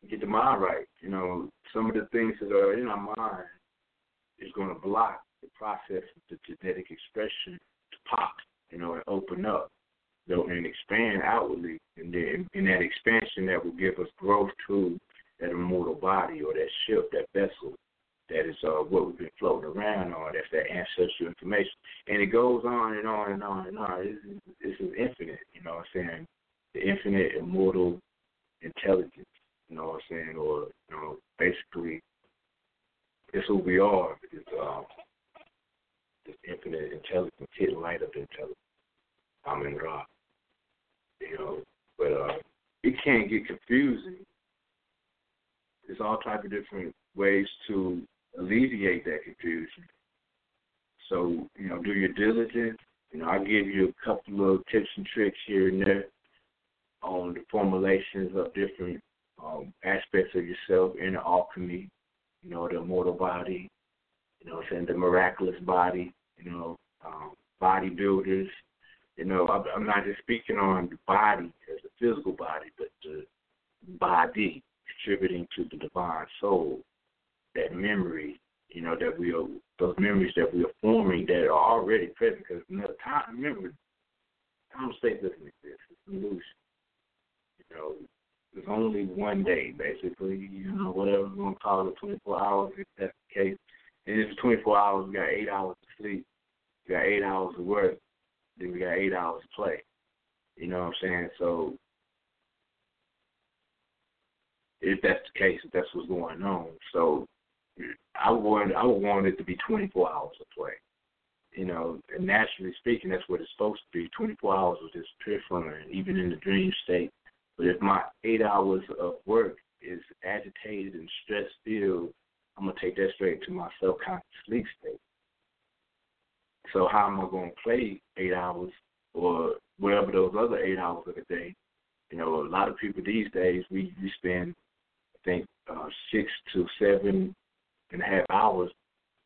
Speaker 6: get the mind right. You know, some of the things that are in our mind is going to block the process of the genetic expression to pop, you know, and open up, know, and expand outwardly. And then in that expansion, that will give us growth to that immortal body or that ship, that vessel. That is uh, what we've been floating around on. That's that ancestral information, and it goes on and on and on and on. This, this is infinite, you know what I'm saying? The infinite, immortal intelligence, you know what I'm saying? Or, you know, basically it's who we are. It's um this infinite intelligence, hidden light of intelligence. Amon-Ra. You know, but uh it can get confusing. There's all type of different ways to alleviate that confusion. So, you know, do your diligence. You know, I give you a couple of tips and tricks here and there on the formulations of different um, aspects of yourself in the alchemy, you know, the immortal body, you know, saying the miraculous body, you know, um, bodybuilders. You know, I'm not just speaking on the body as a physical body, but the body contributing to the divine soul, that memory, you know, that we are, those memories that we are forming that are already present. Because another time, remember, time doesn't exist. It's illusion you know, it's only one day, basically, you know, whatever we're going to call it, 24 hours, if that's the case. And if it's 24 hours, we got eight hours to sleep, we got eight hours of work, then we got eight hours to play. You know what I'm saying? So, if that's the case, if that's what's going on, so I would I would want it to be 24 hours of play. You know, and naturally speaking, that's what it's supposed to be. 24 hours of just pure fun, even in the dream state but if my eight hours of work is agitated and stress filled, I'm gonna take that straight to my subconscious sleep state. So how am I gonna play eight hours or whatever those other eight hours of the day? You know, a lot of people these days we we spend I think uh, six to seven and a half hours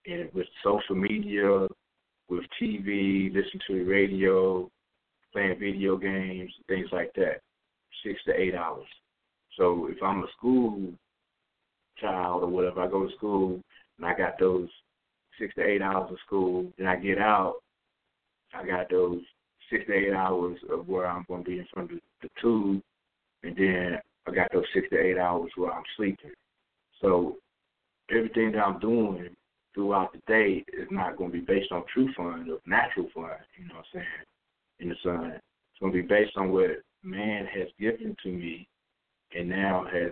Speaker 6: in with social media, with TV, listening to the radio, playing video games, things like that six to eight hours. So if I'm a school child or whatever, I go to school and I got those six to eight hours of school, then I get out, I got those six to eight hours of where I'm going to be in front of the tube, and then I got those six to eight hours where I'm sleeping. So everything that I'm doing throughout the day is not going to be based on true fun or natural fun, you know what I'm saying, in the sun. It's going to be based on what man has given to me and now has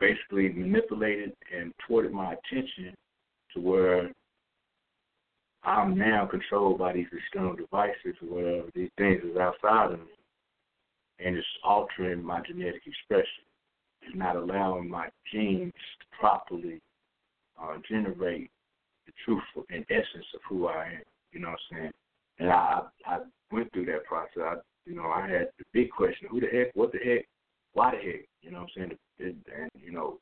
Speaker 6: basically manipulated and towarded my attention to where I'm now controlled by these external devices or whatever. These things is outside of me, and it's altering my genetic expression. It's not allowing my genes to properly uh, generate the truth and essence of who I am. You know what I'm saying? And I I went through that process. You know, I had the big question: Who the heck? What the heck? Why the heck? You know what I'm saying? And you know,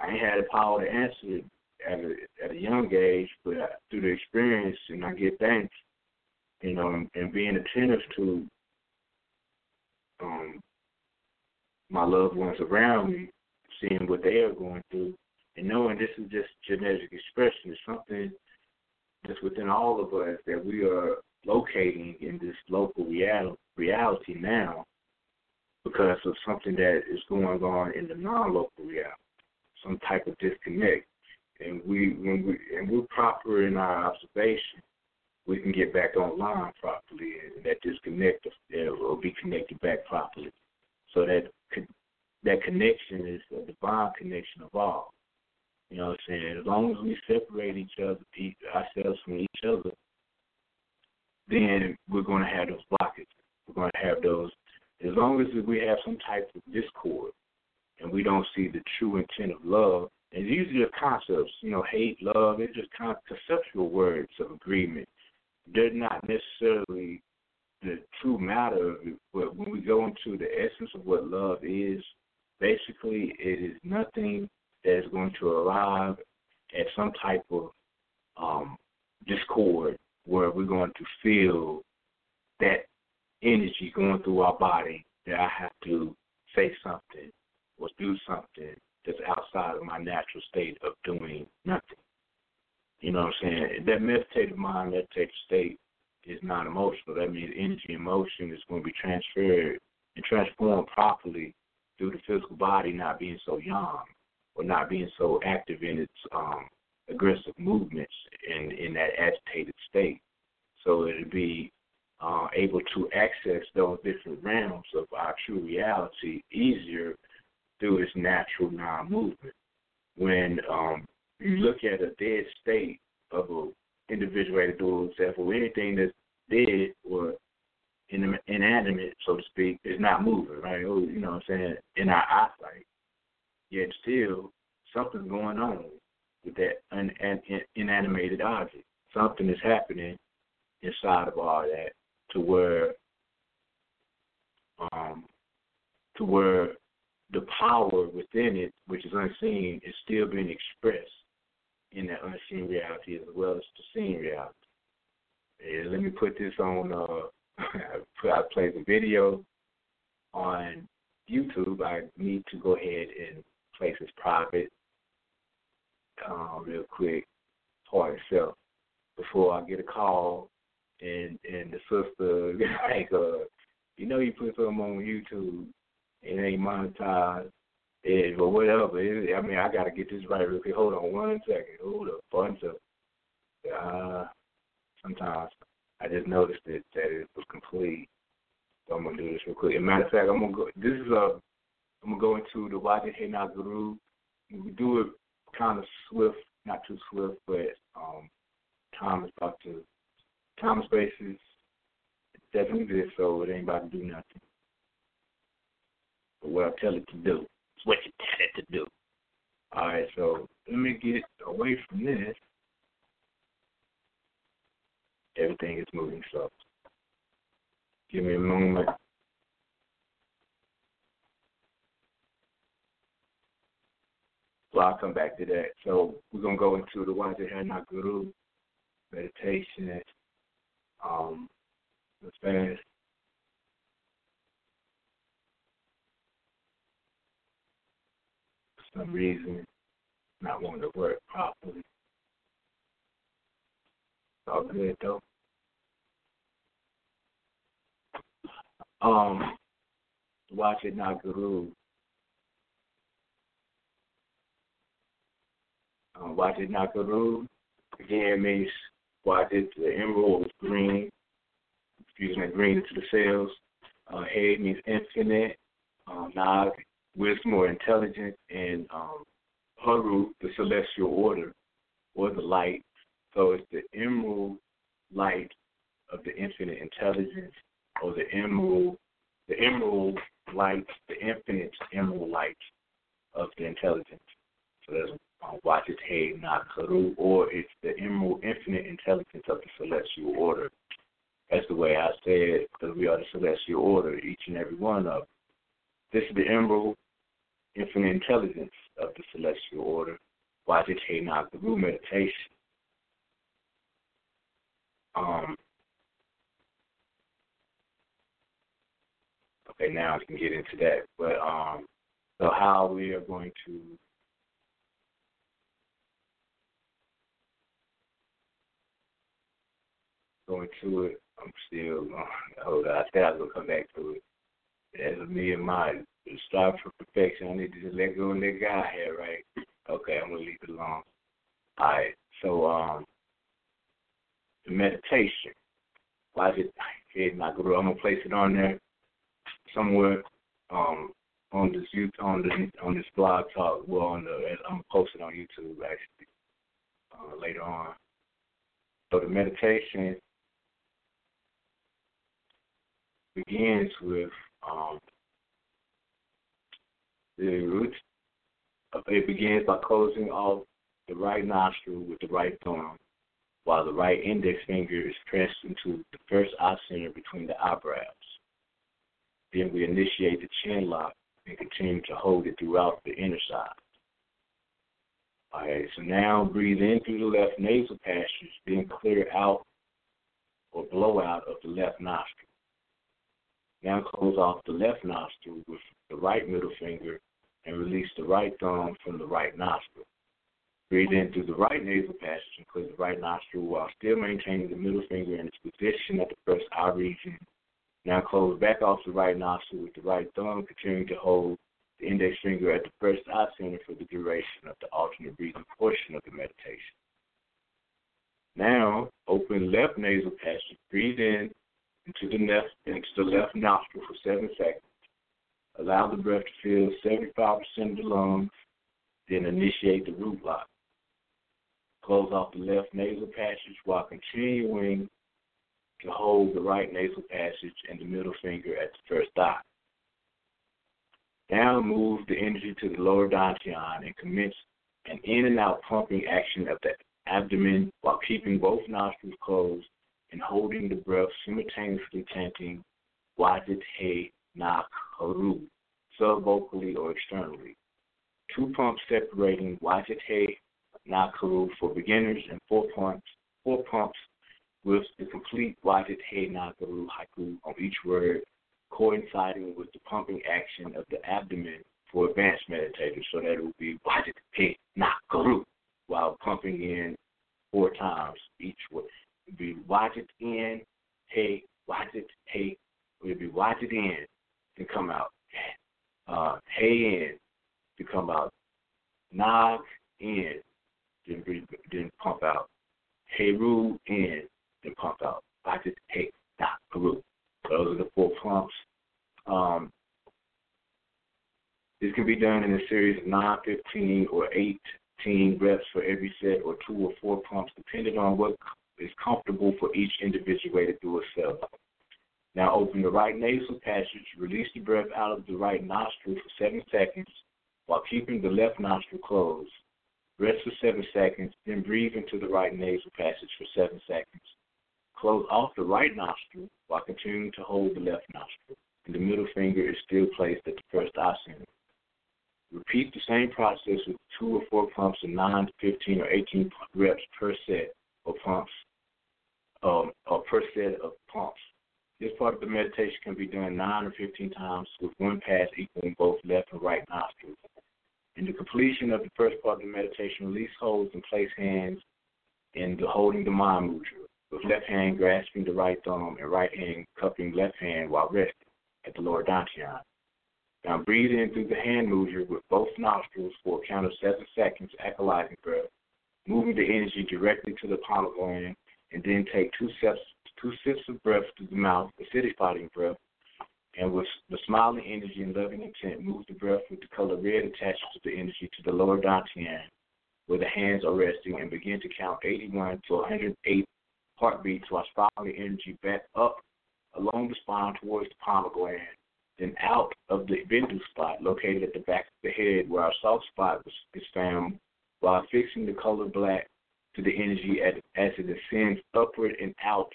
Speaker 6: I ain't had the power to answer it at a at a young age, but through the experience, and I get thanks, you know, and, and being attentive to um my loved ones around me, seeing what they are going through, and knowing this is just genetic expression. It's something that's within all of us that we are locating in this local reality, reality now because of something that is going on in the non-local reality, some type of disconnect. And we, when we, and we're proper in our observation, we can get back online properly, and that disconnect will be connected back properly. So that that connection is a divine connection of all. You know what I'm saying? As long as we separate each other, ourselves from each other, then we're going to have those blockages. We're going to have those. As long as we have some type of discord, and we don't see the true intent of love, and usually the concepts, you know, hate, love, it's just kind of conceptual words of agreement. They're not necessarily the true matter but when we go into the essence of what love is, basically it is nothing that is going to arrive at some type of um, discord where we're going to feel that energy going through our body that I have to say something or do something that's outside of my natural state of doing nothing. You know what I'm saying? That meditative mind, meditative state is not emotional. That means energy and motion is going to be transferred and transformed properly through the physical body not being so yang or not being so active in its um, aggressive movements in, in that agitated state. So it'll be uh, able to access those different realms of our true reality easier through its natural non movement. When um, you look at a dead state of an individual or example, anything that's dead or inanimate, so to speak, is not moving, right? Oh, you know what I'm saying? In our eyesight. Yet still, something's going on with that un- an inanimated object. Something is happening inside of all that to where um to where the power within it, which is unseen, is still being expressed in that unseen reality as well as the seen reality. And let me put this on uh I played the video on YouTube. I need to go ahead and place this private um, real quick for itself before I get a call and and the sister like uh you know you put something on YouTube it ain't monetized it or whatever. It, I mean I gotta get this right real quick. Hold on one second. Hold up bunch of uh sometimes I just noticed it that it was complete. So I'm gonna do this real quick. As a matter of fact I'm gonna go this is a I'm gonna go into the Wajid Hena Guru. We do it kind of swift, not too swift, but um, time is about to time space is definitely this, so it ain't about to do nothing. But what I tell it to do, it's what you tell it to do. All right, so let me get away from this. Everything is moving slow. Give me a moment. Well, I'll come back to that. So we're gonna go into the Wajahana Guru meditation, um, the fast. For some reason, not wanting to work properly. It's all good though. Um, watch it guru Um, Wajid Nakaru, again means Wajid, the emerald is green, fusing that green into the cells. Uh, head means infinite, um, Nag, wisdom or intelligence, and um, Haru, the celestial order, or the light, So it's the emerald light of the infinite intelligence, or the emerald, the emerald light, the infinite emerald light of the intelligence. So that's uh, Wajite Nakaru, or it's the emerald infinite intelligence of the celestial order. That's the way I say it, because we are the celestial order, each and every one of them. This is the emerald infinite intelligence of the celestial order, Wajite Nakaru meditation. Um, okay, now I can get into that. But um, so how we are going to go into it. I'm still uh, hold on. I think I'm gonna come back to it. As me and my strive for perfection, I need to just let go and let God have right. Okay, I'm gonna leave it alone. All right. So um, the meditation. Why is it? I'm gonna place it on there somewhere. Um, on this youth on the on this blog talk. Well, on the I'm gonna post it on YouTube actually uh, later on. So the meditation begins with um, the. It begins by closing off the right nostril with the right thumb, while the right index finger is pressed into the first eye center between the eyebrows. Then we initiate the chin lock and continue to hold it throughout the inner side. Alright, so now breathe in through the left nasal passage, then clear out or blow out of the left nostril. Now close off the left nostril with the right middle finger and release the right thumb from the right nostril. Breathe in through the right nasal passage and clear the right nostril while still maintaining the middle finger in its position at the first eye region. Now close back off the right nostril with the right thumb, continuing to hold the index finger at the first eye center for the duration of the alternate breathing portion of the meditation. Now open left nasal passage. Breathe in into the left into the left nostril for seven seconds. Allow the breath to fill 75% of the lungs, then initiate the root lock. Close off the left nasal passage while continuing to hold the right nasal passage and the middle finger at the first eye. Now move the energy to the lower dantian and commence an in and out pumping action of the abdomen while keeping both nostrils closed and holding the breath simultaneously chanting Wajit He Nak Haru, subvocally or externally. Two pumps separating Wajit He Nak Haru for beginners and four pumps, four pumps with the complete Wajit He Nak Haru haiku on each word, coinciding with the pumping action of the abdomen for advanced meditators. So that it will be Wajit He Nak Haru while pumping in four times each word be watch it in, hey, watch it, hey, we'll be watch it in to come out. Uh, hey in to come out. Knock in, then breathe, then pump out. Hey rule in, then pump out. Watch it, hey, knock, Peru. Those are the four pumps. Um, this can be done in a series of 9, 15, or 18 reps for every set, or two or four pumps, depending on what is comfortable for each to do itself. Now open the right nasal passage, release the breath out of the right nostril for seven seconds while keeping the left nostril closed. Rest for seven seconds, then breathe into the right nasal passage for seven seconds. Close off the right nostril while continuing to hold the left nostril, and the middle finger is still placed at the first center. Repeat the same process with two or four pumps of 9 to 15 or 18 reps per set or pumps um, per set of pumps. This part of the meditation can be done 9 or 15 times with one pass equaling both left and right nostrils. In the completion of the first part of the meditation, release holds and place hands in the holding the mind mudra, with left hand grasping the right thumb and right hand cupping left hand while resting at the lower dantian. Now breathe in through the hand mudra with both nostrils for a count of seven seconds, alkalizing breath, moving the energy directly to the pineal gland and then take two sips, two sips of breath through the mouth, acidifying breath, and with the smiling energy and loving intent, move the breath with the color red attached to the energy to the lower dantian, where the hands are resting and begin to count 81 to 108 heartbeats while spiraling energy back up along the spine towards the palmar gland, then out of the bindu spot located at the back of the head where our soft spot is found, while fixing the color black to the energy as it ascends upward and out.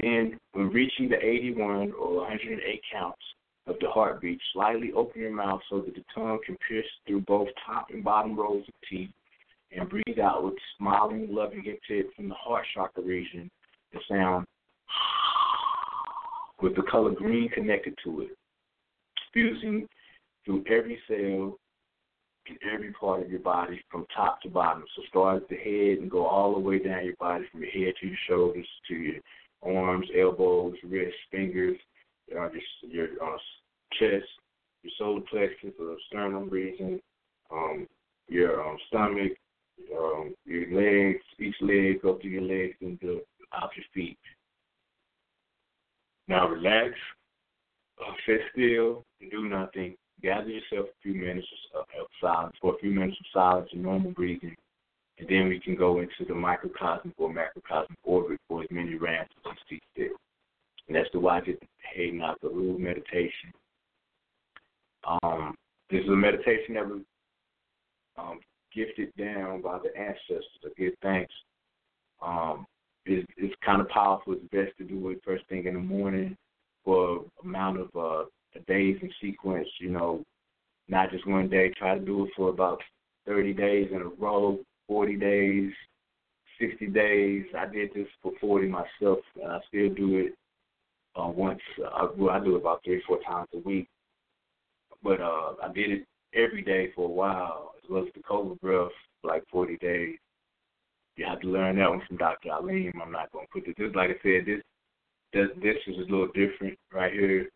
Speaker 6: Then, when reaching the 81 or 108 counts of the heartbeat, slightly open your mouth so that the tongue can pierce through both top and bottom rows of teeth and breathe out with smiling, loving intent from the heart chakra region, the sound with the color green connected to it, fusing through every cell in every part of your body from top to bottom. So start at the head and go all the way down your body from your head to your shoulders to your arms, elbows, wrists, fingers, uh, your, your uh, chest, your solar plexus or sternum region, um, your um, stomach, um, your legs, each leg, go through your legs and go out your feet. Now relax, uh, sit still, and do nothing. Gather yourself a few minutes of, of silence, for a few minutes of silence and normal breathing, and then we can go into the microcosmic or macrocosmic orbit for as many rounds as you see fit. And that's the Wajid Hey Nakaru meditation. Um, this is a meditation that was um, gifted down by the ancestors. I give thanks. Um, it's, it's kind of powerful. It's best to do it first thing in the morning for amount of uh, days in sequence. You know, not just one day. Try to do it for about 30 days in a row, 40 days, 60 days. I did this for 40 myself, and I still do it uh, once. Uh, I do it about three, four times a week. But uh, I did it every day for a while, as well as the Cobra Breath like 40 days you have to learn that one from Dr. Aleem. I'm not gonna put this. This, like I said, this this this is a little different right here.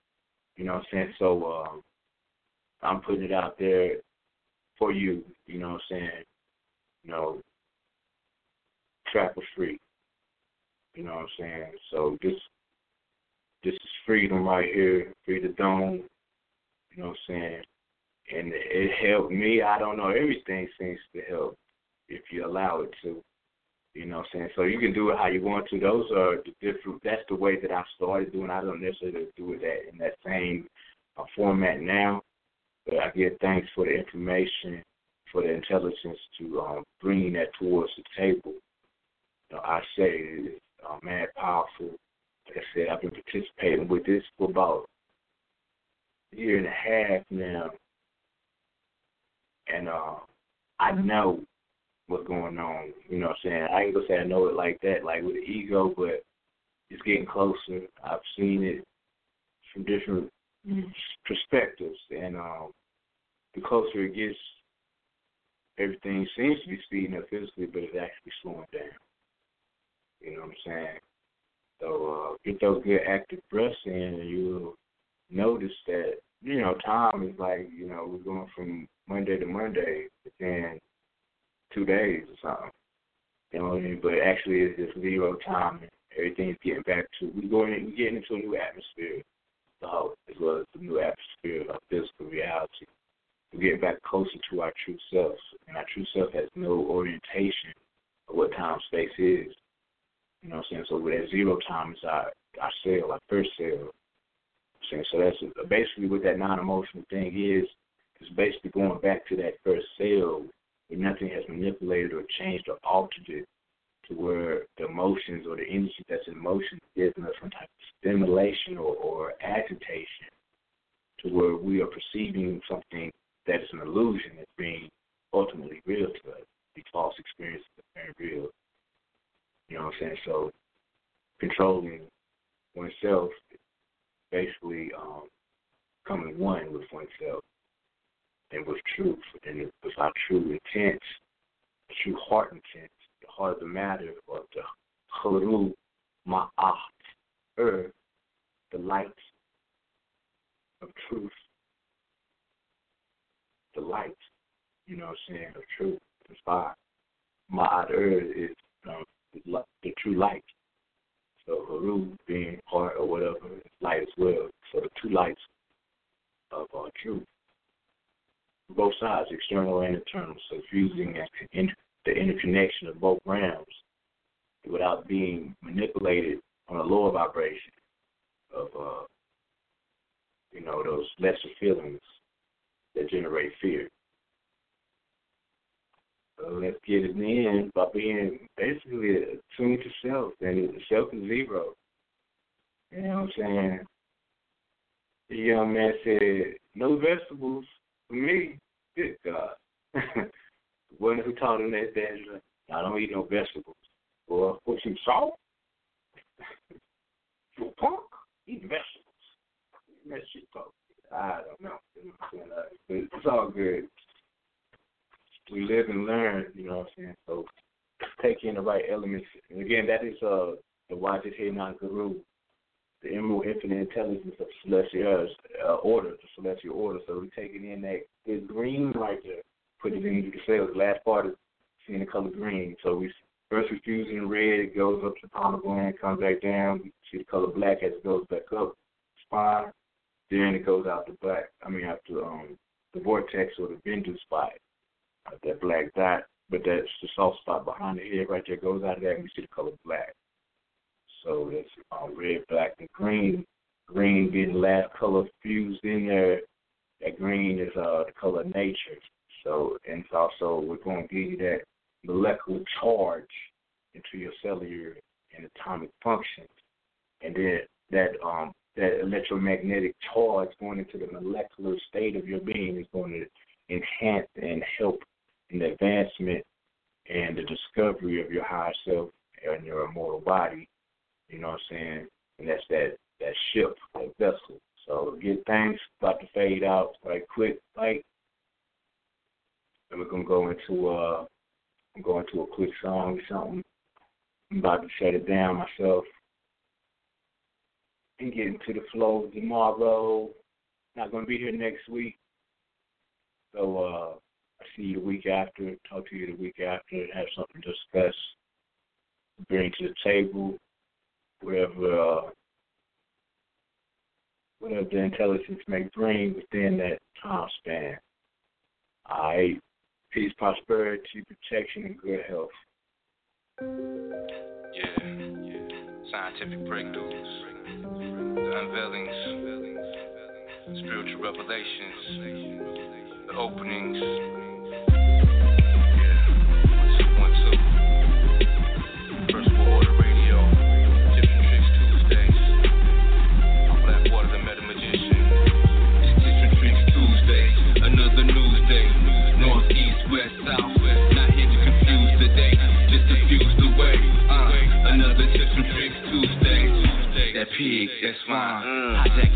Speaker 6: You know what I'm saying? So um, I'm putting it out there for you. You know what I'm saying? You know, trapper free. You know what I'm saying? So this this is freedom right here, free the dome. You know what I'm saying? And it helped me. I don't know. Everything seems to help if you allow it to. You know what I'm saying? So you can do it how you want to. Those are the different that's the way that I started doing. I don't necessarily do it that in that same uh, format now. But I give thanks for the information, for the intelligence to um, bringing that towards the table. You know, I say it's uh, mad powerful. Like I said, I've been participating with this for about a year and a half now, and uh, I know what's going on. You know what I'm saying? I ain't gonna say I know it like that, like with the ego, but it's getting closer. I've seen it from different perspectives, and um, the closer it gets, everything seems to be speeding up physically, but it's actually slowing down. You know what I'm saying? So uh, get those good active breaths in, and you'll notice that you know time is like you know we're going from Monday to Monday, but then two days or something. You know what I mean? But actually, it's just zero time. Everything's getting back to we going we getting into a new atmosphere, so as well as the new atmosphere of physical reality. We're getting back closer to our true self, and our true self has no orientation of what time space is. You know what I'm saying? So with that zero time is our our cell, our first cell. So that's basically what that non-emotional thing is. It's basically going back to that first cell where nothing has manipulated or changed or altered it to where the emotions or the energy that's in motion gives us some type of stimulation or, or agitation to where we are perceiving something that is an illusion as being ultimately real to us. These false experiences are very real. You know what I'm saying? So controlling oneself basically um, coming one with oneself and with truth, and it was our true intent, true heart intent, the heart of the matter, or the churu ma'at, er, the light of truth, the light, you know what I'm saying, of truth, the fire. Ma'at er is um, the, the true light. So Haru being heart or whatever, light as well. So the two lights of uh, truth both sides, external and internal. So fusing the interconnection of both realms without being manipulated on a lower vibration of uh, you know, those lesser feelings that generate fear. Let's get it in by being basically attuned to self, and self is zero. You know what I'm saying? The young man said, "No vegetables me." Good God. The One who taught him that, that I don't eat no vegetables. Well, put some salt. you punk, eat vegetables that shit talk. I don't know. It's all good. We live and learn, you know what I'm saying? So take in the right elements. And again, that is uh the Wadjet Henan Guru, the Emerald Infinite Intelligence of Celestial uh, Order, the Celestial Order. So we're taking in that this green right there, put it into the cells. The last part is seeing the color green. So we first we fuse in red, it goes up to the palm comes back down. We see the color black as it goes back up. Spine, then it goes out the black. I mean, after um, the vortex or the Bindu spot, uh, that black dot. But that's the soft spot behind the head right there goes out of that, and we see the color black. So it's um, red, black, and green. Green being the last color fused in there. That green is uh, the color of nature. So, and it's also we're going to give you that molecular charge into your cellular and atomic functions, and then that um, that electromagnetic charge going into the molecular state of your being is going to enhance and help in the advancement and the discovery of your higher self and your immortal body. You know what I'm saying? And that's that that ship, that vessel. So get things about to fade out right quick, like and we're gonna go into uh I'm going to a quick song or something. I'm about to shut it down myself and get into the flow tomorrow. Not to be here next week. So uh, I see you the week after, talk to you the week after, have something to discuss, bring to the table, wherever, uh, whatever the intelligence may bring within that time span. Right. Peace, prosperity, protection, and good health.
Speaker 2: Yeah, yeah. Scientific breakthroughs the unveilings, spiritual revelations, the openings. Pig, that's fine. Mm. Hijacking